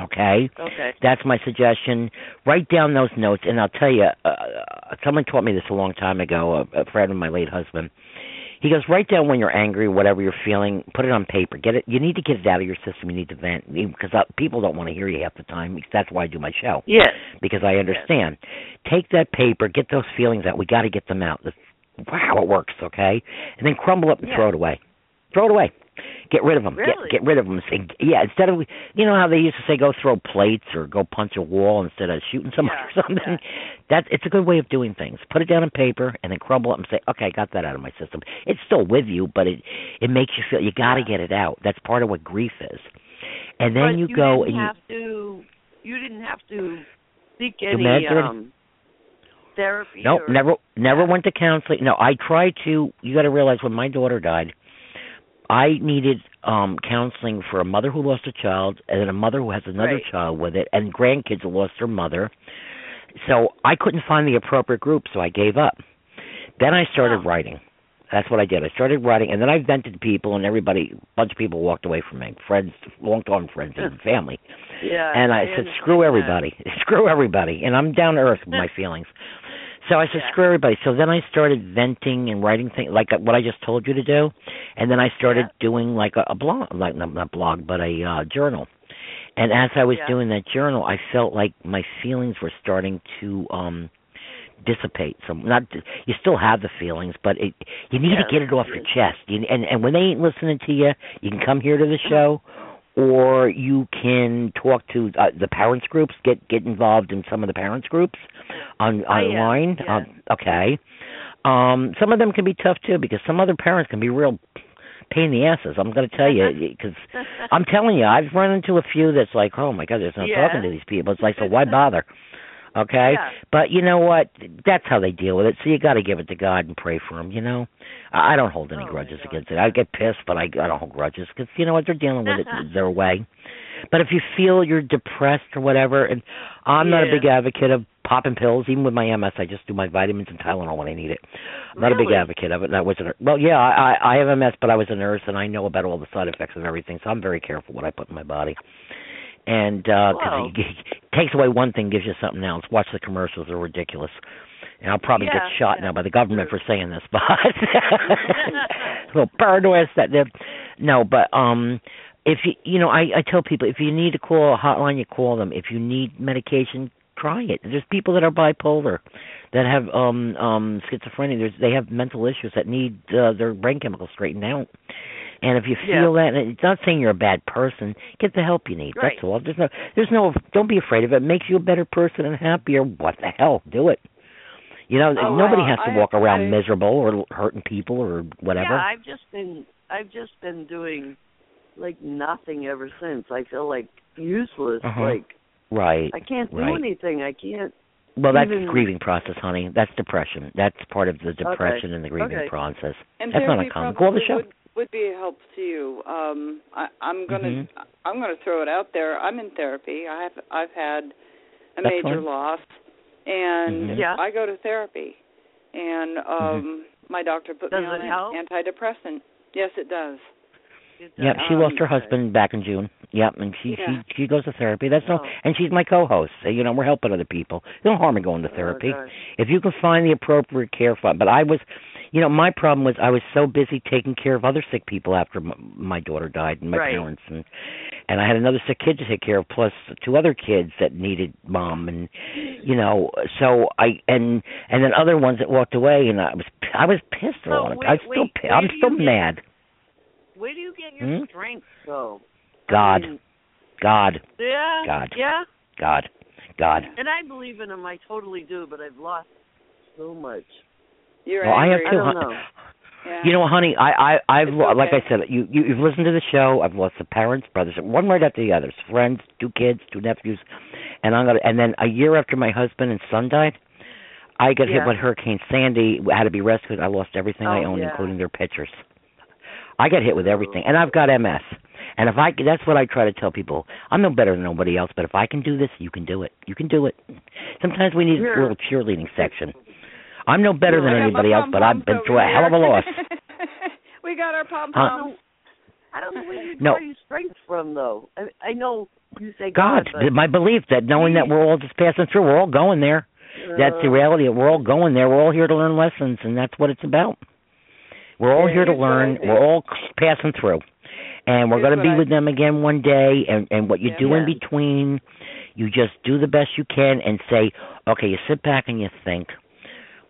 S3: Okay.
S8: Okay.
S3: That's my suggestion. Write down those notes, and I'll tell you. Uh, someone taught me this a long time ago. A, a friend of my late husband. He goes, write down when you're angry, whatever you're feeling. Put it on paper. Get it. You need to get it out of your system. You need to vent because uh, people don't want to hear you half the time. That's why I do my show
S8: Yes.
S3: because I understand. Take that paper, get those feelings out. We got to get them out. That's, wow, it works, okay? And then crumble up and
S8: Yeah.
S3: throw it away. Throw it away. Get rid of them.
S8: Really?
S3: Get get rid of them. Say, yeah, instead of you know how they used to say go throw plates or go punch a wall instead of shooting somebody
S8: Yeah,
S3: or something.
S8: yeah.
S3: That's it's a good way of doing things. Put it down on paper and then crumble it and say, okay, I got that out of my system. It's still with you, but it it makes you feel you got to
S8: Yeah.
S3: get it out. That's part of what grief is. And then you,
S8: you
S3: go and you
S8: have to. You didn't have to seek any um therapy.
S3: No,
S8: or,
S3: never never went to counseling. No, I tried to you got to realize when my daughter died, I needed um counseling for a mother who lost a child and then a mother who has another
S8: Right.
S3: child with it and grandkids who lost their mother. So I couldn't find the appropriate group, so I gave up. Then I started writing. That's what I did. I started writing, and then I vented to people, and everybody, a bunch of people walked away from me. Friends, long-time friends, and family.
S8: Yeah.
S3: And I, said, screw
S8: understand that.
S3: everybody, screw everybody, and I'm down to earth with my feelings. So I said,
S8: Yeah.
S3: screw everybody. So then I started venting and writing things like what I just told you to do, and then I started
S8: Yeah.
S3: doing like a, a blog, like not, not blog, but a uh, journal. And as I was
S8: Yeah.
S3: doing that journal, I felt like my feelings were starting to um dissipate. So not you still have the feelings, but it you need
S8: Yes,
S3: to get it off your chest. You, and and when they ain't listening to you, you can come here to the show or you can talk to uh, the parents groups, get get involved in some of the parents groups on
S8: am,
S3: online.
S8: yeah.
S3: Um, okay. Um some of them can be tough too because some other parents can be real pain in the asses. I'm going to tell you because I'm telling you, I've run into a few that's like, oh my god, there's no
S8: Yeah.
S3: talking to these people. It's like, so why bother? Okay,
S8: Yeah.
S3: but you know what? That's how they deal with it. So you got to give it to God and pray for them. You know, I don't hold any
S8: Oh,
S3: grudges against it. I get pissed, but I I don't hold grudges because you know what? They're dealing with it their way. But if you feel you're depressed or whatever, and I'm not a big advocate of popping pills. Even with my MS, I just do my vitamins and Tylenol when I need it. I'm not a big advocate of it. And I was a well, yeah, I I I have MS, but I was a nurse and I know about all the side effects of everything, so I'm very careful what I put in my body. And uh 'cause
S8: Wow.
S3: it, it takes away one thing, gives you something else. Watch the commercials; they're ridiculous. And I'll probably
S8: Yeah,
S3: get shot
S8: yeah,
S3: now by the government for saying this, but little paranoia that they're no, but um if you you know, I I tell people if you need to call a hotline, you call them. If you need medication, try it. There's people that are bipolar, that have um um schizophrenia. There's they have mental issues that need uh, their brain chemicals straightened out. And if you
S8: Yeah.
S3: feel that, and it's not saying you're a bad person. Get the help you need.
S8: Right.
S3: That's all. There's no, there's no. Don't be afraid of it. it. Makes you a better person and happier. What the hell? Do it. You know,
S4: Oh,
S3: nobody
S4: wow.
S3: has to
S4: I-
S3: walk around
S4: I-
S3: miserable or hurting people or whatever.
S8: Yeah, I've just been I've just been doing like nothing ever since. I feel like useless.
S3: Uh-huh.
S8: Like
S3: right.
S8: I can't do
S3: right.
S8: anything. I can't.
S3: Well, that's
S8: even-
S3: grieving process, honey. That's depression. That's part of the depression and the grieving
S8: Okay.
S3: process.
S4: And
S3: That's not uncommon. Call the show.
S4: Would, would be a help to you. Um, I, I'm gonna
S3: Mhm.
S4: I'm gonna throw it out there. I'm in therapy. I have I've had a
S3: That's
S4: major
S3: fine.
S4: loss, and
S3: Mhm.
S8: Yeah.
S4: I go to therapy, and um, my doctor put
S8: Does
S4: me on an
S8: help?
S4: antidepressant. Yes, it does.
S3: Yep, she lost her
S4: Um,
S3: husband back in June. Yep, and she
S4: Yeah.
S3: she she goes to therapy. That's no,
S8: Oh.
S3: and she's my co-host. So, you know, we're helping other people. No harm in going to
S8: Oh,
S3: therapy
S8: gosh.
S3: if you can find the appropriate care for. But I was, you know, my problem was I was so busy taking care of other sick people after my, my daughter died and my
S8: Right.
S3: parents and and I had another sick kid to take care of plus two other kids that needed mom and you know so I and and then other ones that walked away and I was I was pissed on
S8: wait,
S3: I still
S8: wait,
S3: I'm still
S8: get-
S3: mad.
S8: Where do you get your
S3: Hmm?
S8: strength though? I
S3: God,
S8: mean,
S3: God,
S8: yeah.
S3: God.
S8: Yeah.
S3: God, God.
S8: And I believe in him. I totally do. But I've lost so much.
S4: You're
S3: Well, I have
S4: angry.
S8: I don't know.
S4: Yeah.
S3: You know, honey, I, I, I've, lo- like I said, you, you, you've listened to the show. I've lost the parents, brothers, one right after the others, friends, two kids, two nephews, and I'm gonna. And then a year after my husband and son died, I got hit
S8: Yeah.
S3: with Hurricane Sandy. Had to be rescued. I lost everything I
S8: Oh,
S3: owned,
S8: yeah.
S3: including their pictures. I got hit with everything, and I've got MS. And if I, that's what I try to tell people. I'm no better than nobody else, but if I can do this, you can do it. You can do it. Sometimes we need a little cheerleading section. I'm no better than
S4: I got my
S3: anybody else, but I've been through a hell of a loss.
S4: we got our pom poms.
S8: I don't know where you
S3: No.
S8: draw your strength from, though. I, I know you say
S3: God,
S8: God,
S3: my belief that knowing that we're all just passing through, we're all going there. That's the
S8: uh,
S3: reality. We're all going there. We're all here to learn lessons, and that's what it's about. We're all
S4: Yeah,
S3: here to learn.
S4: what I think.
S3: We're all passing through, and we're going to be
S4: I-
S3: with them again one day. And and what you
S4: Yeah.
S3: do in between, you just do the best you can and say, okay, you sit back and you think.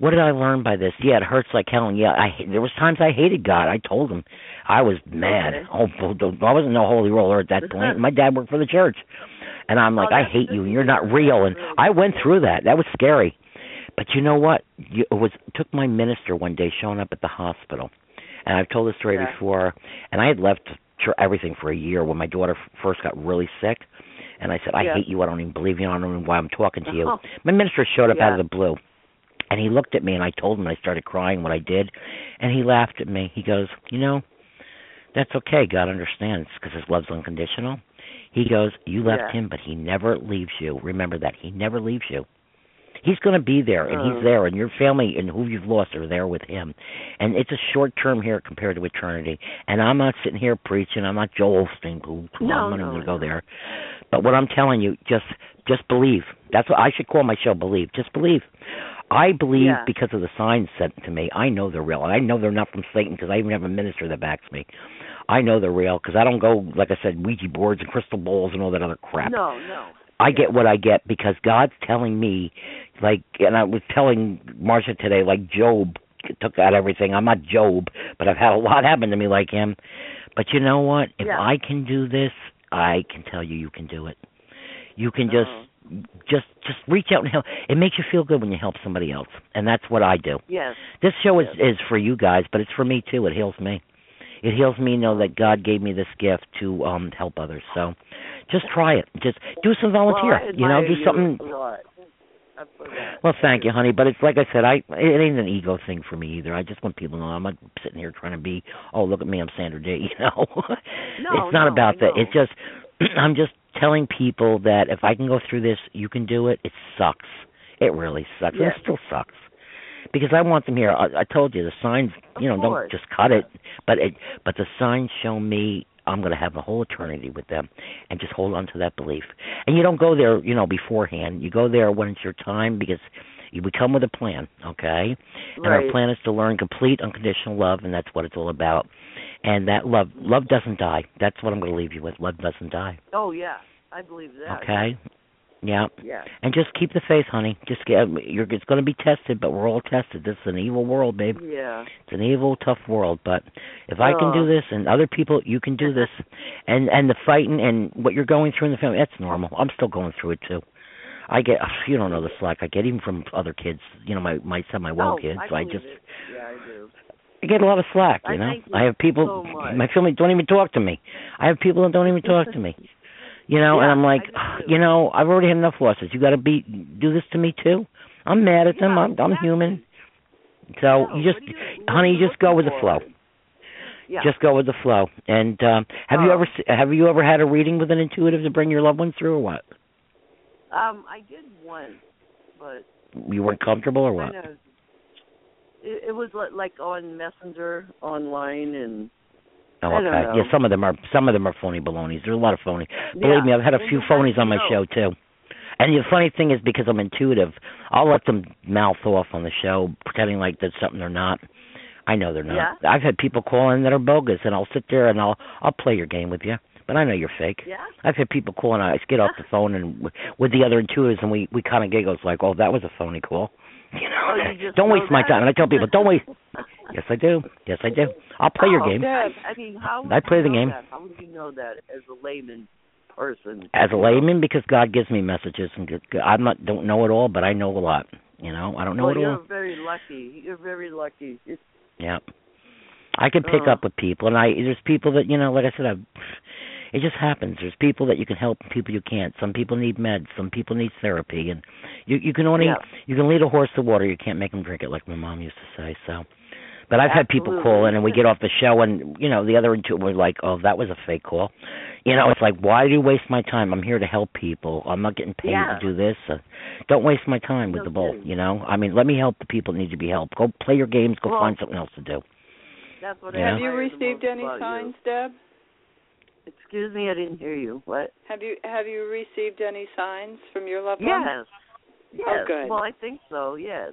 S3: What did I learn by this? Yeah, it hurts like hell. And yeah, I there was times I hated God. I told him I was mad.
S8: Okay.
S3: Oh, I wasn't no holy roller at that point. My dad worked for the church, and I'm like,
S8: Oh,
S3: I hate you, and you're not real. And I went through that. That was scary. But you know what? It was took my minister one day showing up at the hospital, and I've told this story
S8: Yeah.
S3: before. And I had left everything for a year when my daughter first got really sick, and I said, I
S8: Yeah.
S3: hate you. I don't even believe you. I don't know why I'm talking to you.
S8: Oh.
S3: My minister showed up out of the blue, and he looked at me, and I told him, I started crying what I did, and he laughed at me. He goes, you know, that's okay. God understands because His love's unconditional. He goes, you left
S8: Yeah.
S3: him, but He never leaves you. Remember that He never leaves you. He's going to be there, and
S8: Uh.
S3: He's there, and your family and who you've lost are there with Him. And it's a short term here compared to eternity. And I'm not sitting here preaching. I'm not Joel Osteen. Who
S8: No,
S3: I'm not
S8: no,
S3: going to go there. But what I'm telling you, just just believe. That's what I should call my show. Believe. Just believe. I believe
S8: Yeah.
S3: because of the signs sent to me. I know they're real, I know they're not from Satan because I even have a minister that backs me. I know they're real because I don't go like I said Ouija boards and crystal balls and all that other crap.
S8: No, no.
S3: I get what I get because God's telling me, like, and I was telling Marsha today, like Job took out everything. I'm not Job, but I've had a lot happen to me like him. But you know what? If
S8: Yeah.
S3: I can do this, I can tell you, you can do it. You can just,
S8: Oh.
S3: Just, just reach out and help. It makes you feel good when you help somebody else, and that's what I do.
S8: Yes.
S3: This show is
S8: Yes.
S3: is for you guys, but it's for me too. It heals me. It heals me to know that God gave me this gift to um help others. So just try it. Just do some volunteer.
S8: Well,
S3: you know, do
S8: you
S3: something
S8: a lot. I put that.
S3: well, thank you, honey. But it's like I said, I it ain't an ego thing for me either. I just want people to know I'm not sitting here trying to be, oh, look at me, I'm Sandra Day. You know,
S8: No,
S3: it's not
S8: no,
S3: about that. It's just I'm just telling people that if I can go through this, you can do it. It sucks. It really sucks. It still sucks because I want them here. I, I told you the signs. You know, don't just cut it. But it, but the signs show me I'm going to have a whole eternity with them, and just hold on to that belief. And you don't go there, you know, beforehand. You go there when it's your time because you we come with a plan, okay? And our plan is to learn complete unconditional love, and that's what it's all about. And that love, love doesn't die. That's what I'm going to leave you with. Love doesn't die.
S8: Oh yeah, I believe that.
S3: Okay. Yeah.
S8: Yeah.
S3: And just keep the faith, honey. Just get. Um, you're. It's going to be tested, but we're all tested. This is an evil world, babe.
S8: Yeah.
S3: It's an evil, tough world. But if I can do
S8: Oh.
S3: this, and other people, you can do this, and and the fighting and what you're going through in the family, that's normal. I'm still going through it too. I get. You don't know the slack I get even from other kids. You know, my my son, my well
S8: oh,
S3: kids.
S8: I,
S3: I
S8: believe
S3: just.
S8: it. Yeah, I do.
S3: I get a lot of slack, you know.
S8: you
S3: I have people
S8: so
S3: my family don't even talk to me. I have people that don't even talk to me. You know, and I'm like,
S8: I
S3: you know, I've already had enough losses. You got to be do this to me too. I'm mad at them. I'm I'm human. So
S8: Yeah,
S3: you just
S8: you-
S3: honey, you just go with the flow.
S8: Yeah.
S3: Just go with the flow. And um have you
S8: Oh.
S3: ever have you ever had a reading with an intuitive to bring your loved one through or what?
S8: um, I did once, but
S3: You weren't comfortable or what?
S8: kind of. It, it was li- like on Messenger online and
S3: Oh,
S8: I don't know.
S3: Yeah, some of them are some of them are phony balonies. There's a lot of phony.
S8: Yeah.
S3: Believe me, I've had a few phonies on my show too. And the funny thing is because I'm intuitive, I'll let them mouth off on the show pretending like that's something they're not. I know they're not.
S8: Yeah.
S3: I've had people call in that are bogus and I'll sit there and I'll I'll play your game with you. But I know you're fake.
S8: Yeah.
S3: I've had people call and I get off the phone and with the other intuitives and we we kind of giggles like, "Oh, that was a phony call." You know.
S8: Oh, you just
S3: don't waste my
S8: that?
S3: time. And I tell people, "Don't waste." yes, I do. Yes, I do. I'll play your
S8: Oh,
S3: game.
S8: I, mean, how
S3: I play the game.
S8: That? How would you know that as a layman person?
S3: as a layman because God gives me messages and I'm not don't know it all, but I know a lot. You know, I don't know
S8: well,
S3: it
S8: you're
S3: all.
S8: very lucky. You're very lucky.
S3: Yeah, I can pick
S8: Uh.
S3: up with people, and I there's people that you know, like I said, I've, it just happens. There's people that you can help, and people you can't. Some people need meds, some people need therapy, and you you can only
S8: Yeah.
S3: you can lead a horse to water. You can't make him drink it, like my mom used to say. So. But I've had people call in and we get off the show and you know the other two were like, "Oh, that was a fake call." You know, it's like, why do you waste my time? I'm here to help people. I'm not getting paid
S8: Yeah.
S3: to do this. Uh, don't waste my time with
S8: No
S3: the bull.
S8: kidding.
S3: You know, I mean, let me help the people that need to be helped. Go play your games. Go
S8: Well-
S3: find something else to do.
S8: that's what
S3: Yeah.
S8: I
S4: Have you received any
S8: about you.
S4: signs, Deb?
S8: Excuse me, I didn't hear you. What?
S4: Have you have you received any signs from your loved ones?
S8: Yes. Yes.
S4: Oh, good.
S8: Well, I think so. Yes.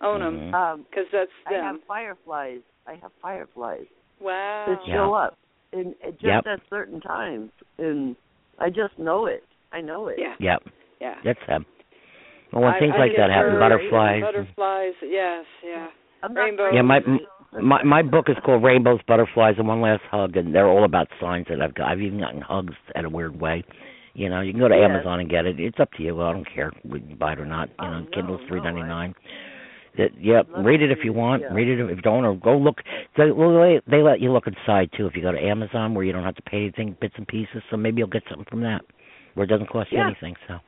S4: Own them,
S3: Mhm.
S8: Um,
S4: because that's
S8: I have fireflies. I have fireflies
S4: Wow.
S8: that
S3: Yeah.
S8: show up, and and just
S3: Yep.
S8: at certain times, and I just know it. I know it.
S4: Yeah.
S3: Yep,
S4: Yeah.
S3: that's them. Well, when
S4: I-
S3: things
S4: I
S3: like
S4: get
S3: that happen,
S4: birds,
S3: butterflies.
S4: Butterflies. Yes. Yeah.
S8: I'm not
S4: Rainbow.
S3: Yeah, my
S8: crazy.
S3: My my book is called Rainbows, Butterflies, and One Last Hug, and they're all about signs that I've got. I've even gotten hugs in a weird way. You know, you can go to
S8: Yes.
S3: Amazon and get it. It's up to you. Well, I don't care whether you buy it or not. You
S8: Oh,
S3: know,
S8: no,
S3: Kindle's three ninety nine. That, yep,
S8: Love
S3: read it if you want.
S8: yeah.
S3: Read it if you don't, or go look. They, well, they they let you look inside too if you go to Amazon, where you don't have to pay anything, bits and pieces. So maybe you'll get something from that, where it doesn't cost you anything. So,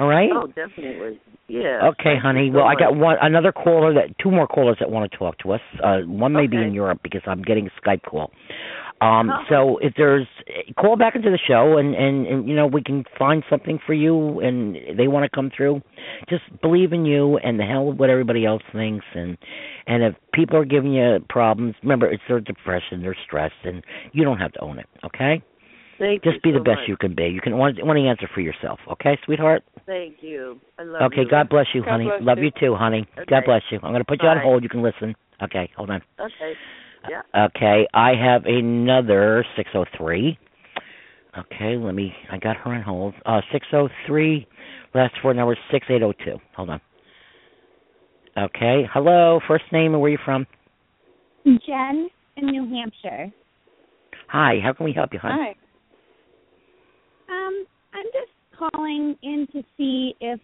S3: all right.
S8: Oh, definitely. Yeah.
S3: Okay, honey.
S8: so
S3: Well, I got one another caller that two more callers that want to talk to us. Uh one may be in Europe because I'm getting a Skype call. Um
S8: Oh.
S3: so if there's call back into the show and and and you know we can find something for you and they want to come through. Just believe in you and the hell with what everybody else thinks and and if people are giving you problems, remember it's their depression, their stress and you don't have to own it, okay?
S8: Thank
S3: Just
S8: you
S3: be the best
S8: much.
S3: you can be. You can want want to answer for yourself, okay, sweetheart?
S8: Thank you. I love you.
S3: okay,
S8: you.
S3: God bless you,
S4: God
S3: honey.
S4: bless
S3: Love
S4: you.
S3: you too, honey. God bless you. I'm going to put you on hold. You can listen. Okay, hold on.
S8: Okay. Yeah.
S3: Okay, I have another 603. Okay, let me. I got her on hold. Uh, 603. Last four numbers 6802. Hold on. Okay. Hello. First name and where you from?
S9: Jen in New Hampshire.
S3: Hi. How can we help you, hon?
S4: Hi.
S9: Um, I'm just calling in to see if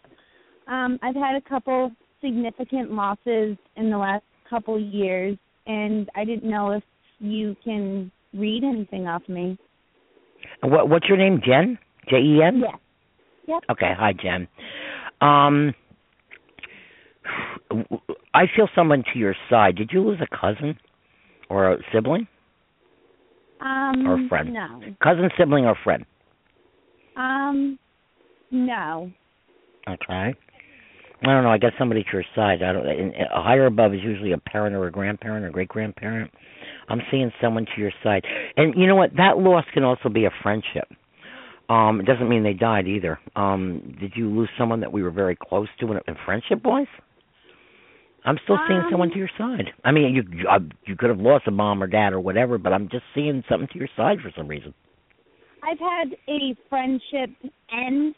S9: um I've had a couple significant losses in the last couple years and I didn't know if you can read anything off me.
S3: What What's your name? Jen. J E N.
S9: Yes. Yep.
S3: Okay. Hi, Jen. Um, I feel someone to your side. Did you lose a cousin or a sibling?
S9: Um
S3: Or a friend.
S9: no.
S3: Cousin, sibling, or friend?
S9: Um no.
S3: Okay. I don't know. I got somebody to your side. I don't. in- A higher above is usually a parent or a grandparent or great grandparent. I'm seeing someone to your side, and you know what? That loss can also be a friendship. Um, it doesn't mean they died either. Um, did you lose someone that we were very close to in, in friendship wise? I'm still seeing
S9: Um,
S3: someone to your side. I mean, you you, uh, you could have lost a mom or dad or whatever, but I'm just seeing something to your side for some reason.
S9: I've had a friendship end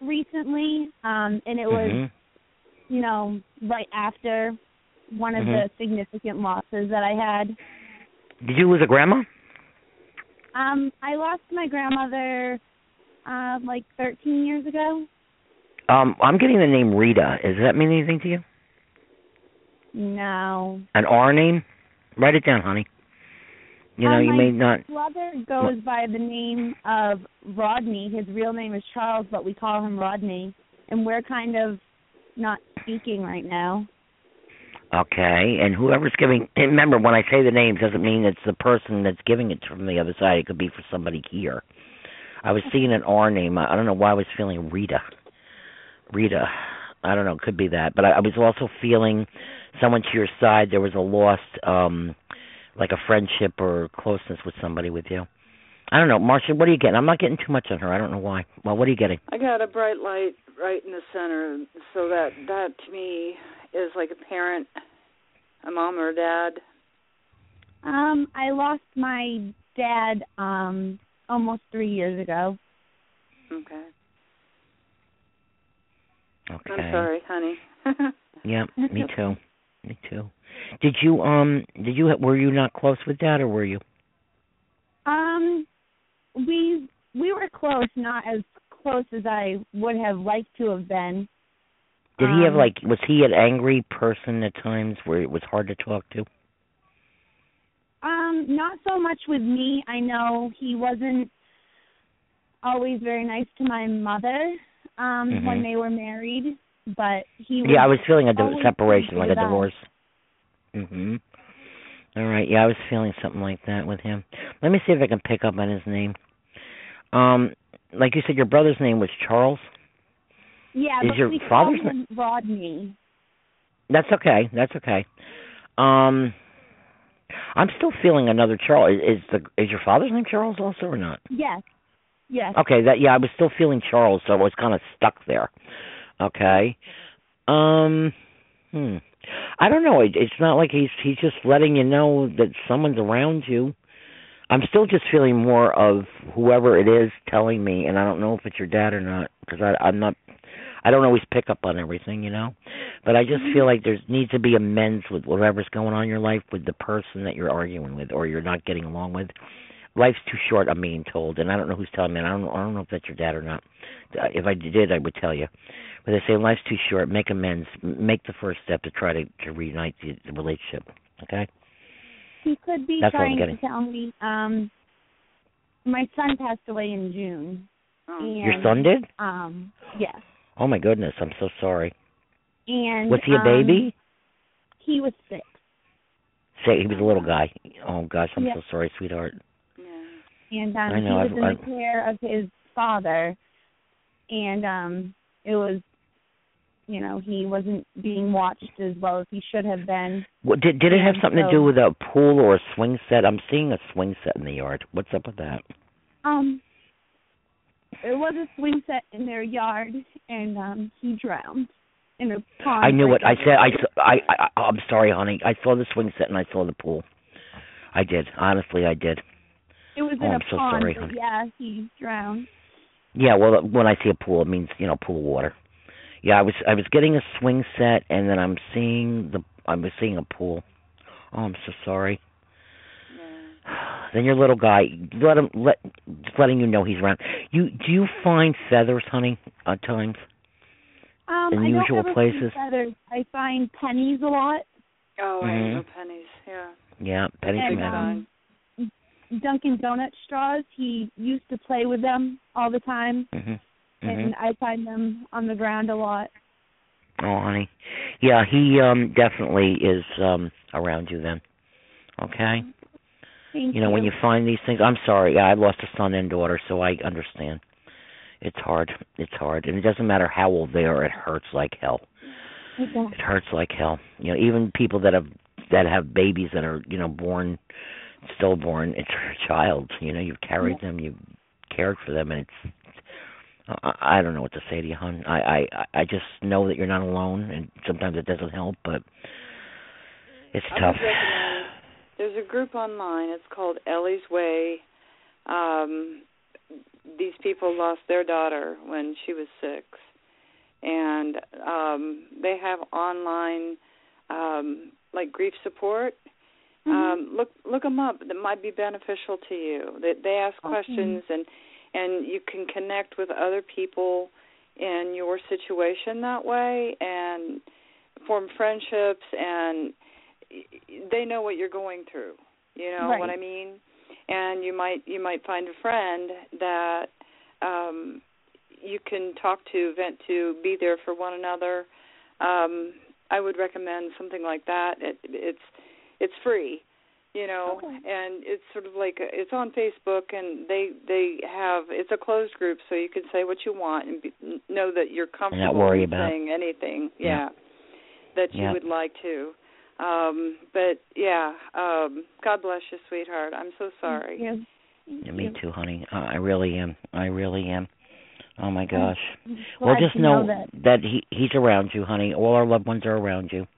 S9: recently, um, and it was
S3: Mhm.
S9: you know, right after one of
S3: Mhm.
S9: the significant losses that I had.
S3: Did you lose a grandma?
S9: Um, I lost my grandmother uh like 13 years ago.
S3: Um, I'm getting the name Rita. Does that mean anything to you?
S9: No.
S3: An R name? Write it down, honey. You know,
S9: Um,
S3: you
S9: my
S3: may not.
S9: brother goes by the name of Rodney. His real name is Charles, but we call him Rodney. And we're kind of not speaking right now.
S3: Okay, and whoever's giving. Remember, when I say the name, doesn't mean it's the person that's giving it from the other side. It could be for somebody here. I was seeing an R name. I I don't know why I was feeling Rita. Rita. I don't know. It could be that, but I, I was also feeling someone to your side. There was a lost, um, like a friendship or closeness with somebody with you. I don't know, Marsha. What are you getting? I'm not getting too much on her. I don't know why. Well, what are you getting?
S4: I got a bright light right in the center, so that that to me is like a parent, a mom or a dad.
S9: Um, I lost my dad um almost 3 years ago.
S4: Okay.
S3: Okay.
S4: I'm sorry, honey.
S3: Yeah, me too. Me too. Did you um did you were you not close with dad or were you?
S9: Um, we we were close, not as close as I would have liked to have been.
S3: Did he have
S9: Um,
S3: like was he an angry person at times where it was hard to talk to?
S9: Um, not so much with me. I know he wasn't always very nice to my mother um
S3: Mhm.
S9: when they were married, but he was
S3: Yeah, I was feeling a di- separation, like a divorce. Mhm. All right. Yeah, I was feeling something like that with him. Let me see if I can pick up on his name. Um, like you said, your brother's name was Charles.
S9: Yeah,
S3: Is
S9: but
S3: your father's
S9: Rodney.
S3: That's okay. That's okay. Um, I'm still feeling another Charles. Is the is your father's name Charles also or not?
S9: Yes. Yes.
S3: Okay, that yeah, I was still feeling Charles, so I was kind of stuck there. Okay. Um hmm. I don't know. It, it's not like he's he's just letting you know that someone's around you. I'm still just feeling more of whoever it is telling me, and I don't know if it's your dad or not because I I'm not. I don't always pick up on everything, you know. But I just feel mm-hmm. like there needs to be amends with whatever's going on in your life with the person that you're arguing with or you're not getting along with. Life's too short. I'm being told, and I don't know who's telling me. And I don't. I don't know if that's your dad or not. Uh, If I did, I would tell you. But they say life's too short. Make amends. Make the first step to try to to reunite the, the relationship. Okay.
S9: He could be
S3: That's
S9: trying to tell me. Um, my son passed away in June.
S4: Oh.
S9: And,
S3: Your son did?
S9: Um, yes.
S3: Oh my goodness. I'm so sorry.
S9: And
S3: Was he a
S9: um,
S3: baby?
S9: He was six.
S3: Say he was a little guy. Oh gosh, I'm
S9: Yeah.
S3: so sorry, sweetheart.
S9: And um
S3: know,
S9: he was
S3: I've-
S9: in the
S3: I've-
S9: care of his father and um it was you know he wasn't being watched as well as he should have been
S3: What, did did it have something to do with a pool or a swing set? I'm seeing a swing set in the yard. What's up with that?
S9: um there was a swing set in their yard, and um he drowned in a pond.
S3: I knew it. I said I, I I I'm sorry, honey. I saw the swing set and I saw the pool. I did. Honestly, I did.
S9: It was
S3: Oh,
S9: in a
S3: I'm so
S9: pond,
S3: sorry,
S9: but
S3: honey.
S9: yeah, he drowned.
S3: Yeah, well, when I see a pool, it means you know pool of water. Yeah, I was I was getting a swing set, and then I'm seeing the I was seeing a pool. Oh, I'm so sorry. Then your little guy, let him let just letting you know he's around. You do you find feathers, honey, at times?
S9: Um,
S3: In
S9: I don't
S3: usual
S9: ever
S3: places?
S9: find feathers. I find pennies a lot.
S4: Oh, I
S3: Mhm.
S4: know pennies. Yeah.
S3: Yeah, pennies
S9: and,
S3: from heaven.
S9: um, Dunkin' Donut straws. He used to play with them all the time,
S3: Mhm.
S9: and
S3: Mhm.
S9: I find them on the ground a lot.
S3: Oh, honey. Yeah, he um definitely is um around you then. Okay.
S9: Thank
S3: you know when you find these things i'm sorry yeah i lost a son and daughter so i understand it's hard it's hard and it doesn't matter how old they are it hurts like hell
S9: Okay.
S3: it hurts like hell you know even people that have that have babies that are you know born stillborn it's your child you know you've carried them you've cared for them and it's I, I don't know what to say to you, hon. I, I I just know that you're not alone, and sometimes it doesn't help, but it's
S4: I
S3: tough.
S4: there's a group online. It's called Ellie's Way. Um, these people lost their daughter when she was six, and um, they have online um, like grief support. Um, look look them up. That might be beneficial to you. They they ask
S9: Okay.
S4: questions and and you can connect with other people in your situation that way and form friendships and they know what you're going through you know what i mean and you might you might find a friend that um you can talk to vent to be there for one another um i would recommend something like that it it's it's free you know
S9: Okay.
S4: and it's sort of like a, it's on facebook and they they have it's a closed group so you can say what you want and be, know that you're comfortable
S3: worry about-
S4: saying anything
S3: Yeah.
S4: yeah, that you
S3: Yeah.
S4: would like to um but yeah um god bless you sweetheart i'm so sorry
S9: Yeah.
S3: Yeah, me too, honey. Uh, I really am. I really am. Oh my gosh.
S9: I'm
S3: well, just
S9: to
S3: know,
S9: that.
S3: that he he's around you, honey. All our loved ones are around you,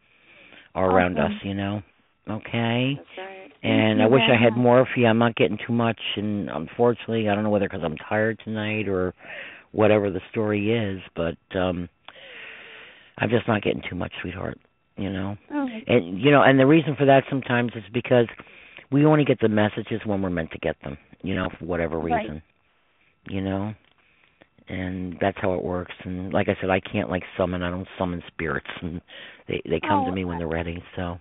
S3: are around us. You know. Okay.
S4: right
S3: And
S9: you
S3: I wish I had more for you. I'm not getting too much, and unfortunately, I don't know whether because I'm tired tonight or whatever the story is, but um I'm just not getting too much, sweetheart. You know.
S9: Oh,
S3: And you know, and the reason for that sometimes is because we only get the messages when we're meant to get them, you know, for whatever reason. Right. You know? And that's how it works. And like I said, I can't like summon I don't summon spirits and they they come to
S9: Oh,
S3: me when they're ready. So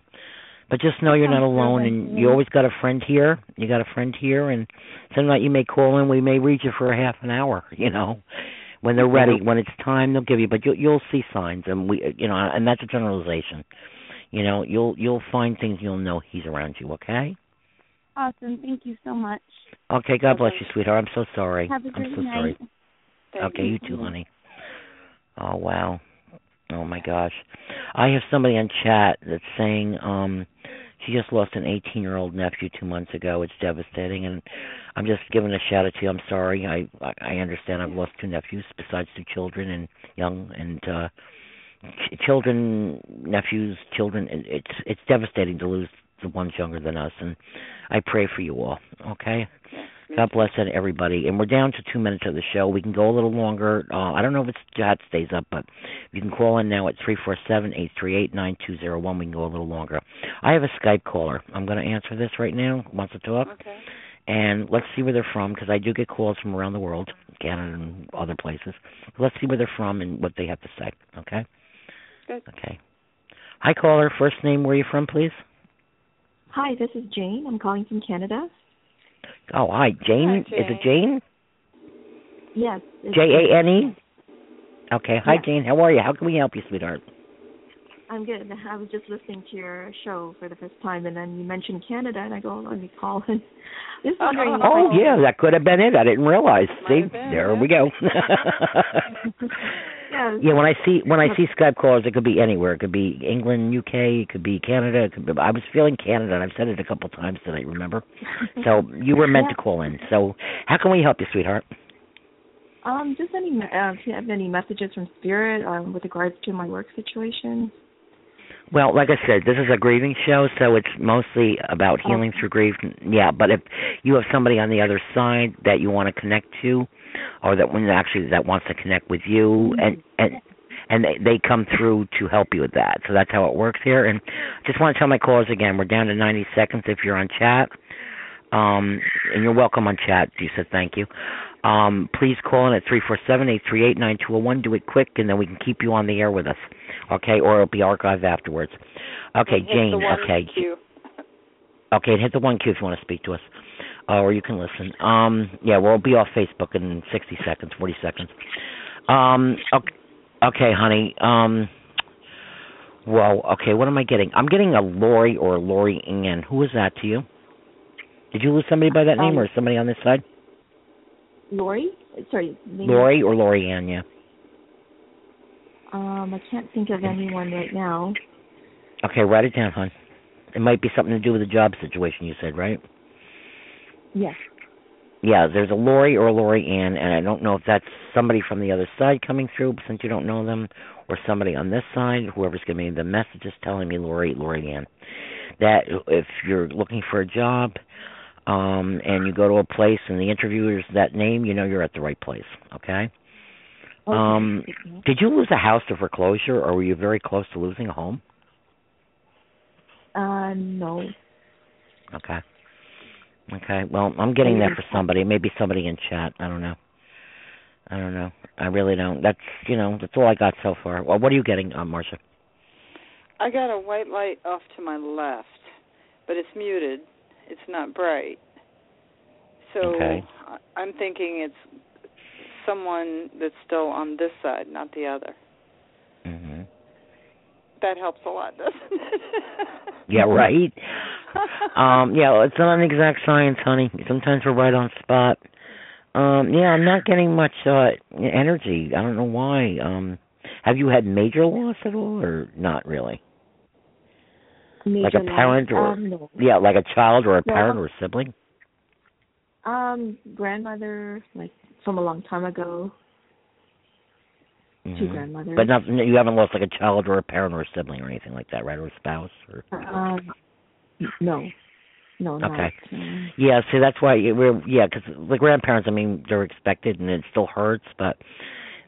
S3: but just know you're not alone and you always got a friend here. You got a friend here and some night you may call in, we may reach you for a half an hour, you know. When they're ready, when it's time they'll give you but you'll you'll see signs and we you know, and that's a generalization. You know, you'll you'll find things you'll know he's around you, okay?
S9: awesome. Thank you so much.
S3: Okay, God bless you, sweetheart. I'm so sorry.
S9: Have a
S3: I'm
S9: great
S3: so
S9: night.
S3: sorry. Okay, you. too, honey. Oh wow. Oh my gosh. I have somebody on chat that's saying um she just lost an 18-year-old nephew 2 months ago. It's devastating and I'm just giving a shout out to you. I'm sorry. I I understand I've lost two nephews besides two children and young and uh ch- children, nephews, children it- it's it's devastating to lose the ones younger than us and I pray for you all. Okay? God bless and everybody. And we're down to two minutes of the show. We can go a little longer. Uh, I don't know if it's chat stays up, but you can call in now at three four seven eight three eight nine two zero one. We can go a little longer. I have a Skype caller. I'm going to answer this right now. Wants to talk,
S4: okay
S3: and let's see where they're from because I do get calls from around the world, Canada and other places. Let's see where they're from and what they have to say. Okay.
S4: Good.
S3: Okay. Hi, caller. First name. Where are you from, please?
S10: Hi, this is Jane. I'm calling from Canada.
S3: Oh, hi, Jane.
S4: Hi,
S3: Is it Jane?
S10: Yes. it's-
S3: J A N E. Okay. Hi,
S10: Yeah.
S3: Jane. How are you? How can we help you, sweetheart?
S10: I'm good. I was just listening to your show for the first time, and then you mentioned Canada, and I go, let me call. And just wondering. if
S3: Oh yeah, that could have been it. I didn't realize.
S4: Might
S3: See,
S4: been,
S3: there
S4: yeah.
S3: we go.
S10: Yeah.
S3: yeah, when I see when I see Skype calls, it could be anywhere. It could be England, UK. It could be Canada. It could be, I was feeling Canada, and I've said it a couple times tonight. Remember? So you were meant to call in. So how can we help you, sweetheart?
S10: Um, just any uh, if you have any messages from spirit um, with regards to my work situation.
S3: Well, like I said, this is a grieving show, so it's mostly about healing through grief. Yeah, but if you have somebody on the other side that you want to connect to, or that one actually that wants to connect with you, and and and they they come through to help you with that. So that's how it works here. And just want to tell my callers again, we're down to 90 seconds if you're on chat. Um, and you're welcome on chat. You said thank you. Um, please call in at three four seven eight three eight nine two zero one. Do it quick, and then we can keep you on the air with us. Okay, or it'll be archived afterwards. Okay, Jane. Okay,
S4: cue.
S3: okay. Hit the one Q if you want to speak to us, uh, or you can listen. Um, yeah, we'll be off Facebook in sixty seconds, forty seconds. Um, okay, okay, honey. Um, well, okay. What am I getting? I'm getting a Lori or a Lori Ann. Who is that to you? Did you lose somebody by that name,
S10: Um,
S3: or is somebody on this side?
S10: Lori, sorry, name-
S3: Lori or Lori Ann? Yeah.
S10: Um, I can't think of anyone right now.
S3: Okay, write it down, hon. It might be something to do with the job situation you said, right?
S10: Yes.
S3: Yeah, there's a Lori or a Lori Ann, and I don't know if that's somebody from the other side coming through since you don't know them, or somebody on this side, whoever's giving me the messages telling me Lori, Lori Ann. That if you're looking for a job, um, and you go to a place and the interviewer's that name, you know you're at the right place. Okay.
S10: Okay.
S3: Um, did you lose a house to foreclosure, or were you very close to losing a home?
S10: Uh, no.
S3: Okay. Okay. Well, I'm getting that for somebody. Maybe somebody in chat. I don't know. I don't know. I really don't. That's you know that's all I got so far. Well, what are you getting, uh, Marsha?
S4: I got a white light off to my left, but it's muted. It's not bright. So
S3: Okay.
S4: I'm thinking it's someone that's still on this side, not the other.
S3: hmm
S4: That helps a lot, doesn't it?
S3: Yeah. Right. um. Yeah. It's not an exact science, honey. Sometimes we're right on spot. Um. Yeah. I'm not getting much uh energy. I don't know why. Um. Have you had major loss at all, or not really?
S10: Major
S3: like a
S10: loss?
S3: parent or
S10: um, no.
S3: yeah, like a child or a
S10: No.
S3: parent or a sibling.
S10: Um, grandmother, like from a long time ago. Two
S3: Mhm.
S10: grandmothers.
S3: But not, you haven't lost like a child or a parent or a sibling or anything like that, right? Or a spouse or
S10: Um, no, no, not.
S3: Okay.
S10: um,
S3: yeah. See, that's why we're yeah, because the grandparents. I mean, they're expected, and it still hurts, but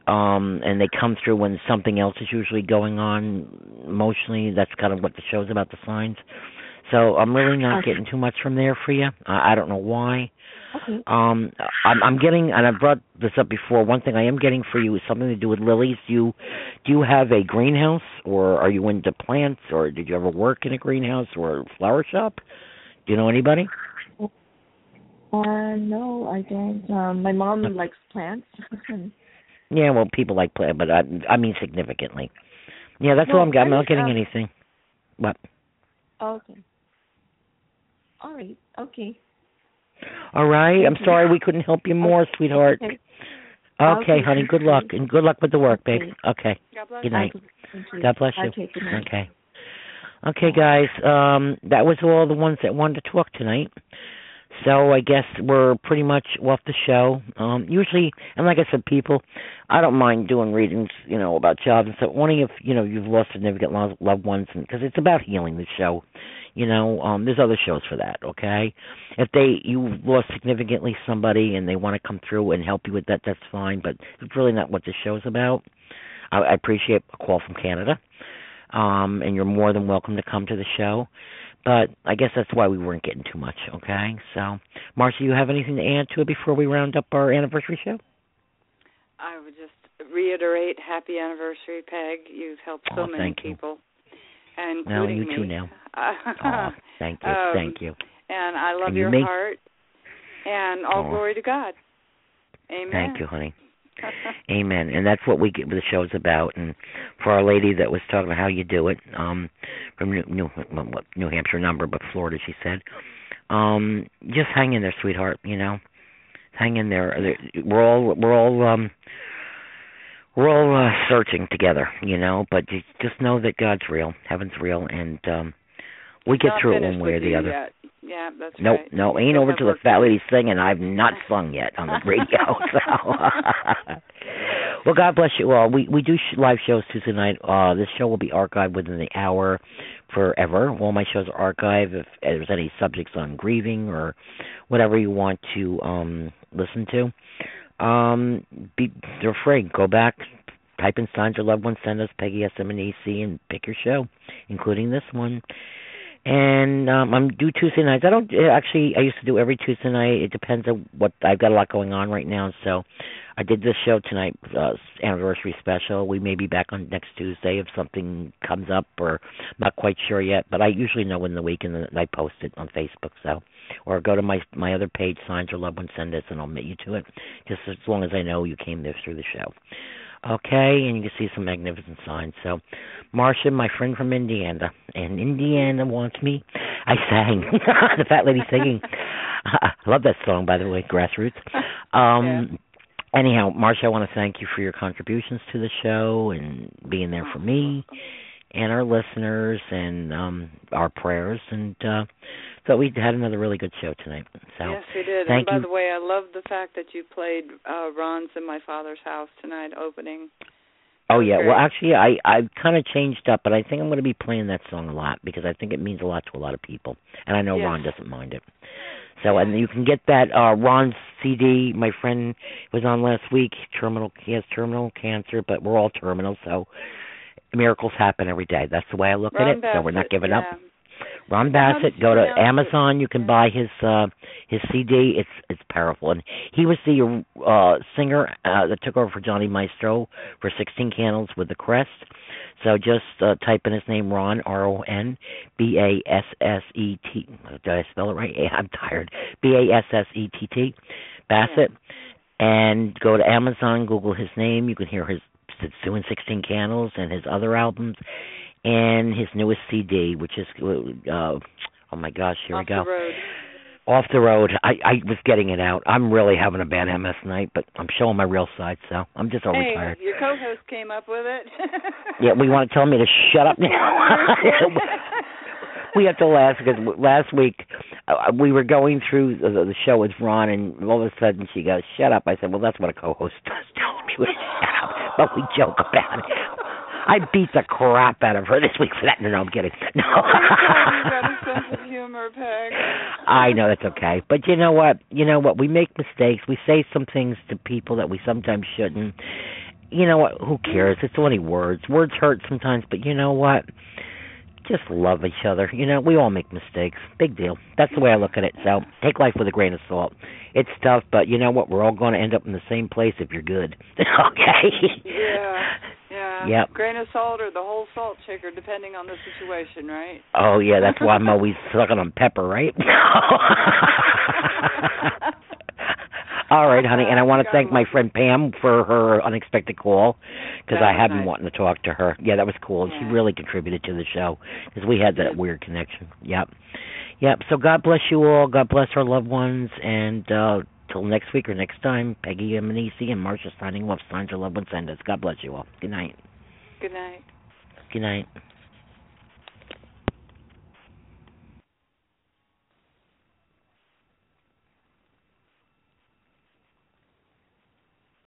S3: um, and they come through when something else is usually going on emotionally. That's kind of what the show's about, the signs. So I'm really not
S10: Okay.
S3: getting too much from there for you. I, I don't know why.
S10: Okay.
S3: Um, I'm, I'm getting, and I brought this up before. One thing I am getting for you is something to do with lilies. Do you, do you have a greenhouse, or are you into plants, or did you ever work in a greenhouse or a flower shop? Do you know anybody?
S10: Uh, no, I don't. Um, my mom likes plants.
S3: Yeah, well, people like plants, but I, I mean significantly. Yeah, that's all I'm getting. I'm not getting anything. What?
S10: okay. All right. Okay.
S3: All right. I'm sorry we couldn't help you more, sweetheart.
S10: Okay.
S3: Honey. Good luck and good luck with the work, babe. Okay. Good night.
S10: Okay, thank you.
S3: God bless you.
S10: Okay.
S3: Okay. Guys. Um, that was all the ones that wanted to talk tonight. So I guess we're pretty much off the show. Um, usually, and like I said, people, I don't mind doing readings, you know, about jobs and stuff. Only if you know you've lost significant lo- loved ones, because it's about healing. The show, you know, um, there's other shows for that. Okay, if they you lost significantly somebody and they want to come through and help you with that, that's fine. But it's really not what the show's about. I, I appreciate a call from Canada um, and you're more than welcome to come to the show. But I guess that's why we weren't getting too much, okay? So, Marsha, you have anything to add to it before we round up our anniversary show?
S4: I would just reiterate happy anniversary, Peg. You've helped so
S3: Oh,
S4: many people, and
S3: No, you
S4: me.
S3: too now. Oh, thank you,
S4: Um,
S3: thank you.
S4: and I love
S3: And you
S4: your
S3: make-
S4: heart. And all
S3: Oh.
S4: glory to God. Amen.
S3: Thank you, honey. Amen. And that's what we get the show's about. And for our lady that was talking about how you do it, um, from New New, New Hampshire number, but Florida, she said, um, just hang in there, sweetheart. You know, hang in there. There- We're all we're all um, we're all uh, searching together. You know, but you just know that God's real, heaven's real, and um, We get
S4: Not
S3: through it one way or the other.
S4: Yet. Yeah, that's
S3: Nope,
S4: right.
S3: no, ain't over to the fat lady sing, and I've not sung yet on the radio. So, well, God bless you all. We we do sh- live shows Tuesday night. Uh, this show will be archived within the hour forever. All my shows are archived. If there's any subjects on grieving or whatever you want to um listen to, um, be they're free. Go back, type in signs your loved ones, send us Peggy S M and E C, and pick your show, including this one and um I'm do Tuesday nights. I don't eh, actually. I used to do every Tuesday night. It depends on what I've got a lot going on right now. So I did this show tonight, uh, anniversary special. We may be back on next Tuesday if something comes up, or not quite sure yet. But I usually know in the week, and I post it on Facebook. So or go to my my other page, signs your loved one, send us, and I'll admit you to it. Just as long as I know you came there through the show. Okay, and you can see some magnificent signs. So, Marsha, my friend from Indiana, and Indiana wants me. I sang the fat lady singing. I love that song, by the way, grassroots. Um, anyhow, Marsha, I want to thank you for your contributions to the show and being there for me and our listeners and um our prayers and uh thought we had another really good show tonight. So
S4: yes, we did.
S3: thank
S4: and by
S3: you.
S4: the way, I love the fact that you played uh Ron's in my father's house tonight opening.
S3: Oh yeah, well actually I I've kind of changed up, but I think I'm going to be playing that song a lot because I think it means a lot to a lot of people, and I know
S4: Yes.
S3: Ron doesn't mind it. So and you can get that uh Ron's CD. My friend was on last week. Terminal, he has terminal cancer, but we're all terminal, so miracles happen every day. That's the way I look
S4: Ron
S3: at it. so we're not giving
S4: yeah.
S3: up. Ron Bassett. Go to? Amazon. You can buy his uh his CD. It's it's powerful. And he was the uh singer uh that took over for Johnny Maestro for 16 Candles with the Crest. So just uh, type in his name, Ron R O N B A S S E T. Did I spell it right? Yeah, I'm tired. B A S S E T T. Bassett. And go to Amazon. Google his name. You can hear his doing 16 Candles and his other albums and his newest CD, which is uh oh my gosh, here
S4: Off
S3: we go.
S4: the road.
S3: Off the road. I I was getting it out. I'm really having a bad MS night, but I'm showing my real side, so I'm just
S4: Hey,
S3: overtired.
S4: your co-host came up with it.
S3: Yeah, we want to tell me to shut up now. we have to laugh because last week uh, we were going through the, the show with Ron, and all of a sudden she goes, "Shut up!" I said, "Well, that's what a co-host does, tells me to shut up." But we joke about it. I beat the crap out of her this week for that. No, no, I'm kidding. No.
S4: You've got a sense of humor, Peg.
S3: I know that's okay, but you know what? You know what? We make mistakes. We say some things to people that we sometimes shouldn't. You know what? Who cares? It's only words. Words hurt sometimes, but you know what? Just love each other. You know, we all make mistakes. Big deal. That's the way I look at it. So take life with a grain of salt. It's tough, but you know what? We're all going to end up in the same place if you're good. okay.
S4: Yeah, yeah.
S3: Yep.
S4: Grain of salt or the whole salt shaker, depending on the situation, right?
S3: Oh yeah, that's why I'm always sucking on pepper, right? All right, honey, and I want to thank my friend Pam for her unexpected call because I have been
S4: nice.
S3: wanting to talk to her. Yeah, that was cool. She really contributed to the show because we had that weird connection. Yep, yep. So God bless you all. God bless our loved ones, and uh till next week or next time, Peggy Immanesi and Marsha signing off. Signs your loved ones send us. God bless you all. Good night.
S4: Good night.
S3: Good night.